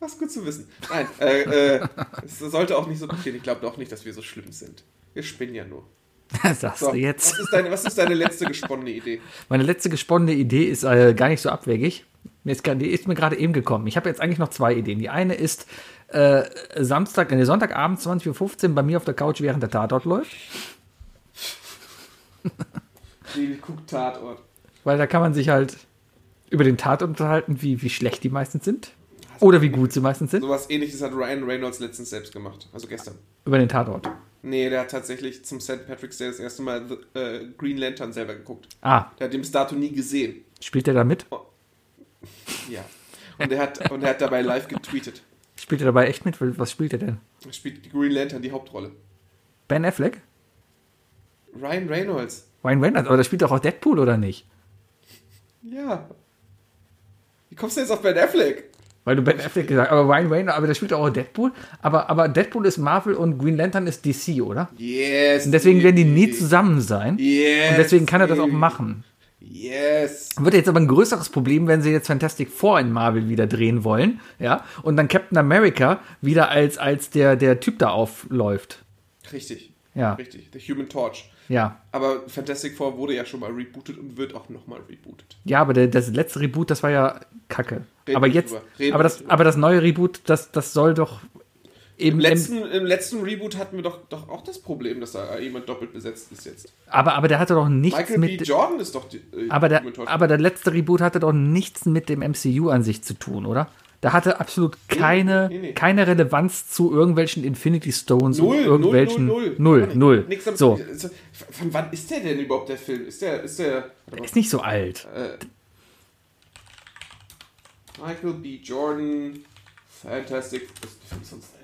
Was gut zu wissen. Nein, äh, äh, es sollte auch nicht so passieren. Ich glaube doch nicht, dass wir so schlimm sind. Wir spinnen ja nur. Das sagst So, du jetzt. Was ist, deine, was ist deine letzte gesponnene Idee? Meine letzte gesponnene Idee ist äh, gar nicht so abwegig. Mir ist, ist mir gerade eben gekommen. Ich habe jetzt eigentlich noch zwei Ideen. Die eine ist, äh, Samstag, nee, Sonntagabend 20.15 Uhr bei mir auf der Couch, während der Tatort läuft. Sebi guckt Tatort. Weil da kann man sich halt über den Tatort unterhalten, wie, wie schlecht die meistens sind. Oder wie gut sie meistens sind. Sowas ähnliches hat Ryan Reynolds letztens selbst gemacht. Also gestern. Über den Tatort. Nee, der hat tatsächlich zum St. Patrick's Day das erste Mal The, äh, Green Lantern selber geguckt. Ah, Der hat den bis dato nie gesehen. spielt er da mit? Ja. Und er hat, und er hat dabei live getweetet. Spielt er dabei echt mit? Was spielt er denn? Er spielt die Green Lantern die Hauptrolle. Ben Affleck? Ryan Reynolds. Ryan Reynolds, aber der spielt doch auch Deadpool, oder nicht? Ja. Wie kommst du jetzt auf Ben Affleck? Weil du Ben Affleck gesagt hast, aber Ryan Reynolds, aber der spielt doch auch Deadpool. Aber, aber Deadpool ist Marvel und Green Lantern ist DC, oder? Yes. Und deswegen werden die nie zusammen sein. Yes. Und deswegen kann er das auch machen. Yes. Wird jetzt aber ein größeres Problem, wenn sie jetzt Fantastic Four in Marvel wieder drehen wollen, ja, und dann Captain America wieder als, als der, der Typ da aufläuft. Richtig. Ja. Richtig. The Human Torch. Ja. Aber Fantastic Four wurde ja schon mal rebootet und wird auch nochmal rebootet. Ja, aber der, das letzte Reboot, das war ja kacke. Reden aber jetzt, aber das, aber das neue Reboot, das, das soll doch Im letzten, Im letzten Reboot hatten wir doch, doch auch das Problem, dass da jemand doppelt besetzt ist jetzt. aber, aber der hatte doch nichts Michael B. mit, Jordan ist doch die, äh, aber der, aber der letzte Reboot hatte doch nichts mit dem MCU an sich zu tun, oder? Da hatte absolut keine, nee, nee. keine Relevanz zu irgendwelchen Infinity Stones Null, und irgendwelchen. null, null, nicht. null. Nix damit- So, also, Von wann ist der denn überhaupt, der Film? Ist der, ist der, ist nicht so alt. Michael B. Jordan, Fantastic, der Film von 2015?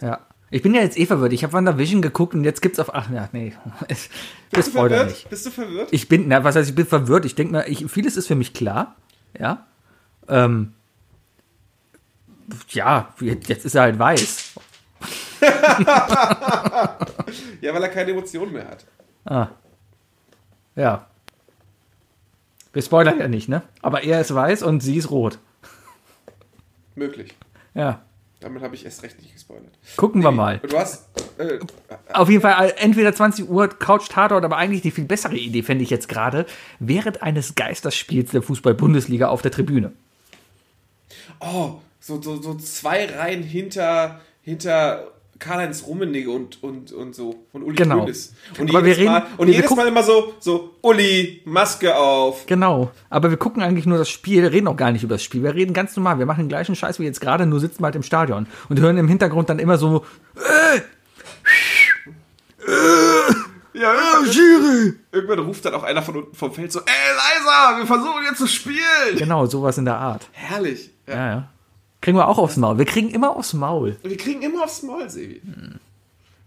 Ja. Ich bin ja jetzt eh verwirrt. Ich habe WandaVision geguckt und jetzt gibt's auf. Ach ja, nee. Das Bist du spoiler verwirrt? nicht. Bist du verwirrt? Ich bin, na, was heißt, ich bin verwirrt. Ich denke mir, ich, vieles ist für mich klar. Ja. Ähm, ja, jetzt ist er halt weiß. Ja, weil er keine Emotionen mehr hat. Ah. Ja. Wir spoilern ja nicht, ne? Aber er ist weiß und sie ist rot. Möglich. Ja. Damit habe ich erst recht nicht gespoilert. Gucken wir mal. Du hast, äh, Auf jeden Fall, äh, entweder 20 Uhr Couch Tatort, aber eigentlich die viel bessere Idee, fände ich jetzt gerade, während eines Geisterspiels der Fußball-Bundesliga auf der Tribüne. oh, so, so, so zwei Reihen hinter, hinter Karl-Heinz Rummenigge und, und, und so. Und Uli Genau. Hoeneß. Und Aber wir jedes, reden- Mal, und wir jedes gucken- Mal immer so, so, Uli, Maske auf. Genau. Aber wir gucken eigentlich nur das Spiel, reden auch gar nicht über das Spiel. Wir reden ganz normal. Wir machen den gleichen Scheiß wie jetzt gerade, nur sitzen wir halt im Stadion und hören im Hintergrund dann immer so, Ja, irgendwann, irgendwann ruft dann auch einer von unten vom Feld so, ey, Leiser, wir versuchen jetzt zu spielen. genau, sowas in der Art. Herrlich. Ja. Ja, ja. Kriegen wir auch aufs Maul. Wir kriegen immer aufs Maul. Wir kriegen immer aufs Maul, Sebi.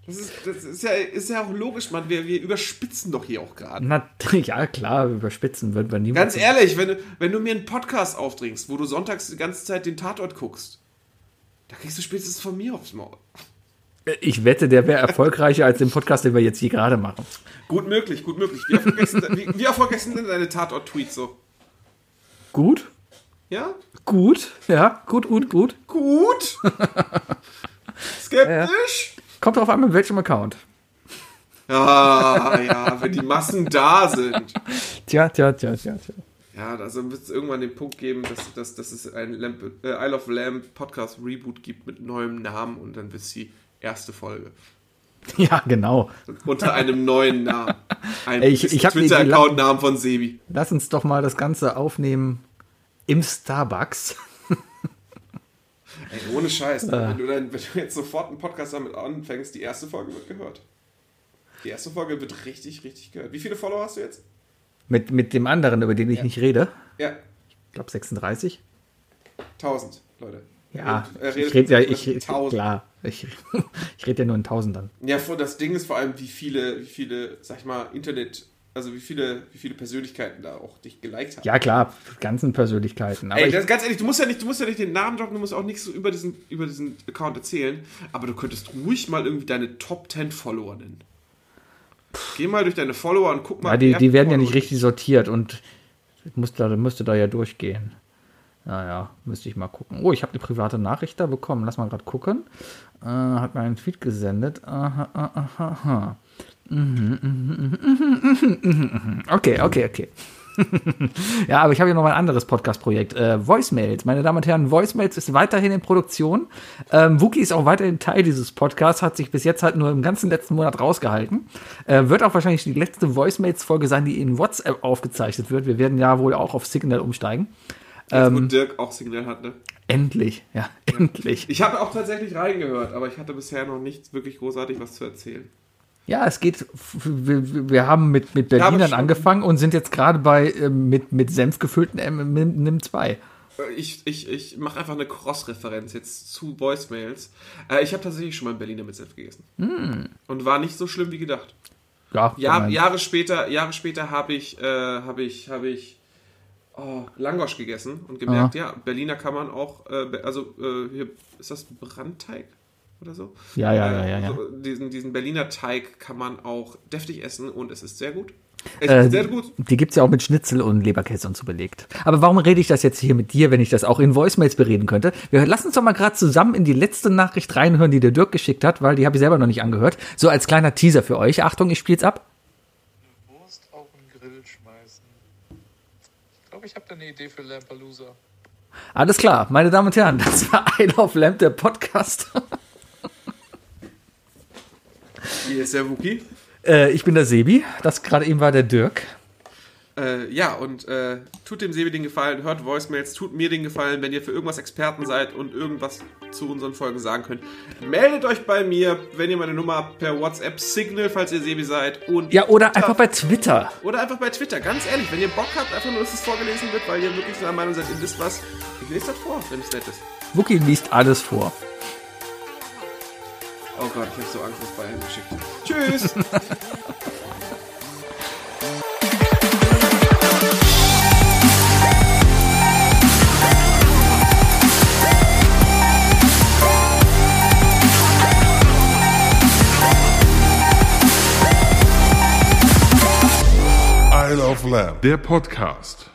Das ist, das ist, ja, ist ja auch logisch, Mann. Wir, wir überspitzen doch hier auch gerade. Na, ja, klar, überspitzen würden wir niemals. Ganz ehrlich, wenn du, wenn du mir einen Podcast aufdringst, wo du sonntags die ganze Zeit den Tatort guckst, da kriegst du spätestens von mir aufs Maul. Ich wette, der wäre erfolgreicher als den Podcast, den wir jetzt hier gerade machen. Gut möglich, gut möglich. Wie erfolgreich sind, wie, wie erfolgreich sind denn deine Tatort-Tweets so? Gut? Ja? Gut? Ja, gut, gut, gut. Gut? Skeptisch? Kommt drauf an, mit welchem Account. Ja, ja, wenn die Massen da sind. Tja, tja, tja, tja, tja. Ja, also wird es irgendwann den Punkt geben, dass, dass, dass es ein Lamp, äh, Isle of Lamp Podcast Reboot gibt mit neuem Namen und dann wird es die erste Folge. Ja, genau. Unter einem neuen Namen. Ein Ey, ich- ich Twitter-Account-Namen von Sebi. Lass uns doch mal das Ganze aufnehmen im Starbucks. Ey, ohne Scheiß. Ah. Wenn, du dann, wenn du jetzt sofort einen Podcast damit anfängst, die erste Folge wird gehört. Die erste Folge wird richtig, richtig gehört. Wie viele Follower hast du jetzt? Mit, mit dem anderen, über den ich nicht rede. Ja, Ich glaube 36. 1000, Leute. Ja, Und, äh, ich redet rede ja, ich, ich 1000. klar. Ich, ich rede ja nur in Tausendern. Ja, vor- das Ding ist vor allem, wie viele, wie viele, sag ich mal, Internet, also wie viele, wie viele Persönlichkeiten da auch dich geliked haben. Ja, klar, ganzen Persönlichkeiten. Aber Ey, das, ganz ehrlich, du musst ja nicht, du musst ja nicht den Namen droppen, du musst auch nichts so über diesen, über diesen Account erzählen, aber du könntest ruhig mal irgendwie deine Top 10 Follower nennen. Geh mal durch deine Follower und guck mal. ja, die, die werden ja Follower- nicht richtig sortiert und ich musste, da- müsste da ja durchgehen. Naja, müsste ich mal gucken. Oh, ich habe eine private Nachricht da bekommen. Lass mal gerade gucken. Äh, hat mir einen Tweet gesendet. Aha, aha, aha. Mhm, mhm, mhm. Okay, okay, okay. Ja, aber ich habe ja noch ein anderes Podcast-Projekt. Äh, Voicemails. Meine Damen und Herren, Voicemails ist weiterhin in Produktion. Ähm, Wookie ist auch weiterhin Teil dieses Podcasts, hat sich bis jetzt halt nur im ganzen letzten Monat rausgehalten. Äh, wird auch wahrscheinlich die letzte Voicemails-Folge sein, die in WhatsApp aufgezeichnet wird. Wir werden ja wohl auch auf Signal umsteigen. Jetzt, Ähm. wo Dirk auch Signal hat, ne? Endlich, ja, endlich. Ich habe auch tatsächlich reingehört, aber ich hatte bisher noch nicht wirklich großartig was zu erzählen. Ja, es geht. Wir, wir haben mit, mit Berlinern angefangen und sind jetzt gerade bei ähm, mit, mit Senf gefüllten NIM, NIM 2. Äh, Ich, ich, ich mache einfach eine Cross-Referenz jetzt zu Voicemails. Äh, ich habe tatsächlich schon mal einen Berliner mit Senf gegessen. Und war nicht so schlimm wie gedacht. Ja, Jahr, Jahre später, Jahre später habe ich, äh, habe ich, habe ich oh, Langosch gegessen und gemerkt, ja, Berliner kann man auch, äh, also äh, hier, ist das Brandteig oder so? Ja, ja, Äh, ja, ja, ja. So, diesen, diesen Berliner Teig kann man auch deftig essen und es ist sehr gut. Es Äh, ist sehr gut. Die gibt's ja auch mit Schnitzel und Leberkäse und so belegt. Aber warum rede ich das jetzt hier mit dir, wenn ich das auch in Voicemails bereden könnte? Wir lassen uns doch mal gerade zusammen in die letzte Nachricht reinhören, die der Dirk geschickt hat, weil die habe ich selber noch nicht angehört. So als kleiner Teaser für euch. Achtung, ich spiel's ab. Wurst auf den Grill schmeißen. Ich glaube, ich habe da eine Idee für Lampalooza. Alles klar, meine Damen und Herren, das war I Love Lamp, der Podcast. Hier ist der Wookie. äh, ich bin der Sebi, das gerade eben war der Dirk. Äh, ja, und äh, tut dem Sebi den Gefallen, hört Voicemails, tut mir den Gefallen, wenn ihr für irgendwas Experten seid und irgendwas zu unseren Folgen sagen könnt. Meldet euch bei mir, wenn ihr meine Nummer habt, per WhatsApp Signal, falls ihr Sebi seid. Und Ja, oder einfach bei Twitter. Oder einfach bei Twitter, ganz ehrlich, wenn ihr Bock habt, einfach nur, dass es vorgelesen wird, weil ihr wirklich so der Meinung seid, ihr wisst was, ich lese das vor, wenn es nett ist. Wookie liest alles vor. Oh Gott, ich hab so Angst, was Bayern geschickt. Tschüss! I Love Lamb, der Podcast.